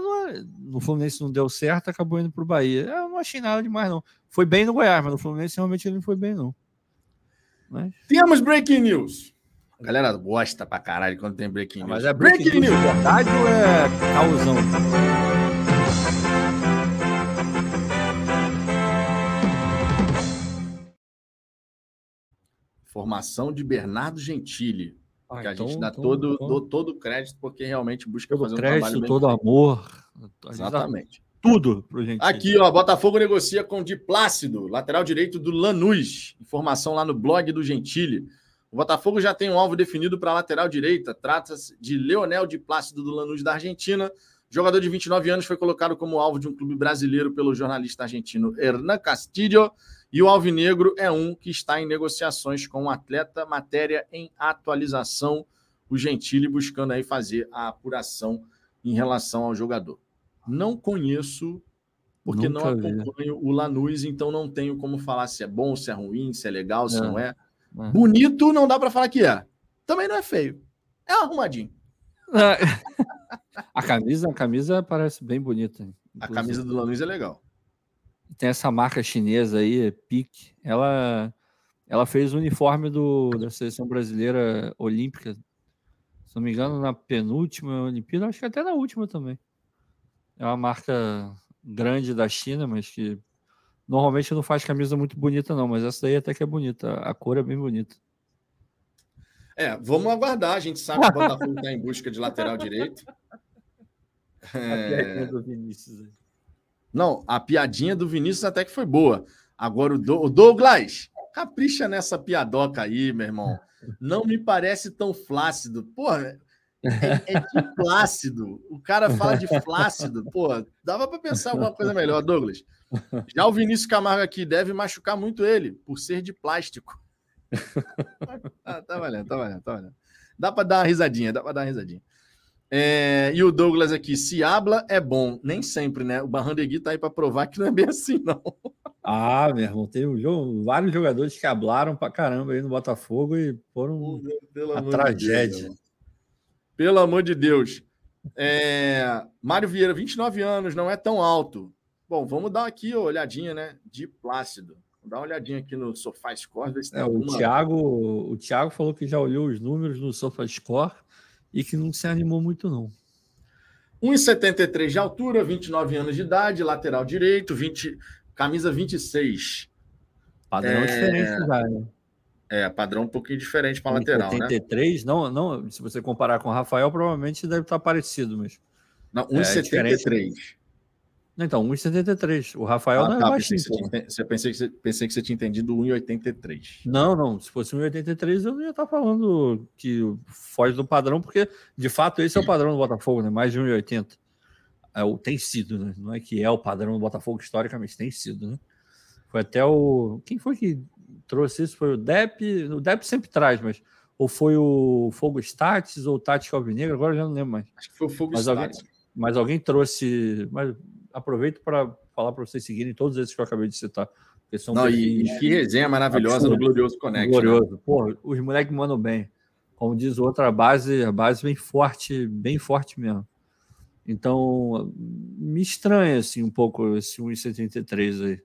Speaker 2: no Fluminense não deu certo, acabou indo pro Bahia. Eu não achei nada demais não. Foi bem no Goiás, mas no Fluminense realmente ele não foi bem não.
Speaker 1: Mas... Temos breaking news. A galera gosta pra caralho quando tem breaking news.
Speaker 2: Mas é breaking, breaking news, news verdade ou é causão?
Speaker 1: Formação de Bernardo Gentili. Ah, que a então, gente dá então, todo, então... todo o crédito, porque realmente busca todo fazer um
Speaker 2: crédito, trabalho todo amor.
Speaker 1: Exatamente.
Speaker 2: Tudo pro gente.
Speaker 1: Aqui, ó, Botafogo negocia com o Di Plácido, lateral direito do Lanús. Informação lá no blog do Gentili. O Botafogo já tem um alvo definido para a lateral direita. Trata-se de Leonel de Plácido do Lanús da Argentina. jogador de 29 anos foi colocado como alvo de um clube brasileiro pelo jornalista argentino Hernan Castillo. E o Alvinegro é um que está em negociações com o um atleta, matéria em atualização. O Gentili buscando aí fazer a apuração em relação ao jogador. Não conheço, porque Nunca não acompanho vi. o Lanús, então não tenho como falar se é bom, se é ruim, se é legal, se é. não é. É. Bonito não dá para falar que é. Também não é feio. É arrumadinho.
Speaker 2: a camisa, a camisa parece bem bonita. Inclusive.
Speaker 1: A camisa do Lanús é legal.
Speaker 2: Tem essa marca chinesa aí, PIC. Ela, ela fez o uniforme do, da seleção brasileira olímpica. Se não me engano, na penúltima Olimpíada, acho que até na última também. É uma marca grande da China, mas que normalmente não faz camisa muito bonita, não. Mas essa daí até que é bonita. A cor é bem bonita.
Speaker 1: É, vamos aguardar. A gente sabe que o Botafogo está em busca de lateral direito. É... do Vinícius. Não, a piadinha do Vinícius até que foi boa. Agora o, do... o Douglas, capricha nessa piadoca aí, meu irmão. Não me parece tão flácido. Porra, é, é de flácido. O cara fala de flácido. Pô, dava para pensar alguma coisa melhor, Douglas. Já o Vinícius Camargo aqui deve machucar muito ele, por ser de plástico. ah, tá valendo, tá valendo, tá valendo. Dá para dar uma risadinha, dá para dar uma risadinha. É, e o Douglas aqui, se habla é bom. Nem sempre, né? O Barrandegui tá aí para provar que não é bem assim, não.
Speaker 2: Ah, meu irmão, tem um jogo, vários jogadores que hablaram para caramba aí no Botafogo e foram Pelo uma tragédia.
Speaker 1: Deus, Pelo amor de Deus. É, Mário Vieira, 29 anos, não é tão alto. Bom, vamos dar aqui uma olhadinha, né? De Plácido. Vamos dar uma olhadinha aqui no SofaScore. Ver se
Speaker 2: é, alguma... o, Thiago, o Thiago falou que já olhou os números no SofaScore e que não se animou muito, não.
Speaker 1: 1,73 de altura, 29 anos de idade, lateral direito, 20, camisa 26.
Speaker 2: Padrão é... diferente,
Speaker 1: velho. É, padrão um pouquinho diferente para lateral,
Speaker 2: 83, né? não, não, se você comparar com o Rafael, provavelmente deve estar parecido, mas
Speaker 1: Não, 1,73. É
Speaker 2: então, 1,73. O Rafael ah, não é tá, baixinho.
Speaker 1: Pensei, que você, pensei, que você, pensei que você tinha entendido 1,83.
Speaker 2: Não, não. Se fosse 1,83, eu não ia estar falando que foge do padrão, porque de fato esse é o padrão do Botafogo, né? Mais de 1,80. É, o, tem sido, né? Não é que é o padrão do Botafogo historicamente, tem sido, né? Foi até o. Quem foi que trouxe isso? Foi o Dep. O Dep sempre traz, mas. Ou foi o Fogo Stats ou o Tática Alvinegro, agora eu já não lembro mais.
Speaker 1: Acho que foi o Fogo
Speaker 2: mas
Speaker 1: Stats.
Speaker 2: Alguém, mas alguém trouxe. Mas aproveito para falar para vocês seguirem todos esses que eu acabei de citar.
Speaker 1: São Não, e, que resenha maravilhosa no Glorioso Connect. Né?
Speaker 2: Glorioso. Né? Pô, os moleques mandam bem. Como diz outra base, a base bem forte, bem forte mesmo. Então, me estranha assim um pouco esse 1,73 aí.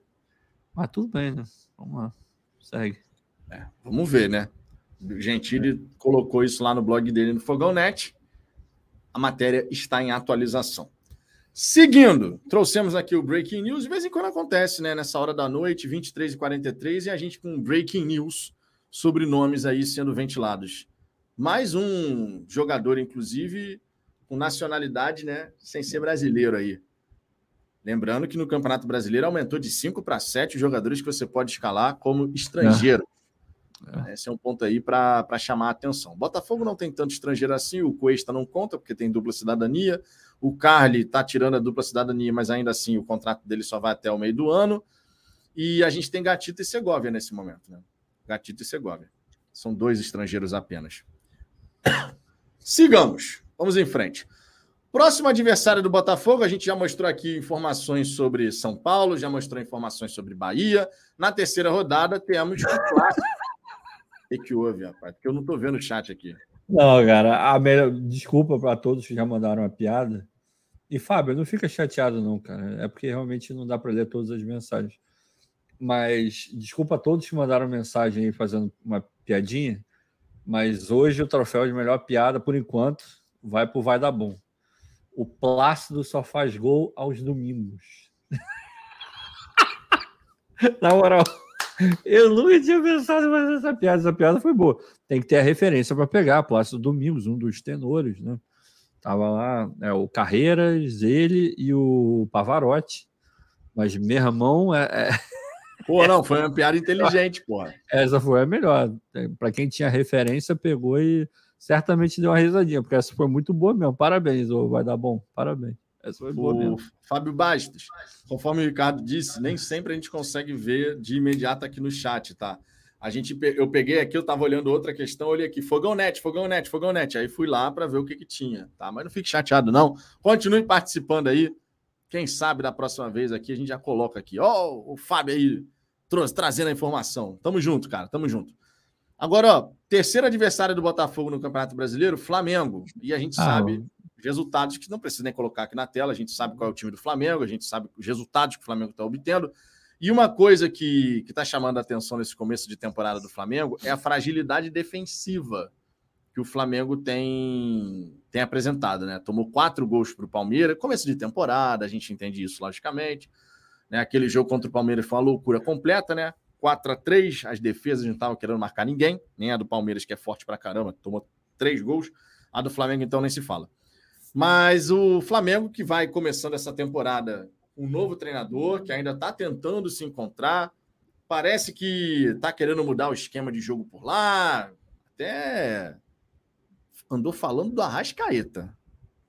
Speaker 2: Mas tudo bem, né? Vamos lá. Segue.
Speaker 1: É, vamos ver, né? Gentili é. colocou isso lá no blog dele no Fogão Net. A matéria está em atualização. Seguindo, trouxemos aqui o Breaking News. De vez em quando acontece, né? Nessa hora da noite, 23h43, e a gente com Breaking News sobre nomes aí sendo ventilados. Mais um jogador, inclusive, com nacionalidade, né? Sem ser brasileiro aí. Lembrando que no Campeonato Brasileiro aumentou de 5 para 7 os jogadores que você pode escalar como estrangeiro. É. Esse é um ponto aí para chamar a atenção. Botafogo não tem tanto estrangeiro assim, o Cuesta não conta, porque tem dupla cidadania. O Carly está tirando a dupla cidadania, mas ainda assim o contrato dele só vai até o meio do ano. E a gente tem Gatito e Segovia nesse momento. Né? Gatito e Segovia. São dois estrangeiros apenas. Sigamos. Vamos em frente. Próximo adversário do Botafogo, a gente já mostrou aqui informações sobre São Paulo, já mostrou informações sobre Bahia. Na terceira rodada, temos o clássico. O que, que houve, rapaz? Porque eu não estou vendo o chat aqui.
Speaker 2: Não, cara, a melhor... desculpa para todos que já mandaram a piada. E Fábio, não fica chateado, não, cara. É porque realmente não dá para ler todas as mensagens. Mas desculpa a todos que mandaram mensagem aí fazendo uma piadinha. Mas hoje o troféu de melhor piada, por enquanto, vai pro Vai Dar Bom. O Plácido só faz gol aos domingos. Na moral. Eu nunca tinha pensado mais nessa piada. Essa piada foi boa. Tem que ter a referência para pegar. Plácido Domingos, um dos tenores, né? Tava lá é, o Carreiras, ele e o Pavarotti. Mas meu irmão é, é...
Speaker 1: Pô, não, foi uma piada inteligente, pô.
Speaker 2: Essa foi a melhor. Para quem tinha referência, pegou e certamente deu uma risadinha, porque essa foi muito boa mesmo. Parabéns, vai dar bom. Parabéns. Essa foi boa o mesmo.
Speaker 1: Fábio Bastos, conforme o Ricardo disse, nem sempre a gente consegue ver de imediato aqui no chat, tá? A gente, eu peguei aqui, eu estava olhando outra questão, olhei aqui, fogão net, fogão net, fogão net. Aí fui lá para ver o que, que tinha, tá? Mas não fique chateado, não. Continue participando aí. Quem sabe da próxima vez aqui a gente já coloca aqui. Ó, oh, o Fábio aí trouxe, trazendo a informação. Tamo junto, cara, tamo junto. Agora, ó, terceiro adversário do Botafogo no Campeonato Brasileiro, Flamengo. E a gente ah, sabe resultados que não precisa nem colocar aqui na tela, a gente sabe qual é o time do Flamengo, a gente sabe os resultados que o Flamengo está obtendo. E uma coisa que está chamando a atenção nesse começo de temporada do Flamengo é a fragilidade defensiva que o Flamengo tem, tem apresentado, né? Tomou quatro gols para o Palmeiras, começo de temporada, a gente entende isso, logicamente. Né? Aquele jogo contra o Palmeiras foi uma loucura completa, né? 4 a 3 as defesas não estavam querendo marcar ninguém, nem a do Palmeiras, que é forte para caramba, tomou três gols. A do Flamengo, então, nem se fala. Mas o Flamengo, que vai começando essa temporada, um novo treinador, que ainda está tentando se encontrar, parece que está querendo mudar o esquema de jogo por lá, até andou falando do Arrascaeta,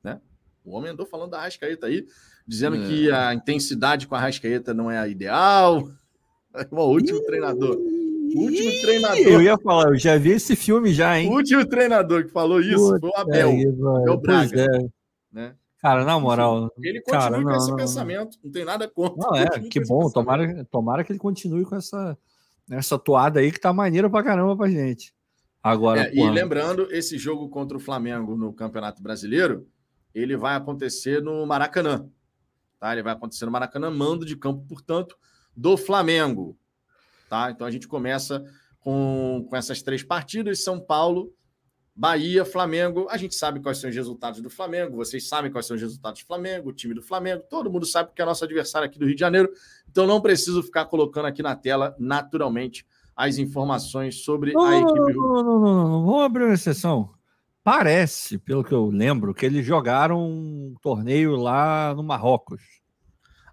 Speaker 1: né? O homem andou falando do Arrascaeta aí, dizendo é. que a intensidade com a Arrascaeta não é a ideal. o último treinador. O último treinador.
Speaker 2: Eu ia falar, eu já vi esse filme já, hein?
Speaker 1: O último treinador que falou isso Puta foi o Abel. Aí, Abel Braga. É. Né?
Speaker 2: Cara, na moral.
Speaker 1: Ele continua cara, com esse não, pensamento, não tem nada contra.
Speaker 2: Não, é, que bom. Tomara, tomara que ele continue com essa, essa toada aí que tá maneira pra caramba pra gente. Agora,
Speaker 1: é, e lembrando, esse jogo contra o Flamengo no Campeonato Brasileiro, ele vai acontecer no Maracanã. Tá? Ele vai acontecer no Maracanã, mando de campo, portanto, do Flamengo. Tá? Então a gente começa com, com essas três partidas: São Paulo, Bahia, Flamengo. A gente sabe quais são os resultados do Flamengo, vocês sabem quais são os resultados do Flamengo, o time do Flamengo, todo mundo sabe que é nosso adversário aqui do Rio de Janeiro. Então não preciso ficar colocando aqui na tela, naturalmente, as informações sobre
Speaker 2: não,
Speaker 1: a equipe.
Speaker 2: Não, não, não, não, não, vamos abrir uma exceção. Parece, pelo que eu lembro, que eles jogaram um torneio lá no Marrocos.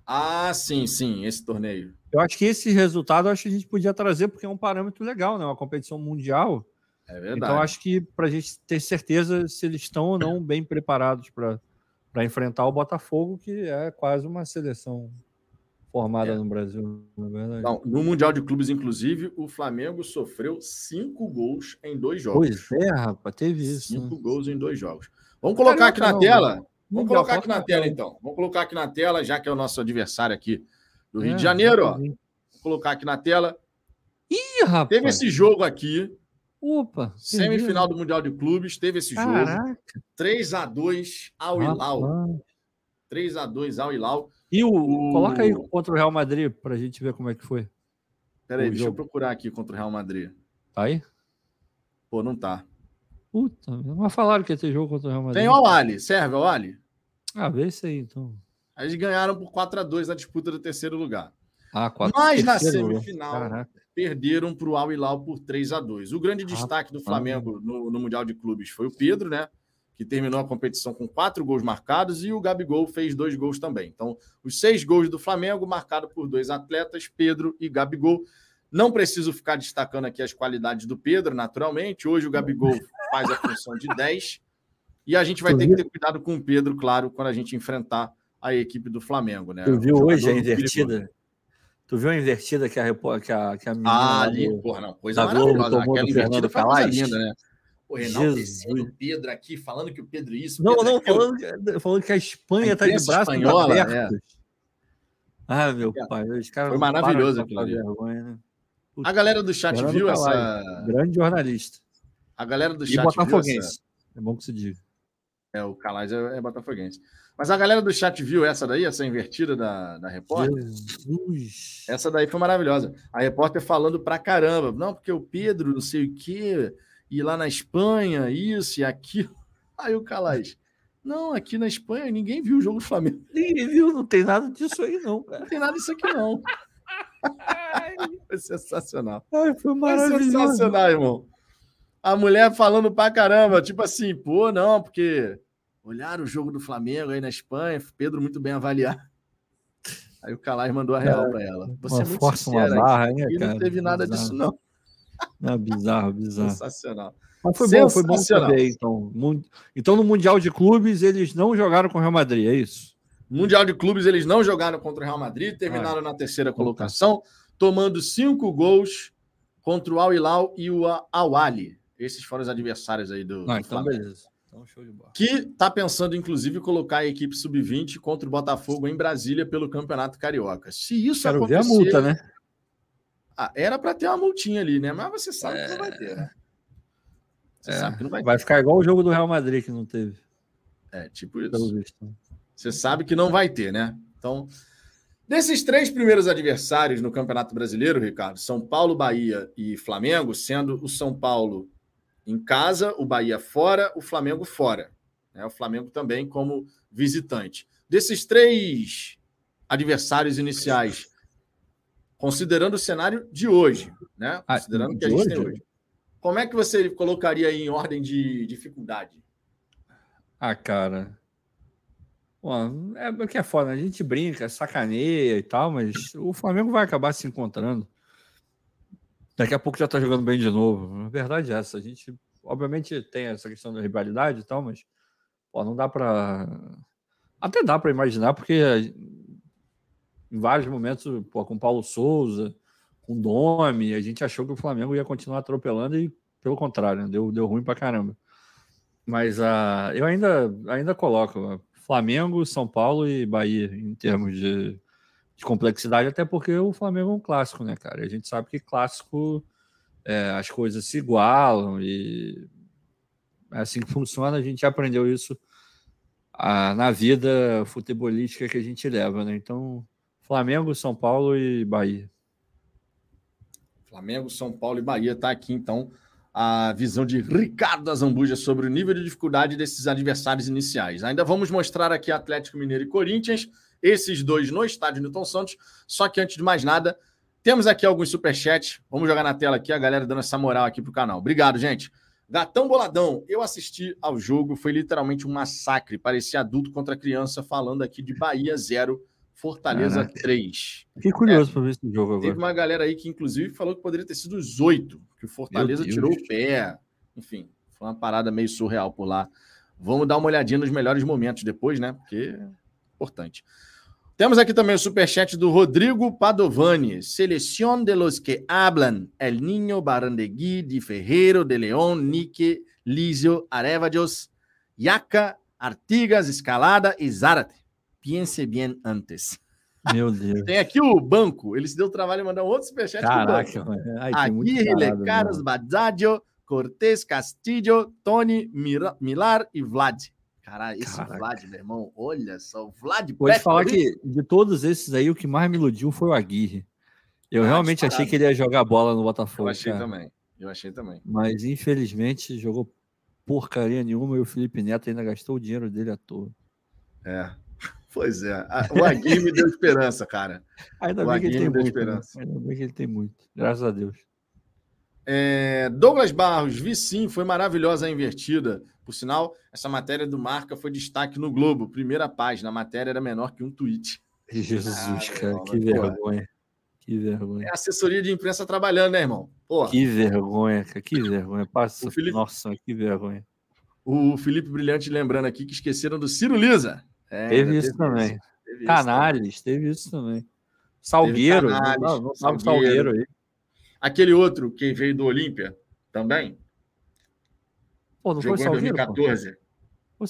Speaker 1: Ah, sim, sim, esse torneio.
Speaker 2: Eu acho que esse resultado acho que a gente podia trazer porque é um parâmetro legal, né? Uma competição mundial. É verdade. Então acho que para a gente ter certeza se eles estão ou não bem preparados para enfrentar o Botafogo, que é quase uma seleção formada é. no Brasil, verdade. Não,
Speaker 1: no Mundial de Clubes, inclusive, o Flamengo sofreu cinco gols em dois jogos.
Speaker 2: Pois é, rapaz, teve isso.
Speaker 1: Cinco né? gols em dois jogos. Vamos colocar aqui na tela. Vamos colocar aqui na tela, então. Vamos colocar aqui na tela, já que é o nosso adversário aqui do Rio é, de Janeiro. Ó. Vou colocar aqui na tela.
Speaker 2: Ih, rapaz!
Speaker 1: Teve esse jogo aqui.
Speaker 2: Opa!
Speaker 1: Semifinal do Mundial de Clubes, teve esse Caraca. jogo. 3 a 2 ao rapaz. Hilal. 3 a 2 ao Hilal.
Speaker 2: E o, o... Coloca aí contra o Real Madrid para a gente ver como é que foi.
Speaker 1: Peraí, deixa jogo. eu procurar aqui contra o Real Madrid.
Speaker 2: Tá aí?
Speaker 1: Pô, não tá.
Speaker 2: Puta, mas falaram que ia ter jogo contra o Real Madrid.
Speaker 1: Tem o Ali, serve o Ali?
Speaker 2: Ah, vê isso aí, então.
Speaker 1: Eles ganharam por 4 a 2 na disputa do terceiro lugar.
Speaker 2: Ah, 4
Speaker 1: Mas na semifinal perderam para o Al Hilal por 3 a 2 O grande destaque do Flamengo no, no, Mundial de Clubes foi o Pedro, né? Que terminou a competição com quatro gols marcados e o Gabigol fez dois gols também. Então, os seis gols do Flamengo, marcados por dois atletas, Pedro e Gabigol. Não preciso ficar destacando aqui as qualidades do Pedro, naturalmente. Hoje o Gabigol faz a função de 10 e a gente vai ter que ter cuidado com o Pedro, claro, quando a gente enfrentar a equipe do Flamengo, né?
Speaker 2: Tu viu hoje a invertida? Tu viu a invertida que a, que a, que a
Speaker 1: menina Ah, ali, do, porra, não, coisa maravilhosa. Aquela invertida foi coisa linda, né? O Reinaldo o Pedro aqui, falando que o Pedro isso.
Speaker 2: Não,
Speaker 1: Pedro
Speaker 2: não, falando, falando que a Espanha está de braços espanhola, abertos. É. Ah, meu pai, os caras
Speaker 1: Foi maravilhoso aquilo ali. Vergonha, né? A galera do chat viu essa.
Speaker 2: Grande jornalista.
Speaker 1: A galera do chat
Speaker 2: viu essa. É bom que se diga.
Speaker 1: É, o Calais é, é botafoguense. Mas a galera do chat viu essa daí, essa invertida da, da repórter? Jesus. Essa daí foi maravilhosa. A repórter falando pra caramba. Não, porque o Pedro, não sei o quê, e lá na Espanha, isso e aquilo. Aí o Calais. Não, aqui na Espanha ninguém viu o jogo do Flamengo.
Speaker 2: Ninguém viu, não tem nada disso aí, não,
Speaker 1: cara. Não tem nada disso aqui, não. foi sensacional.
Speaker 2: Ai, foi maravilhoso. Foi
Speaker 1: sensacional, irmão. A mulher falando pra caramba, tipo assim, pô, não, porque olharam o jogo do Flamengo aí na Espanha, Pedro muito bem avaliado. Aí o Calais mandou a real para ela.
Speaker 2: Você é muito força, sincera, uma barra, hein,
Speaker 1: e não teve nada bizarro. disso, não.
Speaker 2: Não, bizarro, bizarro.
Speaker 1: Sensacional.
Speaker 2: Mas foi bom, foi bom saber, então. Então, no Mundial de Clubes, eles não jogaram com o Real Madrid, é isso?
Speaker 1: Mundial de Clubes, eles não jogaram contra o Real Madrid, terminaram ah, na terceira colocação, tomando cinco gols contra o Al Hilal e o Al Ali. Esses foram os adversários aí do.
Speaker 2: Ah, então beleza. Então, show de bola.
Speaker 1: Que está pensando, inclusive, colocar a equipe sub-20 contra o Botafogo em Brasília pelo Campeonato Carioca. Se isso
Speaker 2: Quero acontecer. Ver a multa, né?
Speaker 1: Ah, era para ter uma multinha ali, né? Mas você sabe é... que não vai ter, né?
Speaker 2: Você é... sabe que não vai, vai ter. ficar igual o jogo do Real Madrid que não teve.
Speaker 1: É, tipo isso. Você sabe que não vai ter, né? Então, desses três primeiros adversários no Campeonato Brasileiro, Ricardo, São Paulo, Bahia e Flamengo, sendo o São Paulo em casa, o Bahia fora, o Flamengo fora. Né? O Flamengo também como visitante. Desses três adversários iniciais, considerando o cenário de hoje, né? Ah, considerando o que a gente hoje? tem hoje. Como é que você colocaria em ordem de dificuldade?
Speaker 2: Ah, cara. Bom, é porque é foda, né? a gente brinca, sacaneia e tal, mas o Flamengo vai acabar se encontrando. Daqui a pouco já tá jogando bem de novo. A verdade é essa. A gente, obviamente, tem essa questão da rivalidade e tal, mas pô, não dá para Até dá para imaginar, porque em vários momentos, pô, com Paulo Souza, com Domi, a gente achou que o Flamengo ia continuar atropelando e, pelo contrário, né? deu, deu ruim para caramba. Mas uh, eu ainda, ainda coloco Flamengo, São Paulo e Bahia em termos de, de, complexidade, até porque o Flamengo é um clássico, né, cara? A gente sabe que clássico é, as coisas se igualam e é assim que funciona. A gente aprendeu isso a, na vida futebolística que a gente leva, né? Então, Flamengo, São Paulo e Bahia.
Speaker 1: Flamengo, São Paulo e Bahia tá aqui então a visão de Ricardo Azambuja sobre o nível de dificuldade desses adversários iniciais. Ainda vamos mostrar aqui Atlético Mineiro e Corinthians, esses dois no estádio Newton Santos. Só que antes de mais nada, temos aqui alguns superchats. Vamos jogar na tela aqui, a galera dando essa moral aqui pro canal. Obrigado, gente. Gatão Boladão, eu assisti ao jogo, foi literalmente um massacre. Parecia adulto contra criança, falando aqui de Bahia 0, Fortaleza Caraca. 3.
Speaker 2: Fiquei curioso é, para ver esse jogo agora.
Speaker 1: Teve uma galera aí que, inclusive, falou que poderia ter sido os oito, que o Fortaleza tirou o pé. Enfim, foi uma parada meio surreal por lá. Vamos dar uma olhadinha nos melhores momentos depois, né? Porque é importante. Temos aqui também o superchat do Rodrigo Padovani. Seleção de los que hablan El Niño, Barandegui, Di Ferreiro, De León, Nique, Lísio, Arevadios, Yaca, Artigas, Escalada e Zárate. Pense bien antes.
Speaker 2: Meu Deus.
Speaker 1: Tem aqui o banco. Ele se deu o trabalho de mandar um outro superchat.
Speaker 2: Caraca,
Speaker 1: Aguirre, Carlos Bazzadio, Cortez, Castillo, Tony, Mira, Milar e Vlad. Caralho, esse Caraca. Vlad, meu irmão, olha só, o Vlad
Speaker 2: Vou te falar que de todos esses aí, o que mais me iludiu foi o Aguirre. Eu ah, realmente disparado. achei que ele ia jogar bola no Botafogo.
Speaker 1: Eu achei cara. também. Eu achei também.
Speaker 2: Mas infelizmente jogou porcaria nenhuma e o Felipe Neto ainda gastou o dinheiro dele à toa.
Speaker 1: É, Pois é. O Aguirre me deu esperança, cara.
Speaker 2: Ainda o bem que ele tem muito. Né? Esperança. Ainda bem que ele tem muito. Graças a Deus.
Speaker 1: É, Douglas Barros, vi sim, foi maravilhosa a invertida. Por sinal, essa matéria do Marca foi destaque no Globo, primeira página. A matéria era menor que um tweet.
Speaker 2: Jesus, ah, cara, que vergonha. Que vergonha.
Speaker 1: É assessoria de imprensa trabalhando, né, irmão?
Speaker 2: Porra. Que vergonha, cara, que vergonha. Passa... Felipe... Nossa, que vergonha.
Speaker 1: O Felipe Brilhante lembrando aqui que esqueceram do Ciro Lisa.
Speaker 2: É, teve, isso teve também. Teve Canales, isso teve isso também. Salgueiro, Canales, não, não Salgueiro. Salgueiro aí.
Speaker 1: Aquele outro que veio do Olímpia também.
Speaker 2: Pô, não Jogou foi Salgueiro,
Speaker 1: em 2014.
Speaker 2: Pô.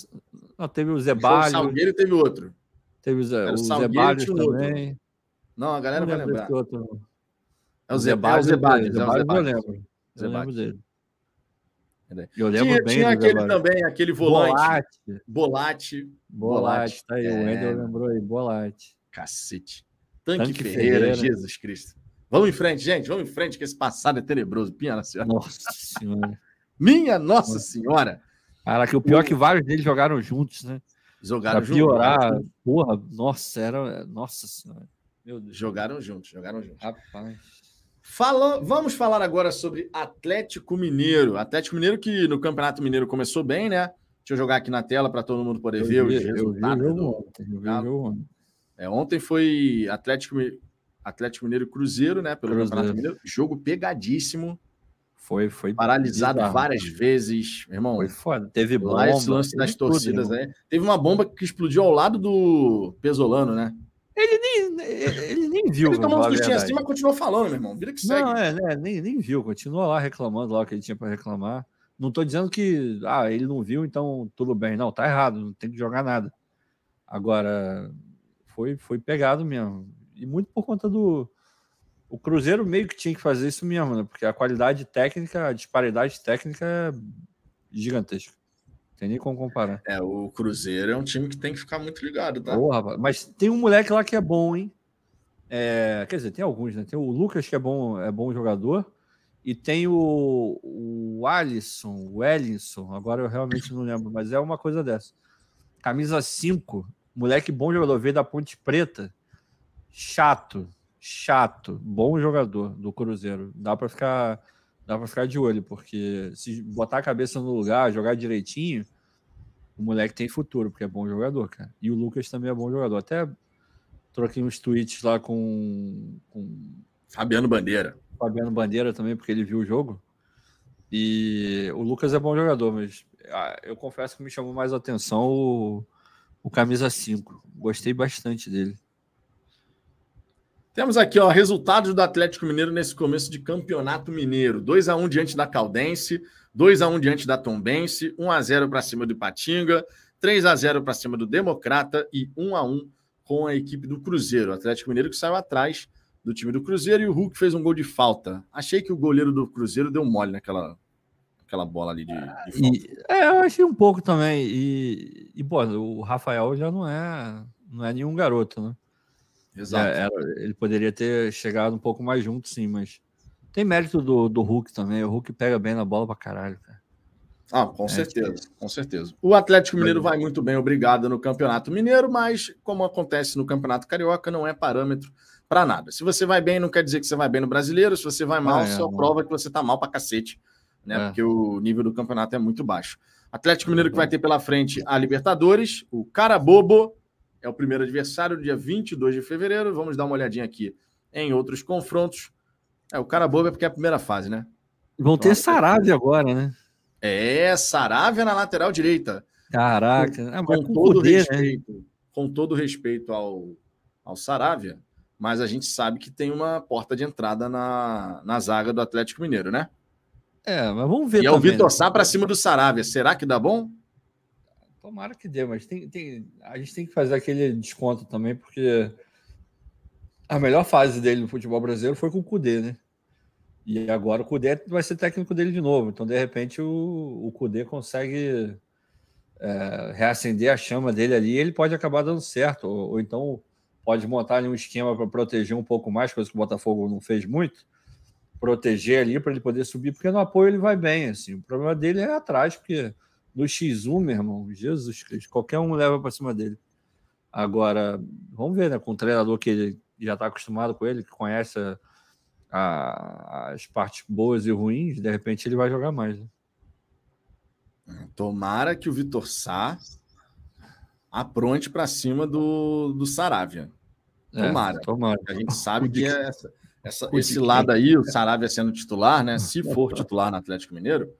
Speaker 2: Não, teve o Zebalho.
Speaker 1: Foi o Salgueiro e teve outro.
Speaker 2: Teve o, Zé, o Zebalho também. Outro.
Speaker 1: Não, a galera não vai lembrar.
Speaker 2: Outro. É o Zebalho. É o Zebalho. Zebalho, eu lembro. Eu lembro dele.
Speaker 1: Eu lembro tinha, bem tinha aquele também, aquele volante. Bolate.
Speaker 2: Bolate. Tá aí, é... o Wendel lembrou aí, Bolate.
Speaker 1: Cacete. Tanque, Tanque Ferreira, Ferreira, Jesus Cristo. Vamos em frente, gente, vamos em frente, que esse passado é tenebroso. Minha Senhora.
Speaker 2: Nossa Senhora.
Speaker 1: Minha Nossa. Senhora.
Speaker 2: Cara, que o pior é que vários deles jogaram juntos, né?
Speaker 1: Jogaram
Speaker 2: pra piorar, juntos. porra, nossa, era. Nossa Senhora.
Speaker 1: Meu Deus. Jogaram juntos, jogaram juntos.
Speaker 2: Rapaz.
Speaker 1: Fala, vamos falar agora sobre Atlético Mineiro. Atlético Mineiro que no Campeonato Mineiro começou bem, né? Deixa eu jogar aqui na tela para todo mundo poder eu ver vi, os resultados. Eu vi, ontem, eu vi é, ontem foi Atlético, Atlético Mineiro Cruzeiro, né? Pelo Cruzeiro. Campeonato Mineiro. Jogo pegadíssimo.
Speaker 2: Foi, foi.
Speaker 1: Paralisado bizarro. várias vezes, irmão.
Speaker 2: Foi foda. Teve bomba.
Speaker 1: Lá esse lance das torcidas aí. Teve uma bomba que explodiu ao lado do Pesolano, né?
Speaker 2: Ele nem, ele nem viu.
Speaker 1: Ele tomou um sustinho assim, mas continuou falando, meu irmão. Vira que segue.
Speaker 2: Não, é, é, nem, nem viu. Continua lá reclamando lá o que ele tinha para reclamar. Não estou dizendo que ah, ele não viu, então tudo bem. Não, tá errado, não tem que jogar nada. Agora, foi, foi pegado mesmo. E muito por conta do. O Cruzeiro meio que tinha que fazer isso mesmo, né? Porque a qualidade técnica, a disparidade técnica é gigantesca. Tem nem como comparar.
Speaker 1: É, o Cruzeiro é um time que tem que ficar muito ligado, tá?
Speaker 2: Porra, mas tem um moleque lá que é bom, hein? É, quer dizer, tem alguns, né? Tem o Lucas, que é bom, é bom jogador. E tem o, o Alisson, o Ellinson, agora eu realmente não lembro, mas é uma coisa dessa. Camisa 5, moleque bom jogador, veio da Ponte Preta. Chato, chato, bom jogador do Cruzeiro. Dá para ficar, dá para ficar de olho, porque se botar a cabeça no lugar, jogar direitinho, o moleque tem futuro, porque é bom jogador, cara. E o Lucas também é bom jogador. Até troquei uns tweets lá com, com
Speaker 1: Fabiano Bandeira.
Speaker 2: Fabiano Bandeira também, porque ele viu o jogo. E o Lucas é bom jogador, mas ah, eu confesso que me chamou mais atenção o, o camisa 5. Gostei bastante dele.
Speaker 1: Temos aqui, ó, resultados do Atlético Mineiro nesse começo de Campeonato Mineiro. 2 a 1 diante da Caldense, 2 a 1 diante da Tombense, 1 a 0 para cima do Ipatinga, 3 a 0 para cima do Democrata e 1 a 1 com a equipe do Cruzeiro. O Atlético Mineiro que saiu atrás do time do Cruzeiro e o Hulk fez um gol de falta. Achei que o goleiro do Cruzeiro deu mole naquela aquela bola ali de, de falta.
Speaker 2: E, é, eu achei um pouco também. E, e pô, o Rafael já não é, não é nenhum garoto, né? Exato. É, era, ele poderia ter chegado um pouco mais junto, sim, mas tem mérito do, do Hulk também. O Hulk pega bem na bola pra caralho, cara.
Speaker 1: Ah, com é, certeza, com certeza. O Atlético Mineiro vai muito bem, obrigado, no Campeonato Mineiro, mas como acontece no Campeonato Carioca, não é parâmetro para nada. Se você vai bem, não quer dizer que você vai bem no Brasileiro. Se você vai mal, ah, é, só prova que você tá mal pra cacete, né? É. Porque o nível do campeonato é muito baixo. Atlético Mineiro que vai ter pela frente a Libertadores, o Carabobo é o primeiro adversário, dia 22 de fevereiro. Vamos dar uma olhadinha aqui em outros confrontos. É, o cara bobo é porque é a primeira fase, né?
Speaker 2: Vão ter Saravia agora, né?
Speaker 1: É, Saravia na lateral direita.
Speaker 2: Caraca,
Speaker 1: com, com, com todo poder, né? respeito, né? com todo respeito ao, ao Saravia, mas a gente sabe que tem uma porta de entrada na, na zaga do Atlético Mineiro, né?
Speaker 2: É, mas vamos ver.
Speaker 1: E é o Vitor né? Sá para cima do Saravia. Será que dá bom?
Speaker 2: Tomara que dê, mas tem, tem, a gente tem que fazer aquele desconto também, porque a melhor fase dele no futebol brasileiro foi com o Cudê, né? E agora o Cudê vai ser técnico dele de novo. Então, de repente, o, o Cudê consegue é, reacender a chama dele ali e ele pode acabar dando certo. Ou, ou então pode montar ali um esquema para proteger um pouco mais, coisa que o Botafogo não fez muito. Proteger ali para ele poder subir, porque no apoio ele vai bem. Assim. O problema dele é atrás, porque no X1, meu irmão, Jesus Cristo, qualquer um leva para cima dele. Agora, vamos ver, né? Com um treinador que ele já está acostumado com ele, que conhece a, a, as partes boas e ruins, de repente ele vai jogar mais. Né?
Speaker 1: Tomara que o Vitor Sá apronte para cima do, do Saravia. É, tomara. É, tomara. A gente sabe que é essa, essa, esse lado aí, o Saravia sendo titular, né? Se for titular no Atlético Mineiro,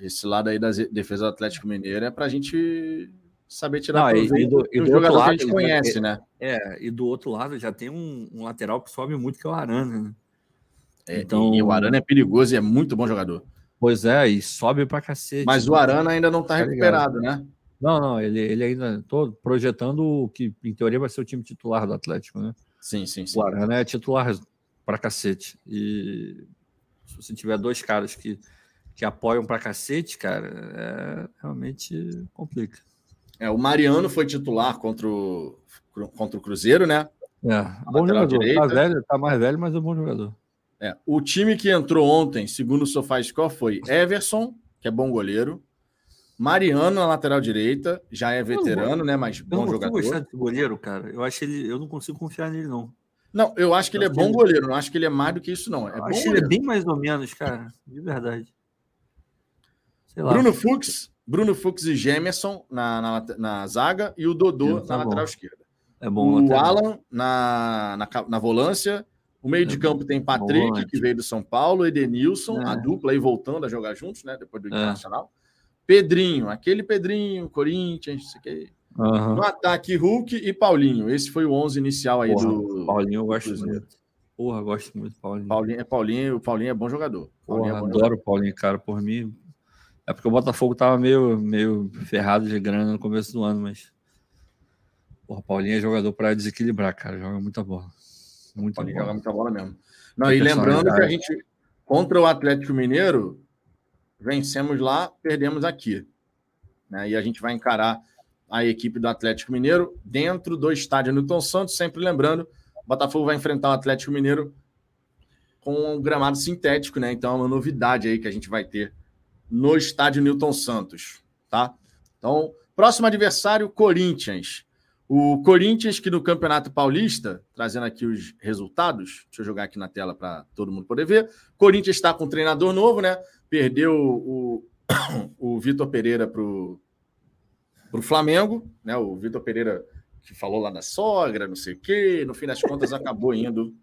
Speaker 1: esse lado aí da defesa do Atlético Mineiro é para a gente saber tirar
Speaker 2: Não, proveito e do, e do outro lado, que a gente
Speaker 1: conhece, né?
Speaker 2: É, e do outro lado já tem um, um lateral que sobe muito, que é o Arana, né?
Speaker 1: É, então... E o Arana é perigoso e é muito bom jogador.
Speaker 2: Pois é, e sobe pra cacete.
Speaker 1: Mas o Arana ainda não tá, tá recuperado, né?
Speaker 2: Não, não, ele, ele ainda tô projetando o que, em teoria, vai ser o time titular do Atlético, né?
Speaker 1: Sim, sim, sim.
Speaker 2: O Arana é titular pra cacete. E se você tiver dois caras que que apoiam pra cacete, cara, é, realmente complica.
Speaker 1: É, o Mariano foi titular contra o, contra o Cruzeiro, né?
Speaker 2: É, bom jogador. Tá, velho, tá mais velho, mas é um bom jogador.
Speaker 1: É, o time que entrou ontem, segundo o SofaScore, foi Everson, que é bom goleiro, Mariano na lateral direita, já é veterano, né? Mas bom jogador. Eu não gostar
Speaker 2: desse goleiro, cara. Eu acho ele, eu não consigo confiar nele, não.
Speaker 1: Não, eu acho que eu ele é bom goleiro, não acho que ele é mais do que isso, não. É eu
Speaker 2: acho que ele é bem mais ou menos, cara, de verdade.
Speaker 1: Bruno Fux, Bruno Fux e Gemerson na, na, na zaga e o Dodô tá na bom. lateral esquerda.
Speaker 2: É bom.
Speaker 1: O Alan na, na, na volância. O meio é de campo tem Patrick, bom, que veio do São Paulo, Edenilson, é. a dupla aí voltando a jogar juntos, né? Depois do é. Internacional. Pedrinho, aquele Pedrinho, Corinthians, isso aqui. Uhum. No ataque, Hulk e Paulinho. Esse foi o 11 inicial aí Porra, do.
Speaker 2: Paulinho eu gosto muito. Porra, gosto muito do Paulinho.
Speaker 1: Paulinho, é Paulinho, o Paulinho é bom jogador.
Speaker 2: Porra,
Speaker 1: é bom
Speaker 2: adoro jogador. o Paulinho, cara. Por mim, é porque o Botafogo tava meio, meio ferrado de grana no começo do ano, mas. Porra, Paulinho é jogador para desequilibrar, cara. Joga muita bola.
Speaker 1: Muita Paulinho bola. joga muita bola mesmo. Não, e lembrando que a gente, contra o Atlético Mineiro, vencemos lá, perdemos aqui. Né? E a gente vai encarar a equipe do Atlético Mineiro dentro do estádio Newton Santos, sempre lembrando, o Botafogo vai enfrentar o Atlético Mineiro com o gramado sintético, né? Então é uma novidade aí que a gente vai ter no estádio Newton Santos, tá? Então, próximo adversário, Corinthians. O Corinthians, que no Campeonato Paulista, trazendo aqui os resultados, deixa eu jogar aqui na tela para todo mundo poder ver. Corinthians está com um treinador novo, né? Perdeu o, o Vitor Pereira para o Flamengo, né? O Vitor Pereira que falou lá da sogra, não sei o quê, no fim das contas acabou indo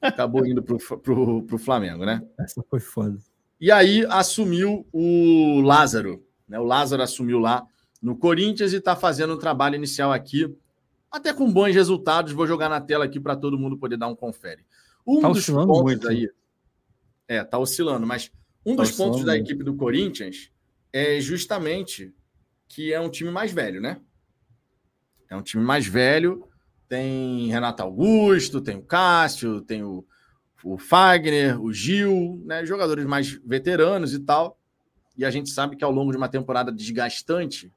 Speaker 1: acabou indo para o Flamengo, né?
Speaker 2: Essa foi foda.
Speaker 1: E aí assumiu o Lázaro, né? O Lázaro assumiu lá no Corinthians e está fazendo um trabalho inicial aqui, até com bons resultados. Vou jogar na tela aqui para todo mundo poder dar um confere. Um tá dos pontos muito. aí. É, tá oscilando, mas um tá dos pontos da equipe do Corinthians é justamente que é um time mais velho, né? É um time mais velho. Tem Renato Augusto, tem o Cássio, tem o, o Fagner, o Gil, né? Jogadores mais veteranos e tal. E a gente sabe que ao longo de uma temporada desgastante,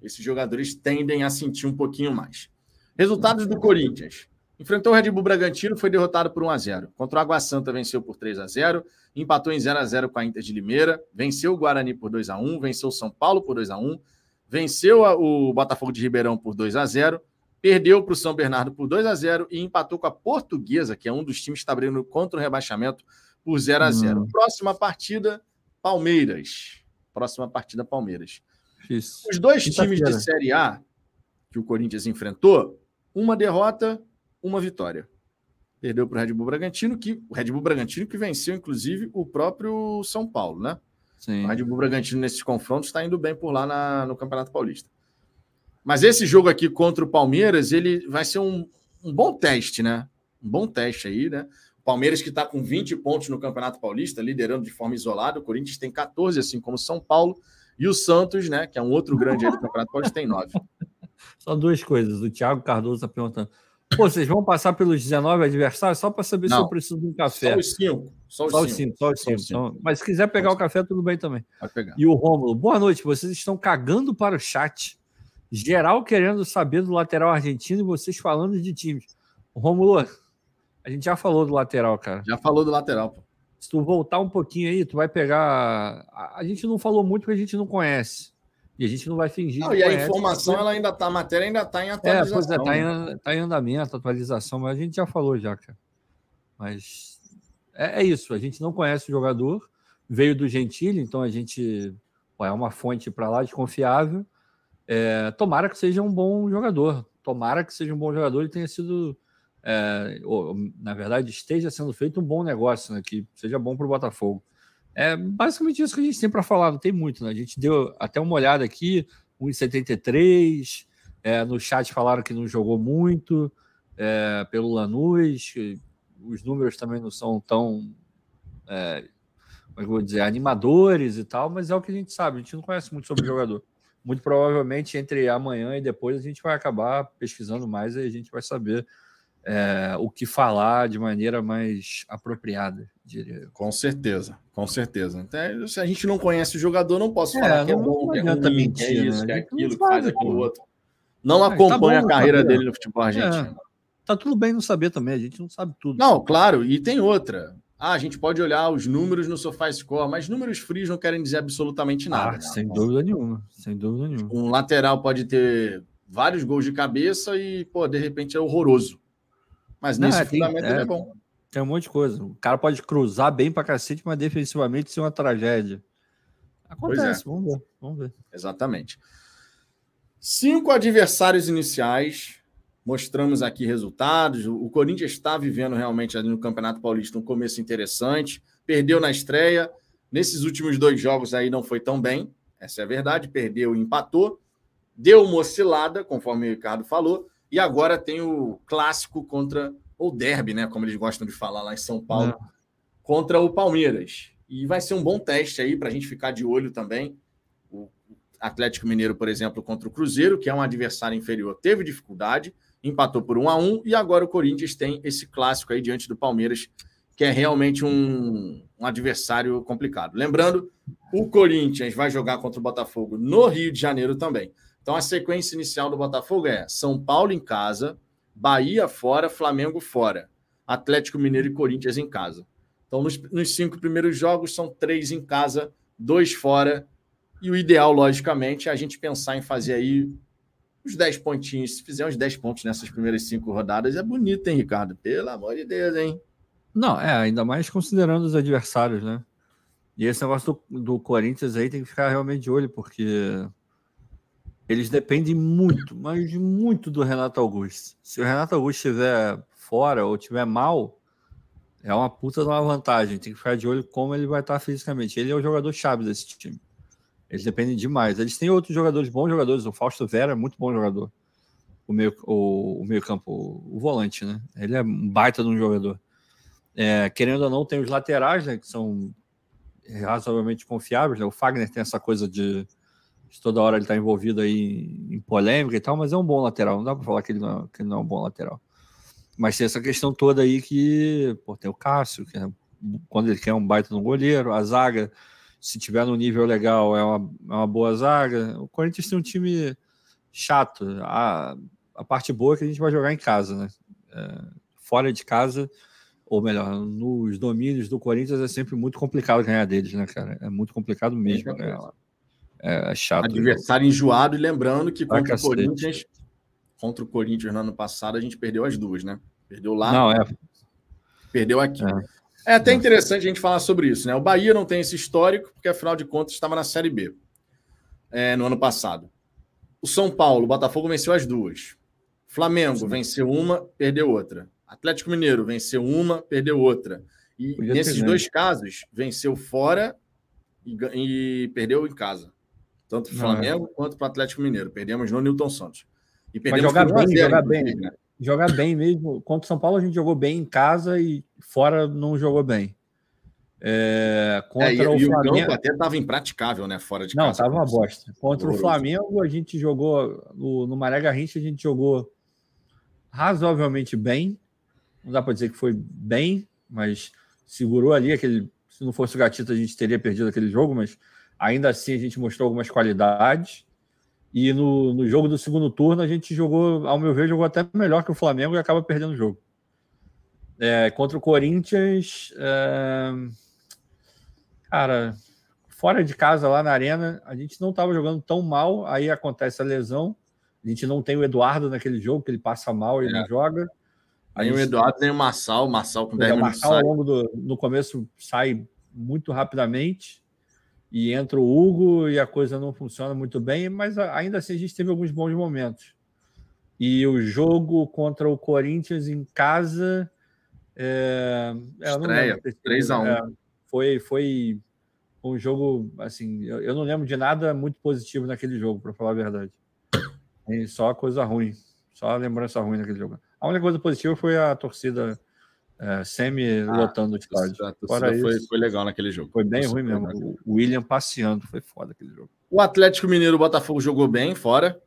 Speaker 1: esses jogadores tendem a sentir um pouquinho mais. Resultados do Corinthians. Enfrentou o Red Bull Bragantino, foi derrotado por 1 a 0. Contra o Água Santa venceu por 3 a 0, empatou em 0 a 0 com a Inter de Limeira, venceu o Guarani por 2 a 1, venceu o São Paulo por 2 a 1, venceu o Botafogo de Ribeirão por 2 a 0, perdeu para o São Bernardo por 2 a 0 e empatou com a Portuguesa, que é um dos times que está abrindo contra o rebaixamento, por 0 a 0. Hum. Próxima partida, Palmeiras. Próxima partida, Palmeiras. Isso. Os dois times de Série A que o Corinthians enfrentou, uma derrota, uma vitória. Perdeu para o Red Bull Bragantino, que o Red Bull Bragantino que venceu, inclusive, o próprio São Paulo, né? Sim. O Red Bull Bragantino, nesses confrontos, está indo bem por lá na, no Campeonato Paulista. Mas esse jogo aqui contra o Palmeiras, ele vai ser um, um bom teste, né? Um bom teste aí, né? O Palmeiras que está com 20 pontos no Campeonato Paulista, liderando de forma isolada. O Corinthians tem 14, assim como São Paulo. E o Santos, né, que é um outro grande aí do Campeonato Paulista, tem 9.
Speaker 2: Só duas coisas. O Thiago Cardoso está perguntando. Pô, vocês vão passar pelos 19 adversários só para saber Não, se eu preciso de um café.
Speaker 1: Só os 5. Só os 5. Só os 5.
Speaker 2: Então, mas se quiser pegar o café, tudo bem também. E o Rômulo, boa noite. Vocês estão cagando para o chat. Geral querendo saber do lateral argentino e vocês falando de times. Rômulo, a gente já falou do lateral, cara.
Speaker 1: Já falou do lateral, pô.
Speaker 2: Se tu voltar um pouquinho aí, tu vai pegar. A gente não falou muito porque a gente não conhece. E a gente não vai fingir. Não,
Speaker 1: e a informação, ela ainda está, a matéria ainda está em atualização. É, pois é,
Speaker 2: está em, tá em andamento, atualização, mas a gente já falou já, cara. Mas é, é, isso, a gente não conhece o jogador, veio do Gentili, então a gente é uma fonte para lá desconfiável. É, tomara que seja um bom jogador, tomara que seja um bom jogador e tenha sido, é, ou, na verdade, esteja sendo feito um bom negócio, né, que seja bom para o Botafogo. É basicamente isso que a gente tem para falar, não tem muito, né? A gente deu até uma olhada aqui, 1,73. É, no chat falaram que não jogou muito é, pelo Lanús. Os números também não são tão, é, como é eu vou dizer, animadores e tal, mas é o que a gente sabe. A gente não conhece muito sobre o jogador. Muito provavelmente entre amanhã e depois a gente vai acabar pesquisando mais e a gente vai saber é, o que falar de maneira mais apropriada, diria eu.
Speaker 1: Com certeza, com certeza. Então, se a gente não conhece o jogador, não posso é, falar que é bom, que é ruim, que é isso, né? que é aquilo, que faz aquilo outro. Não é, acompanha tá bom, a carreira dele no futebol argentino. É,
Speaker 2: tá tudo bem não saber também, a gente não sabe tudo.
Speaker 1: Não, claro, e tem outra. Ah, a gente pode olhar os números no SofaScore, mas números frios não querem dizer absolutamente nada. Ah,
Speaker 2: sem dúvida nenhuma, sem dúvida nenhuma.
Speaker 1: Um lateral pode ter vários gols de cabeça e, pô, de repente é horroroso. Mas nesse Não, fundamento é, é bom.
Speaker 2: Tem um monte de coisa. O cara pode cruzar bem pra cacete, mas defensivamente ser uma tragédia.
Speaker 1: Acontece, é. vamos ver. Vamos ver. Exatamente. Cinco adversários iniciais. Mostramos aqui resultados. O Corinthians está vivendo realmente ali no Campeonato Paulista um começo interessante. Perdeu na estreia. Nesses últimos dois jogos aí não foi tão bem. Essa é a verdade. Perdeu e empatou. Deu uma oscilada, conforme o Ricardo falou e agora tem o clássico contra ou derby, né? Como eles gostam de falar lá em São Paulo, é. contra o Palmeiras. E vai ser um bom teste aí para a gente ficar de olho também. O Atlético Mineiro, por exemplo, contra o Cruzeiro, que é um adversário inferior, teve dificuldade, empatou por um a um, e agora o Corinthians tem esse clássico aí diante do Palmeiras, que é realmente um, um adversário complicado. Lembrando, o Corinthians vai jogar contra o Botafogo no Rio de Janeiro também. Então a sequência inicial do Botafogo é São Paulo em casa, Bahia fora, Flamengo fora. Atlético Mineiro e Corinthians em casa. Então, nos, nos cinco primeiros jogos, são três em casa, dois fora. E o ideal, logicamente, é a gente pensar em fazer aí uns 10 pontinhos. Se fizer uns 10 pontos nessas primeiras cinco rodadas, é bonito, hein, Ricardo? Pelo amor de Deus, hein?
Speaker 2: Não, é, ainda mais considerando os adversários, né? E esse negócio do, do Corinthians aí tem que ficar realmente de olho, porque eles dependem muito, mas muito do Renato Augusto. Se o Renato Augusto estiver fora ou estiver mal, é uma puta de uma vantagem. Tem que ficar de olho como ele vai estar fisicamente. Ele é o jogador chave desse time. Eles dependem demais. Eles têm outros jogadores, bons jogadores. O Fausto Vera é muito bom jogador. O meio, o, o meio campo, o, o volante, né? Ele é um baita de um jogador. É, querendo ou não, tem os laterais, né? Que são razoavelmente confiáveis. Né? O Fagner tem essa coisa de, de toda hora ele está envolvido aí em polêmica e tal, mas é um bom lateral. Não dá para falar que ele, não, é, que ele não é um bom lateral. Mas tem essa questão toda aí que pô, tem o Cássio, que é, quando ele quer um baita no goleiro, a zaga, se tiver no nível legal, é uma, é uma boa zaga. O Corinthians tem um time chato. A, a parte boa é que a gente vai jogar em casa, né? É, fora de casa ou melhor, nos domínios do Corinthians é sempre muito complicado ganhar deles, né, cara? É muito complicado mesmo ganhar lá. É, é chato.
Speaker 1: Adversário enjoado, e lembrando que contra o Corinthians, contra o Corinthians no ano passado, a gente perdeu as duas, né? Perdeu lá.
Speaker 2: Não, é.
Speaker 1: Perdeu aqui. É, é até interessante a gente falar sobre isso, né? O Bahia não tem esse histórico, porque afinal de contas estava na Série B é, no ano passado. O São Paulo, o Botafogo venceu as duas. Flamengo Sim. venceu uma, perdeu outra. Atlético Mineiro venceu uma, perdeu outra. E Podia nesses dois casos, venceu fora e, e, perdeu em casa. Tanto para o Flamengo é. quanto para o Atlético Mineiro. Perdemos no Newton Santos.
Speaker 2: E perdemos Mas jogar bem, jogar bem. Né? Jogar bem mesmo. Contra o São Paulo, a gente jogou bem em casa e fora não jogou bem. É, contra é, e, o,
Speaker 1: e Flamengo... o campo até estava impraticável, né? Fora de
Speaker 2: não,
Speaker 1: casa.
Speaker 2: Não, estava uma bosta. Contra o Flamengo, a gente jogou no, no Maré Garrincha, a gente jogou razoavelmente bem não dá para dizer que foi bem, mas segurou ali aquele. Se não fosse o Gatito, a gente teria perdido aquele jogo, mas ainda assim a gente mostrou algumas qualidades. E no, no jogo do segundo turno, a gente jogou, ao meu ver, jogou até melhor que o Flamengo e acaba perdendo o jogo. É, contra o Corinthians, é... cara, fora de casa lá na arena, a gente não estava jogando tão mal. Aí acontece a lesão. A gente não tem o Eduardo naquele jogo, que ele passa mal e é. não joga.
Speaker 1: Aí o Eduardo tem o Marçal, o Marçal com 10
Speaker 2: minutos. O Marçal, ao longo do no começo, sai muito rapidamente e entra o Hugo e a coisa não funciona muito bem, mas ainda assim a gente teve alguns bons momentos. E o jogo contra o Corinthians em casa. É,
Speaker 1: é Estreia, 3x1. É,
Speaker 2: foi, foi um jogo, assim, eu, eu, não lembro de nada muito positivo naquele jogo, para falar a verdade. E só coisa ruim, só lembrança ruim naquele jogo. A única coisa positiva foi a torcida é, semi-lotando ah, o estádio.
Speaker 1: Fora foi, isso, foi legal naquele jogo.
Speaker 2: Foi bem ruim mesmo. O William passeando, foi foda aquele jogo.
Speaker 1: O Atlético Mineiro, o Botafogo jogou bem fora.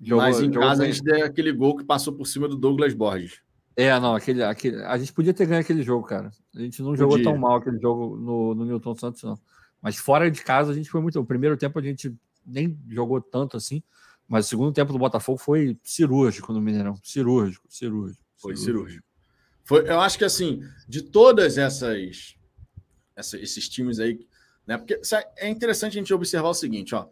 Speaker 1: Jogou, mas em casa bem. a gente deu aquele gol que passou por cima do Douglas Borges.
Speaker 2: É, não, aquele, aquele, a gente podia ter ganho aquele jogo, cara. A gente não podia. jogou tão mal aquele jogo no, no Newton Santos, não. Mas fora de casa a gente foi muito. O primeiro tempo a gente nem jogou tanto assim. Mas o segundo tempo do Botafogo foi cirúrgico no Mineirão. Cirúrgico, cirúrgico.
Speaker 1: Foi cirúrgico. Foi, eu acho que assim, de todas essas, essa, esses times aí, né? Porque é interessante a gente observar o seguinte, ó.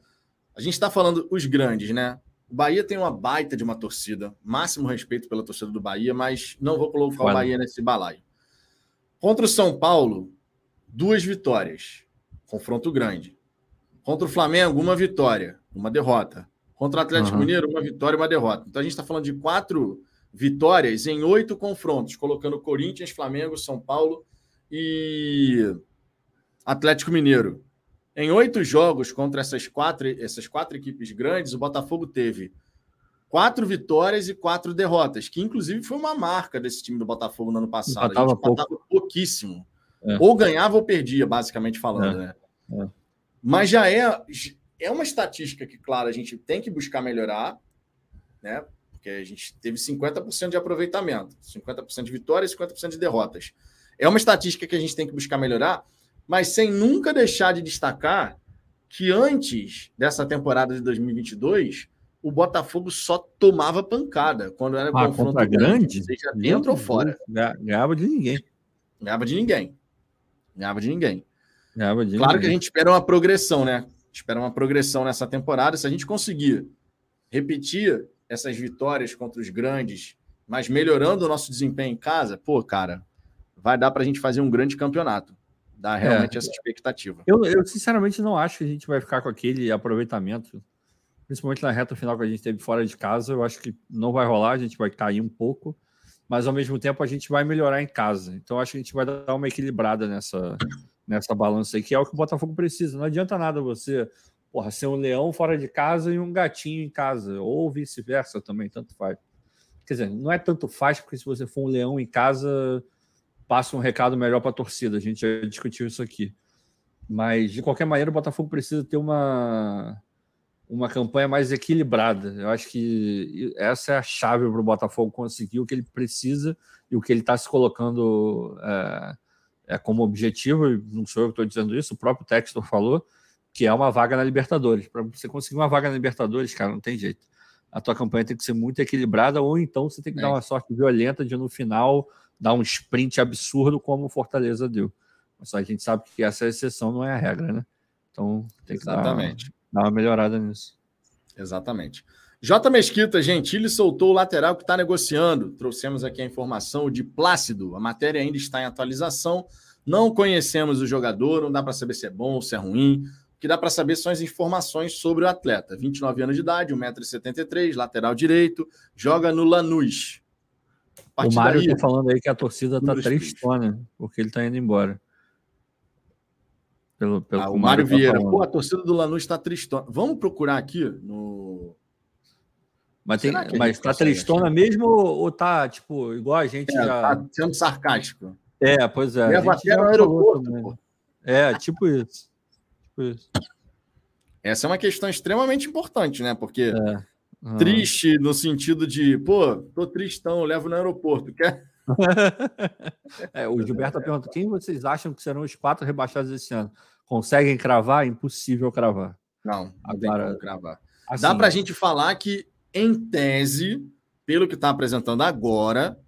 Speaker 1: A gente está falando os grandes, né? O Bahia tem uma baita de uma torcida, máximo respeito pela torcida do Bahia, mas não vou colocar o Bahia nesse balaio. Contra o São Paulo, duas vitórias, confronto grande. Contra o Flamengo, uma vitória, uma derrota. Contra o Atlético uhum. Mineiro, uma vitória e uma derrota. Então a gente está falando de quatro vitórias em oito confrontos, colocando Corinthians, Flamengo, São Paulo e Atlético Mineiro. Em oito jogos contra essas quatro, essas quatro equipes grandes, o Botafogo teve quatro vitórias e quatro derrotas, que inclusive foi uma marca desse time do Botafogo no ano passado. Empatava, a gente empatava pouquíssimo. É. Ou ganhava ou perdia, basicamente falando, é. né? É. Mas já é é uma estatística que, claro, a gente tem que buscar melhorar, né? Porque a gente teve 50% de aproveitamento, 50% de vitórias e 50% de derrotas. É uma estatística que a gente tem que buscar melhorar, mas sem nunca deixar de destacar que antes dessa temporada de 2022, o Botafogo só tomava pancada quando era
Speaker 2: ah, confronto grande,
Speaker 1: seja dentro ou fora.
Speaker 2: Ganhava de ninguém.
Speaker 1: Ganhava de ninguém. Ganhava de ninguém.
Speaker 2: Ganhava de
Speaker 1: claro
Speaker 2: ninguém.
Speaker 1: que a gente espera uma progressão, né? Espera uma progressão nessa temporada. Se a gente conseguir repetir essas vitórias contra os grandes, mas melhorando o nosso desempenho em casa, pô, cara, vai dar para a gente fazer um grande campeonato. Dá realmente é, essa expectativa.
Speaker 2: Eu, eu, sinceramente, não acho que a gente vai ficar com aquele aproveitamento, principalmente na reta final que a gente teve fora de casa. Eu acho que não vai rolar, a gente vai cair um pouco, mas ao mesmo tempo a gente vai melhorar em casa. Então acho que a gente vai dar uma equilibrada nessa, nessa balança aí, que é o que o Botafogo precisa. Não adianta nada você porra, ser um leão fora de casa e um gatinho em casa, ou vice-versa também, tanto faz. Quer dizer, não é tanto faz, porque se você for um leão em casa, passa um recado melhor para a torcida. A gente já discutiu isso aqui. Mas, de qualquer maneira, o Botafogo precisa ter uma, uma campanha mais equilibrada. Eu acho que essa é a chave para o Botafogo conseguir o que ele precisa e o que ele está se colocando é, é, como objetivo. Não sou eu que estou dizendo isso, o próprio Textor falou que é uma vaga na Libertadores. Para você conseguir uma vaga na Libertadores, cara, não tem jeito. A tua campanha tem que ser muito equilibrada, ou então você tem que é. dar uma sorte violenta de no final dar um sprint absurdo como o Fortaleza deu. Mas só a gente sabe que essa exceção não é a regra, né? Então tem que Exatamente. Dar, dar uma melhorada nisso.
Speaker 1: Exatamente. J. Mesquita, Gentili soltou o lateral que está negociando. Trouxemos aqui a informação de Plácido. A matéria ainda está em atualização. Não conhecemos o jogador, não dá para saber se é bom ou se é ruim que dá para saber são as informações sobre o atleta. 29 anos de idade, 1,73m, lateral direito, joga no Lanús.
Speaker 2: O Mário está falando aí que a torcida está tristona, porque ele está indo embora.
Speaker 1: Pelo, pelo ah, o Mário tá Vieira. Tá Pô, a torcida do Lanús está tristona. Vamos procurar aqui no.
Speaker 2: Mas, tem, mas tá tristona mesmo ou tá, tipo, igual a gente é, já. Tá
Speaker 1: sendo sarcástico.
Speaker 2: É, pois é.
Speaker 1: Leva até no aeroporto.
Speaker 2: É, tipo isso.
Speaker 1: Isso. Essa é uma questão extremamente importante, né? Porque é. uhum. triste no sentido de, pô, tô tristão, levo no aeroporto. Quer?
Speaker 2: é, o Gilberto pergunta: quem vocês acham que serão os quatro rebaixados esse ano? Conseguem cravar? Impossível cravar.
Speaker 1: Não, não Agora, tem cravar. Assim, Dá para a gente falar que, em tese, pelo que está apresentando agora,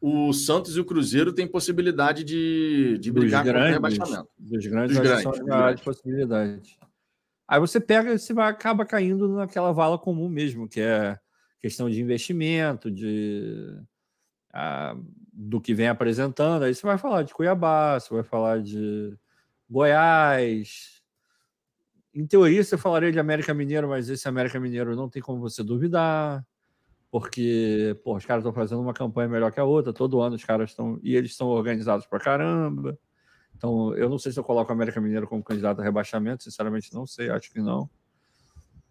Speaker 1: o Santos e o Cruzeiro têm possibilidade de, de brigar
Speaker 2: grandes, contra o rebaixamento. Dos grandes, dos grandes, dos grandes. possibilidade. Aí você pega, você vai, acaba caindo naquela vala comum mesmo, que é questão de investimento, de a, do que vem apresentando. Aí você vai falar de Cuiabá, você vai falar de Goiás. Em teoria, você falaria de América Mineiro, mas esse América Mineiro não tem como você duvidar porque pô, os caras estão fazendo uma campanha melhor que a outra, todo ano os caras estão. E eles estão organizados pra caramba. Então, eu não sei se eu coloco o América Mineiro como candidato a rebaixamento, sinceramente não sei, acho que não.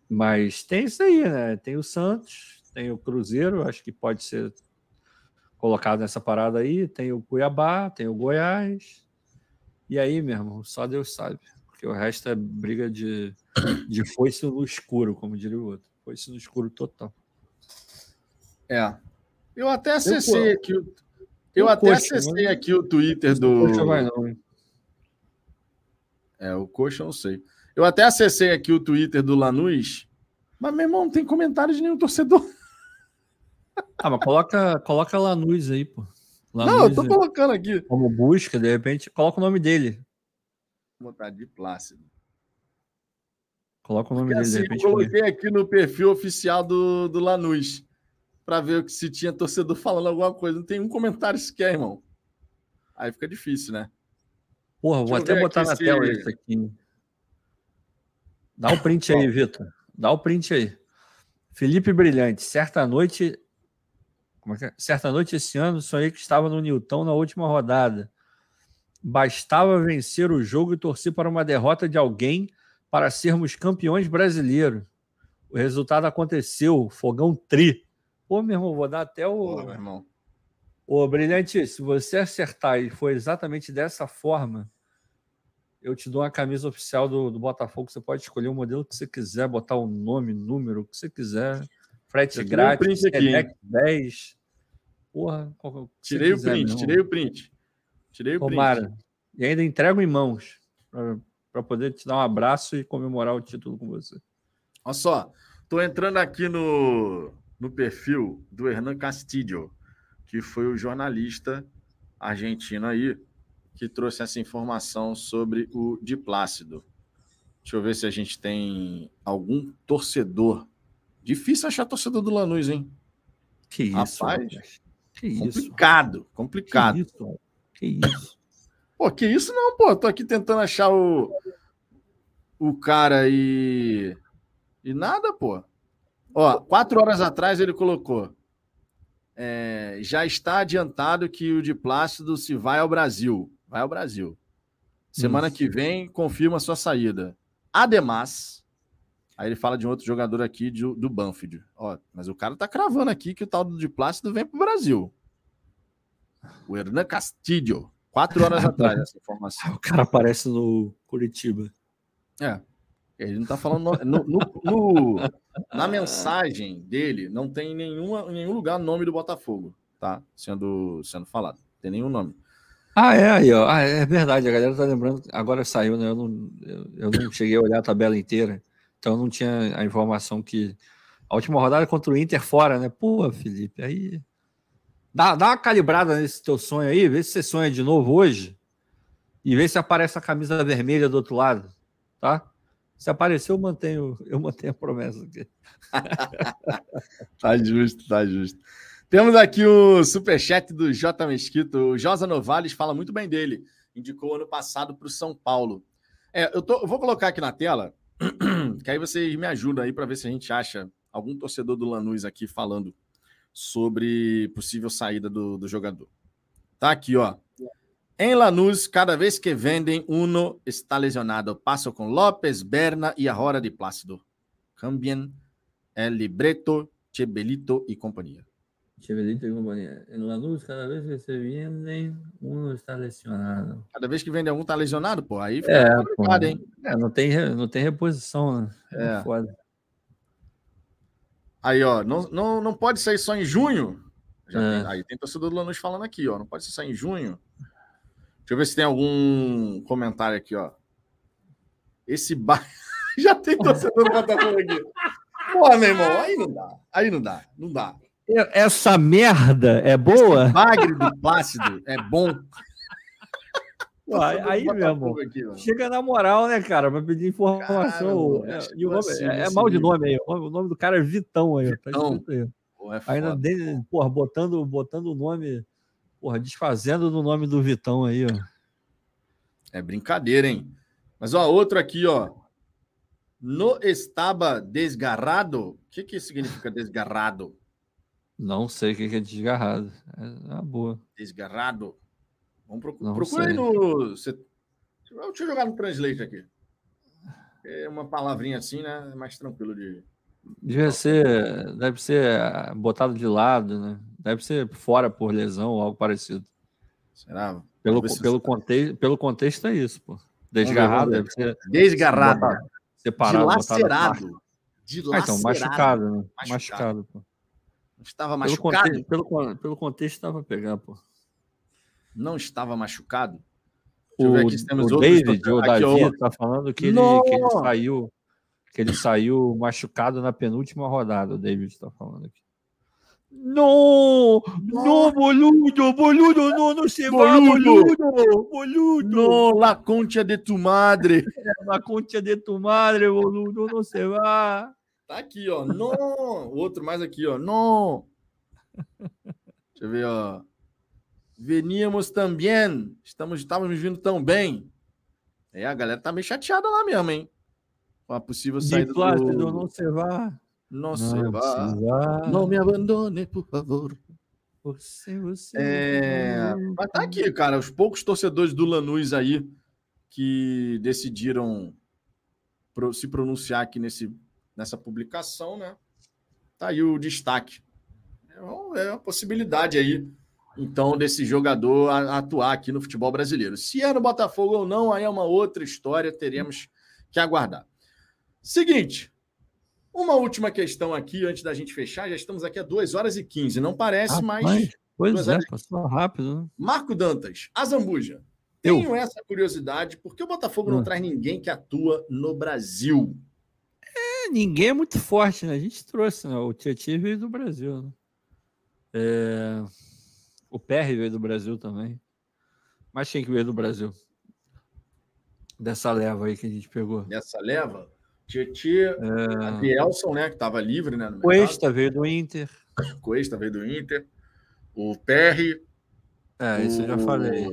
Speaker 2: Mas tem isso aí, né? Tem o Santos, tem o Cruzeiro, acho que pode ser colocado nessa parada aí, tem o Cuiabá, tem o Goiás. E aí, meu irmão, só Deus sabe. Porque o resto é briga de, de foice no escuro, como diria o outro. Foice no escuro total.
Speaker 1: É. Eu até acessei eu, aqui o. Eu, até coxa, acessei aqui o Twitter do. Coxa vai não, hein? É, o Coxa eu não sei. Eu até acessei aqui o Twitter do Lanús, mas, meu irmão, não tem comentário de nenhum torcedor.
Speaker 2: Ah, mas coloca, coloca Lanús aí, pô.
Speaker 1: Lanús, não, eu tô colocando aqui.
Speaker 2: Como busca, de repente, coloca o nome dele.
Speaker 1: Vou botar de Plácido.
Speaker 2: Coloca o nome Porque, dele,
Speaker 1: assim, de repente. Eu coloquei aqui no perfil oficial do, do Lanús para ver se tinha torcedor falando alguma coisa. Não tem um comentário sequer, irmão. Aí fica difícil, né?
Speaker 2: Porra, vou até botar na se... tela isso aqui. Dá o um print aí, Vitor. Dá o um print aí. Felipe Brilhante, certa noite. É é? Certa noite esse ano, sonhei que estava no Newton na última rodada. Bastava vencer o jogo e torcer para uma derrota de alguém para sermos campeões brasileiros. O resultado aconteceu, fogão tri. Pô, meu irmão, vou dar até o. Pô, meu irmão. Ô, Brilhante, se você acertar e for exatamente dessa forma, eu te dou uma camisa oficial do, do Botafogo. Você pode escolher o modelo que você quiser, botar o nome, número, o que você quiser. Frete eu grátis,
Speaker 1: aqui,
Speaker 2: 10. Porra,
Speaker 1: tirei o print, tirei o print. Tirei o Tomara. print.
Speaker 2: E ainda entrego em mãos para poder te dar um abraço e comemorar o título com você.
Speaker 1: Olha só, Tô entrando aqui no, no perfil do Hernan Castillo, que foi o jornalista argentino aí que trouxe essa informação sobre o Di Plácido. Deixa eu ver se a gente tem algum torcedor. Difícil achar torcedor do Lanús, hein?
Speaker 2: Que isso,
Speaker 1: rapaz. Que isso? Complicado, complicado. Que isso?
Speaker 2: Que isso?
Speaker 1: Pô, que isso não, pô. Tô aqui tentando achar o, o cara e. E nada, pô. Ó, quatro horas atrás ele colocou. É, já está adiantado que o de Plácido se vai ao Brasil. Vai ao Brasil. Semana isso. que vem confirma sua saída. Ademais, aí ele fala de um outro jogador aqui de, do Banfield. Ó, mas o cara tá cravando aqui que o tal do de Plácido vem pro Brasil. O Hernan Castillo. Quatro horas atrás essa informação.
Speaker 2: O cara aparece no Curitiba.
Speaker 1: É. Ele não tá falando. No, no, no, na mensagem dele, não tem nenhuma, nenhum lugar nome do Botafogo, tá? Sendo, sendo falado. Não tem nenhum nome.
Speaker 2: Ah, é aí, ó. Ah, é verdade, a galera tá lembrando. Agora saiu, né? Eu não, eu, eu não cheguei a olhar a tabela inteira, então eu não tinha a informação que. A última rodada contra o Inter fora, né? Pô, Felipe, aí. Dá, dá uma calibrada nesse teu sonho aí, vê se você sonha de novo hoje e vê se aparece a camisa vermelha do outro lado tá? Se aparecer, eu mantenho, eu mantenho a promessa aqui.
Speaker 1: tá justo, tá justo. Temos aqui o superchat do J Mesquito. O Josa Novales fala muito bem dele. Indicou ano passado para o São Paulo. É, eu, tô, eu vou colocar aqui na tela, que aí vocês me ajudam aí para ver se a gente acha algum torcedor do Lanús aqui falando sobre possível saída do, do jogador. Tá aqui, ó. Em Lanús, cada vez que vendem, uno está lesionado. Passo com López, Berna e a Hora de Plácido. Cambien el libreto, Chebelito e companhia.
Speaker 2: Chebelito e companhia. Em Lanús, cada vez que se vendem, uno está lesionado.
Speaker 1: Cada vez que vende algum está lesionado, pô, aí
Speaker 2: fica é, complicado, hein? É, não tem, não tem reposição, né? É, é. Foda.
Speaker 1: Aí, ó, não, não, não pode sair só em junho. É. Tem, aí tem torcedor do Lanús falando aqui, ó, não pode ser só em junho. Deixa eu ver se tem algum comentário aqui, ó. Esse ba... Já tem torcedor do Botafogo aqui. Pô, meu irmão, aí não dá. Aí não dá. Não dá.
Speaker 2: Essa merda é boa? Esse
Speaker 1: bagre do Plácido é bom.
Speaker 2: Pô, aí, mesmo. Aqui, chega na moral, né, cara, para pedir informação. É, e o nome, assim, é, é mal de nome aí. O nome do cara é Vitão aí. Tá Vitão. Tá aí. Pô, é Ainda dele, porra, botando, botando o nome Porra, desfazendo no nome do Vitão aí, ó.
Speaker 1: É brincadeira, hein? Mas, ó, outro aqui, ó. No estava desgarrado. O que, que significa desgarrado?
Speaker 2: Não sei o que é desgarrado. É uma boa.
Speaker 1: Desgarrado. Vamos procurar. Procura aí no. Deixa eu jogar no Translate aqui. É uma palavrinha assim, né? É mais tranquilo de.
Speaker 2: Deve ser, deve ser botado de lado, né? Deve ser fora por lesão ou algo parecido. Será? Pelo, pelo, contexto, pelo contexto é isso, pô. Desgarrado deve ser.
Speaker 1: Desgarrado.
Speaker 2: Separado.
Speaker 1: Dilacerado.
Speaker 2: Dilacerado. Ah, então, machucado, né? Machucado, machucado pô.
Speaker 1: Estava machucado?
Speaker 2: Pelo contexto, pelo, pelo contexto estava pegar, pô.
Speaker 1: Não estava machucado?
Speaker 2: Deixa o, aqui, temos o David, o Davi, está falando que ele, que ele saiu que ele saiu machucado na penúltima rodada, o David está falando aqui. No, no, boludo, boludo, no, no se boludo, boludo, boludo.
Speaker 1: No, la concha de tu madre.
Speaker 2: la concha de tu madre, boludo, não se vá.
Speaker 1: Tá aqui, ó, no, outro mais aqui, ó, no. Deixa eu ver, ó. Veníamos também, estamos, estávamos vindo tão bem. É, a galera tá meio chateada lá mesmo, hein? Com a possível saída
Speaker 2: do... Plácido, não se vá.
Speaker 1: Não, se vá. Não me abandone, por favor.
Speaker 2: Você, você.
Speaker 1: É... Mas tá aqui, cara. Os poucos torcedores do Lanús aí que decidiram se pronunciar aqui nesse, nessa publicação, né? Tá aí o destaque. É uma possibilidade aí, então, desse jogador atuar aqui no futebol brasileiro. Se é no Botafogo ou não, aí é uma outra história, teremos que aguardar. Seguinte, uma última questão aqui, antes da gente fechar. Já estamos aqui a 2 horas e 15. Não parece, ah, mas.
Speaker 2: Pois é, passou rápido. Né?
Speaker 1: Marco Dantas, a Zambuja. Tenho essa curiosidade, porque o Botafogo não hum. traz ninguém que atua no Brasil?
Speaker 2: É, ninguém é muito forte, né? A gente trouxe, né? O Tietchan veio do Brasil, né? É... O PR veio do Brasil também. Mas quem que veio do Brasil? Dessa leva aí que a gente pegou.
Speaker 1: Dessa leva? Tietchan, é... Bielson, né? Que estava livre, né?
Speaker 2: Cuesta veio do Inter.
Speaker 1: Cuesta veio do Inter. O PR.
Speaker 2: É, isso o... eu já falei.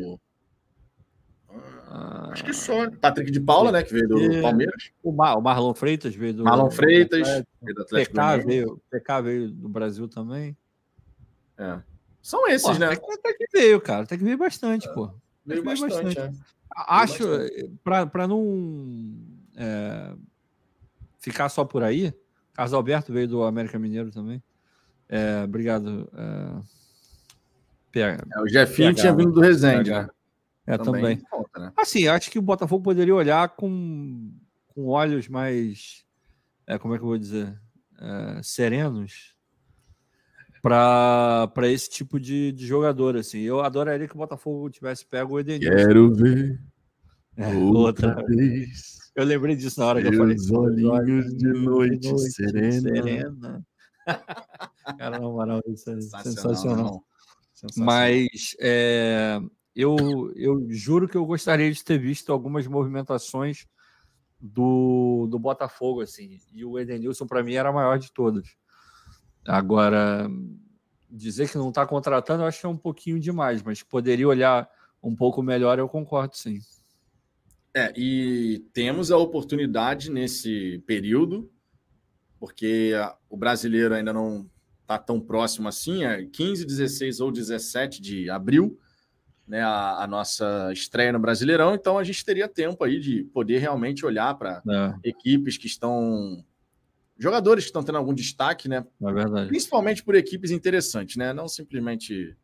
Speaker 1: Ah, acho que só. Patrick de Paula, né? Que veio do e... Palmeiras.
Speaker 2: O, Mar, o Marlon Freitas veio do.
Speaker 1: Marlon Freitas.
Speaker 2: Veio do Atlético PK, veio, PK veio do Brasil também.
Speaker 1: É. São esses, pô, né?
Speaker 2: Até que, veio, cara. Até que veio bastante, é. pô.
Speaker 1: Veio, veio bastante. bastante. É.
Speaker 2: Acho, para não é, ficar só por aí, Carlos Alberto veio do América Mineiro também. É, obrigado.
Speaker 1: É, é, o Jefinho tinha vindo do Resende, né?
Speaker 2: É, também. também. Conta, né? Assim, acho que o Botafogo poderia olhar com, com olhos mais. É, como é que eu vou dizer? É, serenos para esse tipo de, de jogador. Assim. Eu adoraria que o Botafogo tivesse pego o Edenilson.
Speaker 1: Quero ver.
Speaker 2: É, outra, vez. Eu lembrei disso na hora que eu falei.
Speaker 1: Os olhinhos de noite, noite serena. serena.
Speaker 2: Cara, não, moral, isso é sensacional. sensacional. Mas é, eu, eu juro que eu gostaria de ter visto algumas movimentações do, do Botafogo, assim. E o Edenilson, para mim, era a maior de todas. Agora, dizer que não está contratando, eu acho que é um pouquinho demais, mas poderia olhar um pouco melhor, eu concordo, sim.
Speaker 1: É, e temos a oportunidade nesse período, porque o brasileiro ainda não está tão próximo assim, é 15, 16 ou 17 de abril né, a, a, nossa estreia no Brasileirão, então a gente teria tempo aí de poder realmente olhar para é. equipes que estão. jogadores que estão tendo algum destaque, né?
Speaker 2: É verdade.
Speaker 1: Principalmente por equipes interessantes, né? Não simplesmente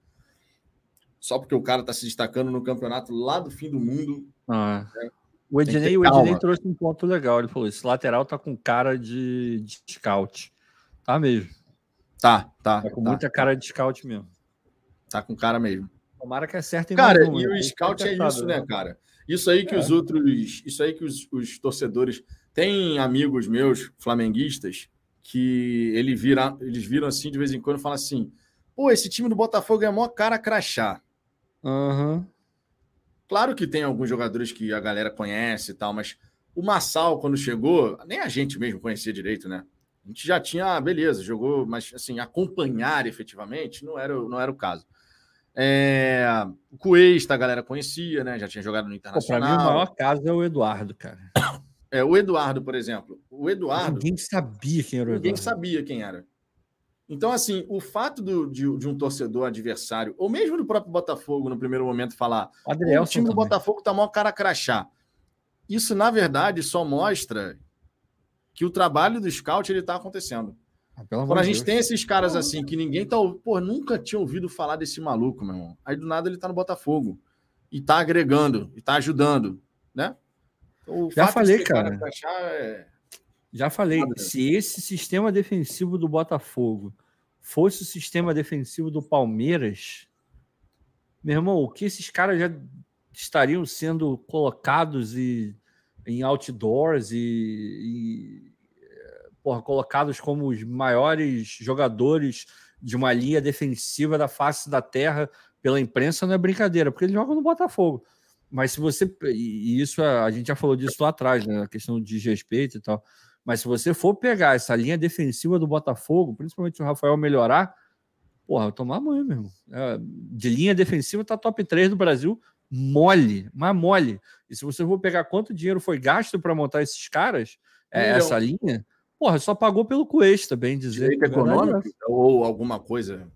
Speaker 1: só porque o cara está se destacando no campeonato lá do fim do mundo.
Speaker 2: Ah. Né? O Ednei, o Ednei trouxe um ponto legal. Ele falou: esse lateral tá com cara de, de scout. Tá mesmo.
Speaker 1: Tá, tá.
Speaker 2: Tá com
Speaker 1: tá,
Speaker 2: muita cara de scout mesmo.
Speaker 1: Tá com cara mesmo.
Speaker 2: Tomara que acerte
Speaker 1: Cara, e o scout é isso, né, cara? Isso aí que é. os outros, isso aí que os, os, torcedores tem amigos meus flamenguistas que ele vira, eles viram assim de vez em quando e falam assim: "Pô, esse time do Botafogo é mó cara crachá".
Speaker 2: Uhum.
Speaker 1: Claro que tem alguns jogadores que a galera conhece e tal, mas o Massal quando chegou, nem a gente mesmo conhecia direito, né? A gente já tinha, ah, beleza, jogou, mas assim, acompanhar efetivamente não era, não era o caso. É, o Cuesta a galera conhecia, né? Já tinha jogado no Internacional. Para
Speaker 2: mim, o maior caso é o Eduardo, cara.
Speaker 1: É, o Eduardo, por exemplo. O Eduardo.
Speaker 2: Ninguém sabia quem era o
Speaker 1: Eduardo. Ninguém sabia quem era. Então, assim, o fato do, de, de, um torcedor adversário, ou mesmo do próprio Botafogo, no primeiro momento, falar
Speaker 2: o time
Speaker 1: do Botafogo tá maior cara crachá. Isso, na verdade, só mostra que o trabalho do scout ele está acontecendo. Ah, Quando a gente Deus. tem esses caras assim que ninguém tá. Pô, nunca tinha ouvido falar desse maluco, meu irmão. Aí do nada ele tá no Botafogo. E tá agregando, e tá ajudando, né?
Speaker 2: O Já falei, cara. É... Já falei. Se esse sistema defensivo do Botafogo fosse o sistema defensivo do Palmeiras, meu irmão, o que esses caras já estariam sendo colocados e, em outdoors e, e porra, colocados como os maiores jogadores de uma linha defensiva da face da terra pela imprensa não é brincadeira, porque eles jogam no Botafogo. Mas se você. E isso a gente já falou disso lá atrás, né? A questão de respeito e tal. Mas se você for pegar essa linha defensiva do Botafogo, principalmente se o Rafael melhorar, porra, tomar banho mesmo. É, de linha defensiva tá top 3 do Brasil, mole, mas mole. E se você for pegar quanto dinheiro foi gasto para montar esses caras, é, essa linha, Porra, só pagou pelo Cuesta, bem dizer.
Speaker 1: Direito econômico ou alguma coisa.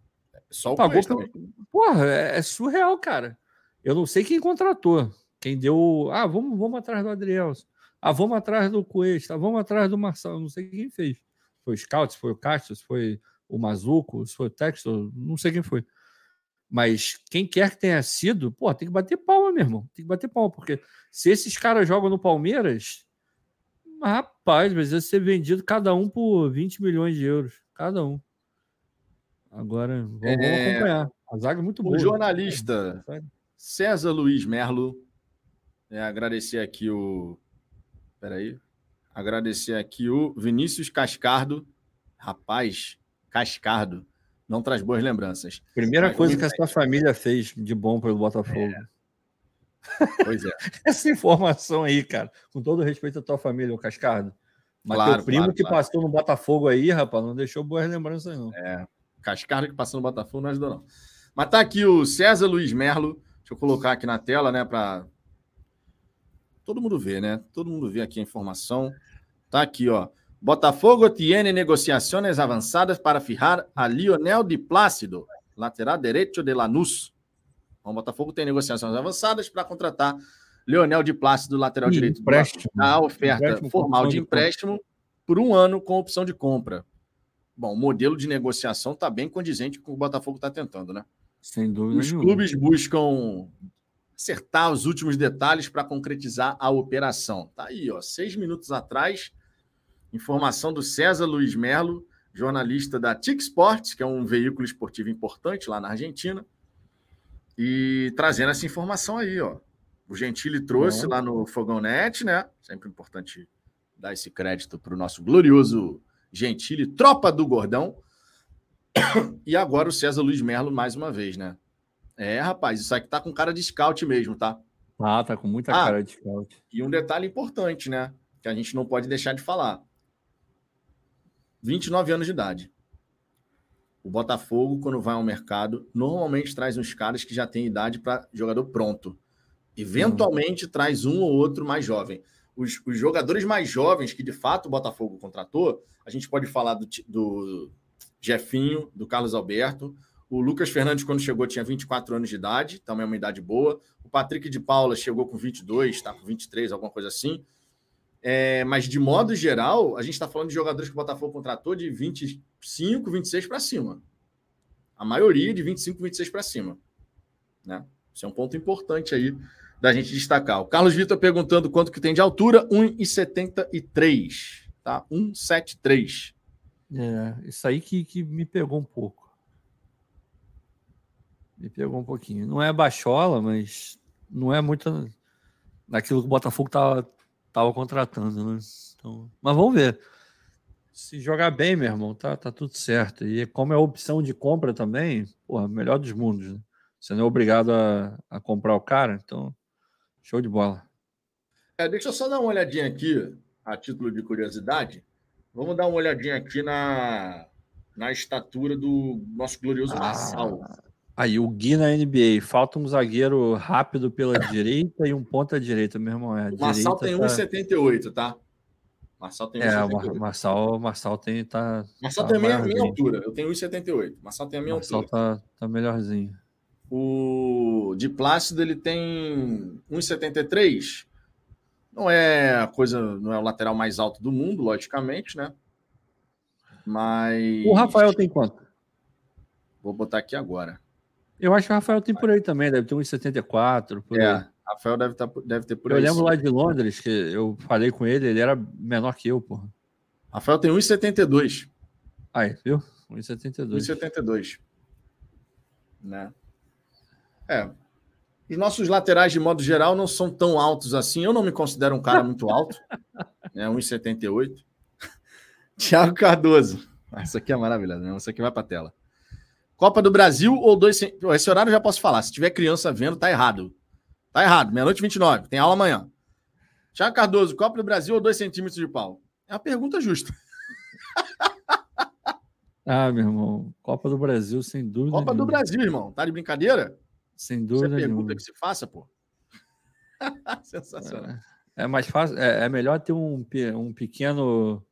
Speaker 1: Só o
Speaker 2: pagou pelo... Porra, é, é, surreal, cara. Eu não sei quem contratou. Quem deu. Ah, vamos, vamos atrás do Adriel. Ah, vamos atrás do Cuesta. Vamos atrás do Marçal. Não sei quem fez. Foi o Scout, foi o Castro, foi o Mazuco, se foi o Textor, não sei quem foi. Mas quem quer que tenha sido, pô, tem que bater palma, meu irmão. Tem que bater palma, porque se esses caras jogam no Palmeiras, Rapaz, mas ia ser vendido cada um por 20 milhões de euros. Cada um. Agora, vamos, é... acompanhar. A zaga é muito boa.
Speaker 1: O jornalista César Luiz Merlo. É, agradecer aqui o. Peraí. Agradecer aqui o Vinícius Cascardo. Rapaz, Cascardo. Não traz boas lembranças.
Speaker 2: Primeira Mas, coisa que a sua família fez de bom pelo Botafogo. É.
Speaker 1: Pois é.
Speaker 2: Essa informação aí, cara, com todo respeito à tua família, o Cascardo. Mas claro, teu primo claro, que claro. passou no Botafogo aí, rapaz, não deixou boas lembranças, não.
Speaker 1: É, Cascardo que passou no Botafogo não ajudou, não. Mas tá aqui o César Luiz Merlo. Deixa eu colocar aqui na tela, né, para todo mundo ver, né? Todo mundo vê aqui a informação. Tá aqui, ó. Botafogo tiene negociações avançadas para fijar a Lionel de Plácido, lateral direito de Lanús. O Botafogo tem negociações avançadas para contratar Leonel de Plácido, lateral e direito
Speaker 2: empréstimo.
Speaker 1: A oferta empréstimo formal de empréstimo de por um ano com opção de compra. Bom, o modelo de negociação está bem condizente com o que o Botafogo está tentando, né?
Speaker 2: Sem dúvida.
Speaker 1: Os nenhuma. clubes buscam acertar os últimos detalhes para concretizar a operação. Tá aí, ó, seis minutos atrás, informação do César Luiz Melo, jornalista da TIC Sports, que é um veículo esportivo importante lá na Argentina, e trazendo essa informação aí, ó. O Gentili trouxe lá no Fogão Net, né? Sempre importante dar esse crédito para o nosso glorioso Gentili, tropa do Gordão. E agora o César Luiz Merlo mais uma vez, né? É, rapaz, isso aqui tá com cara de scout mesmo, tá?
Speaker 2: Ah, tá com muita ah, cara de scout.
Speaker 1: E um detalhe importante, né? Que a gente não pode deixar de falar. 29 anos de idade. O Botafogo, quando vai ao mercado, normalmente traz uns caras que já têm idade para jogador pronto. Eventualmente hum. traz um ou outro mais jovem. Os, os, jogadores mais jovens que de fato o Botafogo contratou, a gente pode falar do, do Jefinho, do Carlos Alberto. O Lucas Fernandes, quando chegou, tinha 24 anos de idade, também é uma idade boa. O Patrick de Paula chegou com 22, está com 23, alguma coisa assim. É, mas, de modo geral, a gente está falando de jogadores que o Botafogo contratou de 25, 26 para cima. A maioria de 25, 26 para cima. Né? Isso é um ponto importante aí da gente destacar. O Carlos Vitor perguntando quanto que tem de altura, 1,73. Tá? 1,73.
Speaker 2: É, isso aí que, que me pegou um pouco. Me pegou um pouquinho. Não é baixola, mas não é muito daquilo que o Botafogo estava tava contratando, né? Então, mas vamos ver. Se jogar bem, meu irmão, tá, tá tudo certo. E como é opção de compra também, porra, melhor dos mundos, né? Você não é obrigado a, a comprar o cara, então show de bola.
Speaker 1: É, deixa eu só dar uma olhadinha aqui, a título de curiosidade. Vamos dar uma olhadinha aqui na, na estatura do nosso glorioso ah, Marçal.
Speaker 2: Aí, o Gui na NBA. Falta um zagueiro rápido pela direita e um ponta direita, meu irmão. É,
Speaker 1: o Marçal tem tá... 1,78, tá?
Speaker 2: Marçal tem 1,78. É, Marçal, Marçal tem. Tá,
Speaker 1: Marçal tá tem a minha, altura. Eu tenho 1,78. Marçal tem a minha
Speaker 2: Marçal
Speaker 1: altura.
Speaker 2: Marçal tá, tá melhorzinho.
Speaker 1: O de Plácido ele tem 1,73. Não é a coisa, não é o lateral mais alto do mundo, logicamente, né? Mas.
Speaker 2: O Rafael tem quanto?
Speaker 1: Vou botar aqui agora.
Speaker 2: Eu acho que o Rafael tem por aí também, deve ter 1,74. Por
Speaker 1: é,
Speaker 2: aí.
Speaker 1: Rafael deve, tá, deve ter por
Speaker 2: eu
Speaker 1: aí.
Speaker 2: Eu lembro sim. lá de Londres, que eu falei com ele, ele era menor que eu, porra.
Speaker 1: Rafael tem 1,72.
Speaker 2: Aí, viu? 1,72.
Speaker 1: 1,72. Né? É. Os nossos laterais, de modo geral, não são tão altos assim. Eu não me considero um cara muito alto. né? 1,78. Tiago Cardoso. Isso aqui é maravilhoso, né? Isso aqui vai para a tela. Copa do Brasil ou dois. Esse horário eu já posso falar. Se tiver criança vendo, tá errado. Tá errado. Meia-noite 29. Tem aula amanhã. Tiago Cardoso, Copa do Brasil ou 2 centímetros de pau? É uma pergunta justa.
Speaker 2: Ah, meu irmão. Copa do Brasil, sem dúvida.
Speaker 1: Copa nenhuma. do Brasil, irmão. Tá de brincadeira?
Speaker 2: Sem dúvida. Isso é
Speaker 1: pergunta
Speaker 2: nenhuma.
Speaker 1: que se faça, pô. Sensacional.
Speaker 2: É, é, mais fácil, é, é, melhor ter um, um pequeno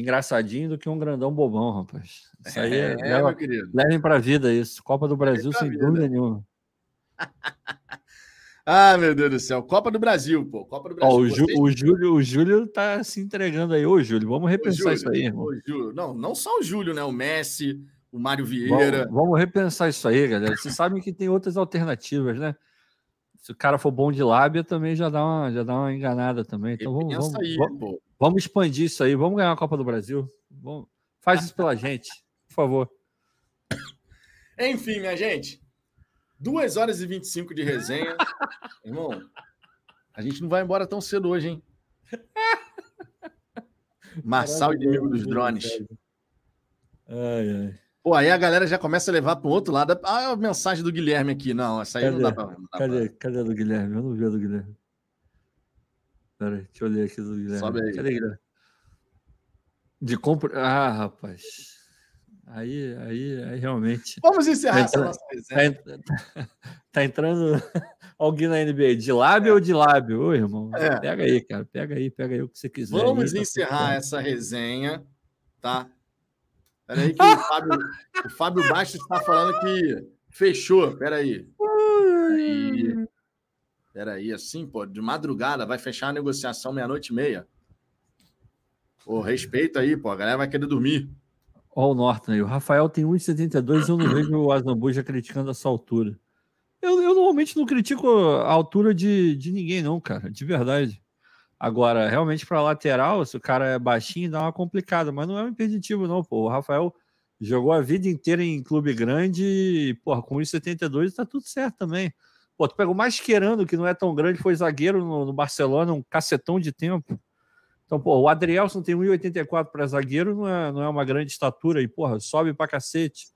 Speaker 2: engraçadinho do que um grandão bobão, rapaz. Isso aí é, é leva, levem para a vida isso. Copa do Brasil, sem vida. dúvida nenhuma.
Speaker 1: ah, meu Deus do céu. Copa do Brasil, pô. Copa do Brasil.
Speaker 2: Ó, o, Ju, o, Júlio, o Júlio tá se entregando aí. Ô, Júlio, vamos repensar Júlio, isso aí, irmão.
Speaker 1: Júlio. Não, não só o Júlio, né? O Messi, o Mário Vieira.
Speaker 2: Vamos, vamos repensar isso aí, galera. Vocês sabem que tem outras alternativas, né? Se o cara for bom de lábia, também já dá uma, já dá uma enganada também. Então vamos, vamos, aí, vamos, vamos, expandir isso aí. Vamos ganhar a Copa do Brasil. Vamos, faz isso pela gente, por favor.
Speaker 1: Enfim, minha gente. 2 horas e 25 de resenha. Irmão, a gente não vai embora tão cedo hoje, hein? Marçal, inimigo dos drones.
Speaker 2: Ai, ai.
Speaker 1: Pô, aí a galera já começa a levar para o outro lado. Ah, a mensagem do Guilherme aqui. Não, essa aí cadê? não dá para.
Speaker 2: Cadê? Pra... Cadê a do Guilherme? Eu não vi a do Guilherme. Pera aí, deixa eu ler aqui do Guilherme. Sobe aí. Cadê, Guilherme? De compra. Ah, rapaz. Aí, aí, aí realmente.
Speaker 1: Vamos encerrar tá essa nossa
Speaker 2: tá, tá, entrando alguém na NBA de lábio é. ou de lábio? Ô, irmão, é. pega aí, cara. Pega aí, pega aí o que você quiser.
Speaker 1: Vamos
Speaker 2: aí,
Speaker 1: tá encerrar tá essa resenha, tá? Peraí, que o Fábio, o Fábio Bastos está falando que fechou. Peraí. Peraí. Peraí, assim, pô, de madrugada vai fechar a negociação meia-noite e meia. Pô, respeito aí, pô, a galera vai querer dormir.
Speaker 2: Ó, o Norton aí. O Rafael tem 1,72 eu não vejo o Asnambuja criticando essa altura. Eu, eu, normalmente não critico a altura de, de ninguém, não, cara, de verdade. Agora, realmente, para lateral, se o cara é baixinho, dá uma complicada, mas não é um impeditivo, não, pô. O Rafael jogou a vida inteira em clube grande e, porra, com 1,72 tá tudo certo também. Pô, tu pegou o Mascherano, que não é tão grande, foi zagueiro no, no Barcelona, um cacetão de tempo. Então, pô, o Adrielson tem 1,84 para zagueiro, não é, não é uma grande estatura e, porra, sobe para cacete.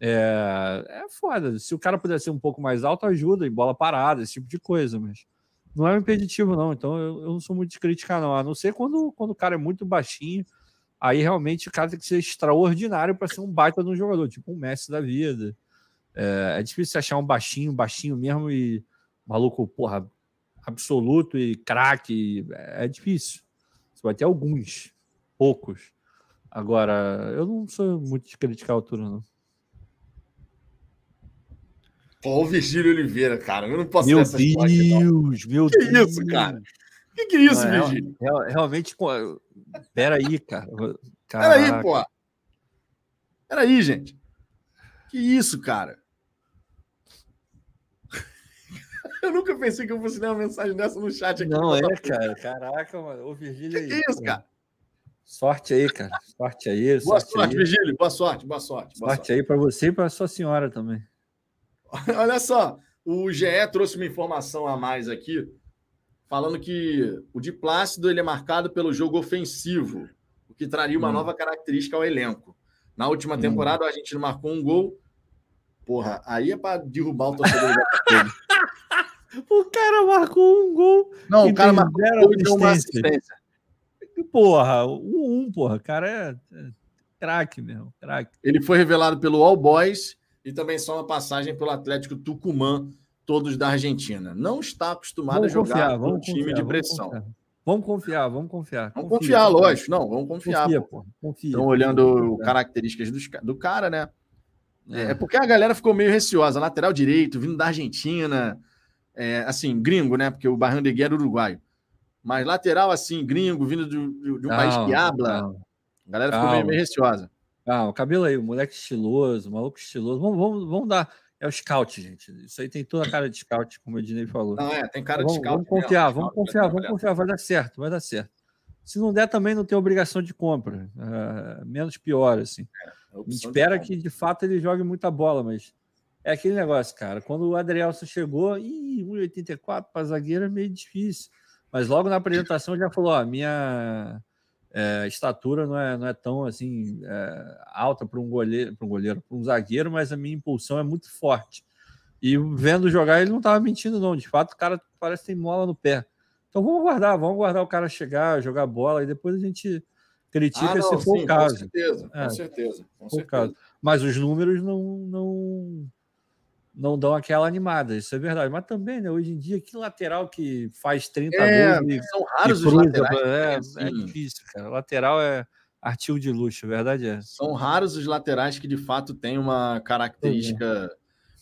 Speaker 2: É, é foda. Se o cara puder ser um pouco mais alto, ajuda em bola parada, esse tipo de coisa, mas não é um impeditivo, não. Então eu, eu não sou muito de criticar, não. A não ser quando, quando o cara é muito baixinho, aí realmente o cara tem que ser extraordinário para ser um baita de um jogador, tipo um Messi da vida. É, é difícil achar um baixinho, baixinho mesmo e maluco, porra, absoluto e craque. É, é difícil. Você vai ter alguns, poucos. Agora, eu não sou muito de criticar a altura, não.
Speaker 1: Pô, o Virgílio Oliveira, cara. Eu não posso
Speaker 2: Meu Deus, história, meu
Speaker 1: que
Speaker 2: Deus.
Speaker 1: Que isso, cara? Que que é isso, não, Virgílio?
Speaker 2: Real, realmente, peraí, cara.
Speaker 1: Peraí, pô. Peraí, gente. Que isso, cara? Eu nunca pensei que eu fosse ler uma mensagem dessa no chat aqui.
Speaker 2: Não é, cara. Caraca, mano. Ô, Virgílio
Speaker 1: aí. Que, que é isso, cara?
Speaker 2: Sorte aí, cara. Sorte aí.
Speaker 1: Boa
Speaker 2: sorte,
Speaker 1: sorte aí. Virgílio. Boa sorte, boa sorte.
Speaker 2: Boa sorte, sorte. aí para você e para sua senhora também.
Speaker 1: Olha só, o GE trouxe uma informação a mais aqui, falando que o de Plácido ele é marcado pelo jogo ofensivo, o que traria uma hum. nova característica ao elenco. Na última hum. temporada, hum. a gente marcou um gol. Porra, aí é para derrubar o torcedor do
Speaker 2: O cara marcou um gol.
Speaker 1: Não, o cara marcou deu uma assistência.
Speaker 2: Porra, um, um porra. O cara é, é craque mesmo, craque.
Speaker 1: Ele foi revelado pelo All Boys e também só uma passagem pelo Atlético Tucumã, todos da Argentina. Não está acostumado vamos a jogar com um time confiar, de pressão.
Speaker 2: Vamos confiar, vamos confiar.
Speaker 1: Vamos confia, confiar, confia. lógico. Não, vamos confiar. Confia, pô. Confia, Estão olhando características do, do cara, né? É. é. porque a galera ficou meio receosa. Lateral direito, vindo da Argentina. É, assim, gringo, né? Porque o Barrandeguer era uruguaio. Mas lateral, assim, gringo, vindo de, de um não, país que habla. Não. A galera ficou meio, meio receosa.
Speaker 2: Ah, o cabelo aí, o moleque estiloso, o maluco estiloso. Vamos, vamos, vamos dar. É o scout, gente. Isso aí tem toda a cara de scout, como o Ednei falou.
Speaker 1: Não, é, tem cara de
Speaker 2: vamos, scout. Vamos confiar, vamos confiar, vamos confiar, vai dar certo, vai dar certo. Se não der, também não tem obrigação de compra. Uh, menos pior, assim. É, é espera de que, de fato, ele jogue muita bola, mas é aquele negócio, cara. Quando o Adrielson chegou, 1,84 para zagueiro é meio difícil. Mas logo na apresentação já falou: ó, minha é, estatura não é, não é tão assim é, alta para um goleiro, para um goleiro, para um zagueiro, mas a minha impulsão é muito forte. E vendo jogar, ele não estava mentindo, não. De fato, o cara parece que tem mola no pé. Então vamos aguardar, vamos aguardar o cara chegar, jogar bola e depois a gente critica ah, não, se for sim, o caso. Com
Speaker 1: certeza, com é, certeza. Com certeza.
Speaker 2: Mas os números não, não, não dão aquela animada, isso é verdade. Mas também, né, hoje em dia, que lateral que faz 30 é, gols
Speaker 1: e, são raros os laterais.
Speaker 2: É, é assim. difícil, cara. Lateral é artigo de luxo, verdade é.
Speaker 1: São raros os laterais que de fato têm uma característica é.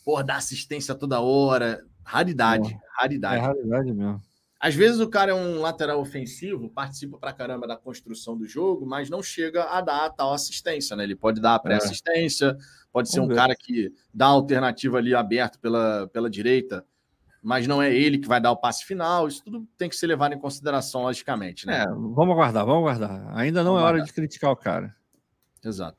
Speaker 1: por dar assistência toda hora. Raridade, é. raridade. É
Speaker 2: raridade mesmo.
Speaker 1: Às vezes o cara é um lateral ofensivo, participa pra caramba da construção do jogo, mas não chega a dar a tal assistência, né? Ele pode dar a é. Pode ser um cara que dá a alternativa ali aberto pela, pela direita, mas não é ele que vai dar o passe final. Isso tudo tem que ser levado em consideração, logicamente, né?
Speaker 2: É, vamos aguardar, vamos aguardar. Ainda não vamos é hora de criticar o cara.
Speaker 1: Exato.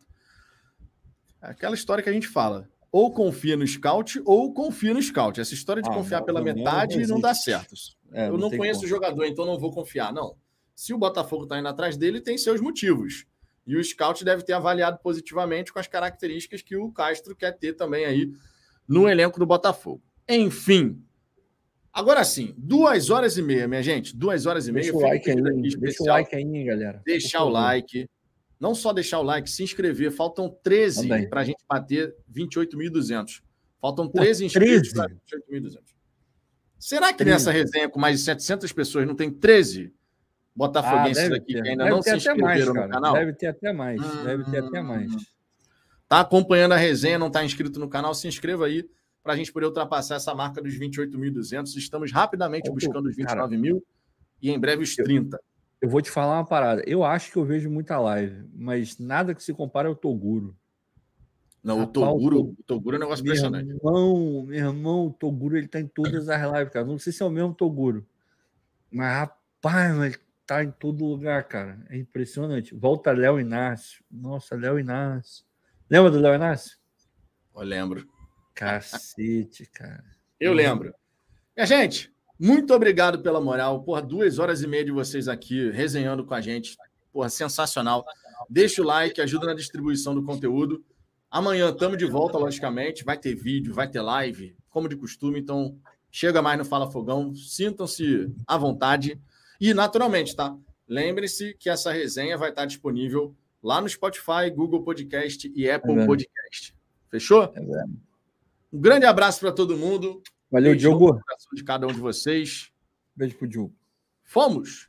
Speaker 1: É aquela história que a gente fala ou confia no scout ou confia no scout. Essa história de ah, confiar pela metade não, não dá certo. É, eu não, não conheço o jogador, então não vou confiar. Não. se o Botafogo está indo atrás dele, tem seus motivos. E o scout deve ter avaliado positivamente com as características que o Castro quer ter também aí no elenco do Botafogo. Enfim. Agora sim, duas horas e meia, minha gente. Duas horas e meia.
Speaker 2: Deixa o like aí, deixa o like aí, galera.
Speaker 1: Deixar o like. Não só deixar o like, se inscrever. Faltam 13 para a gente bater 28.200. Faltam 13 inscritos para 28.200. Será que 13. nessa resenha com mais de 700 pessoas não tem 13 botafoguenses ah, aqui ter. que ainda deve não se inscreveram mais, no canal?
Speaker 2: Deve ter até mais. Hum, deve ter até mais.
Speaker 1: Tá acompanhando a resenha, não está inscrito no canal, se inscreva aí para a gente poder ultrapassar essa marca dos 28.200. Estamos rapidamente buscando os 29 mil e em breve os 30.
Speaker 2: Eu vou te falar uma parada. Eu acho que eu vejo muita live, mas nada que se compare ao Toguro.
Speaker 1: Não, o Toguro, o Toguro é um negócio
Speaker 2: meu
Speaker 1: impressionante.
Speaker 2: Irmão, meu irmão, o Toguro ele tá em todas as lives, cara. Não sei se é o mesmo Toguro. Mas, rapaz, ele tá em todo lugar, cara. É impressionante. Volta Léo Inácio. Nossa, Léo Inácio. Lembra do Léo Inácio?
Speaker 1: Eu lembro.
Speaker 2: Cacete, cara.
Speaker 1: Eu lembro. Minha gente, muito obrigado pela moral. Porra, duas horas e meia de vocês aqui resenhando com a gente. Porra, sensacional. Deixa o like, ajuda na distribuição do conteúdo. Amanhã estamos de volta, logicamente. Vai ter vídeo, vai ter live, como de costume. Então, chega mais no Fala Fogão. Sintam-se à vontade. E, naturalmente, tá? Lembre-se que essa resenha vai estar disponível lá no Spotify, Google Podcast e Apple é Podcast. Fechou? É um grande abraço para todo mundo.
Speaker 2: Valeu, Beijo Diogo.
Speaker 1: de cada um de vocês.
Speaker 2: Beijo pro Diogo.
Speaker 1: Fomos!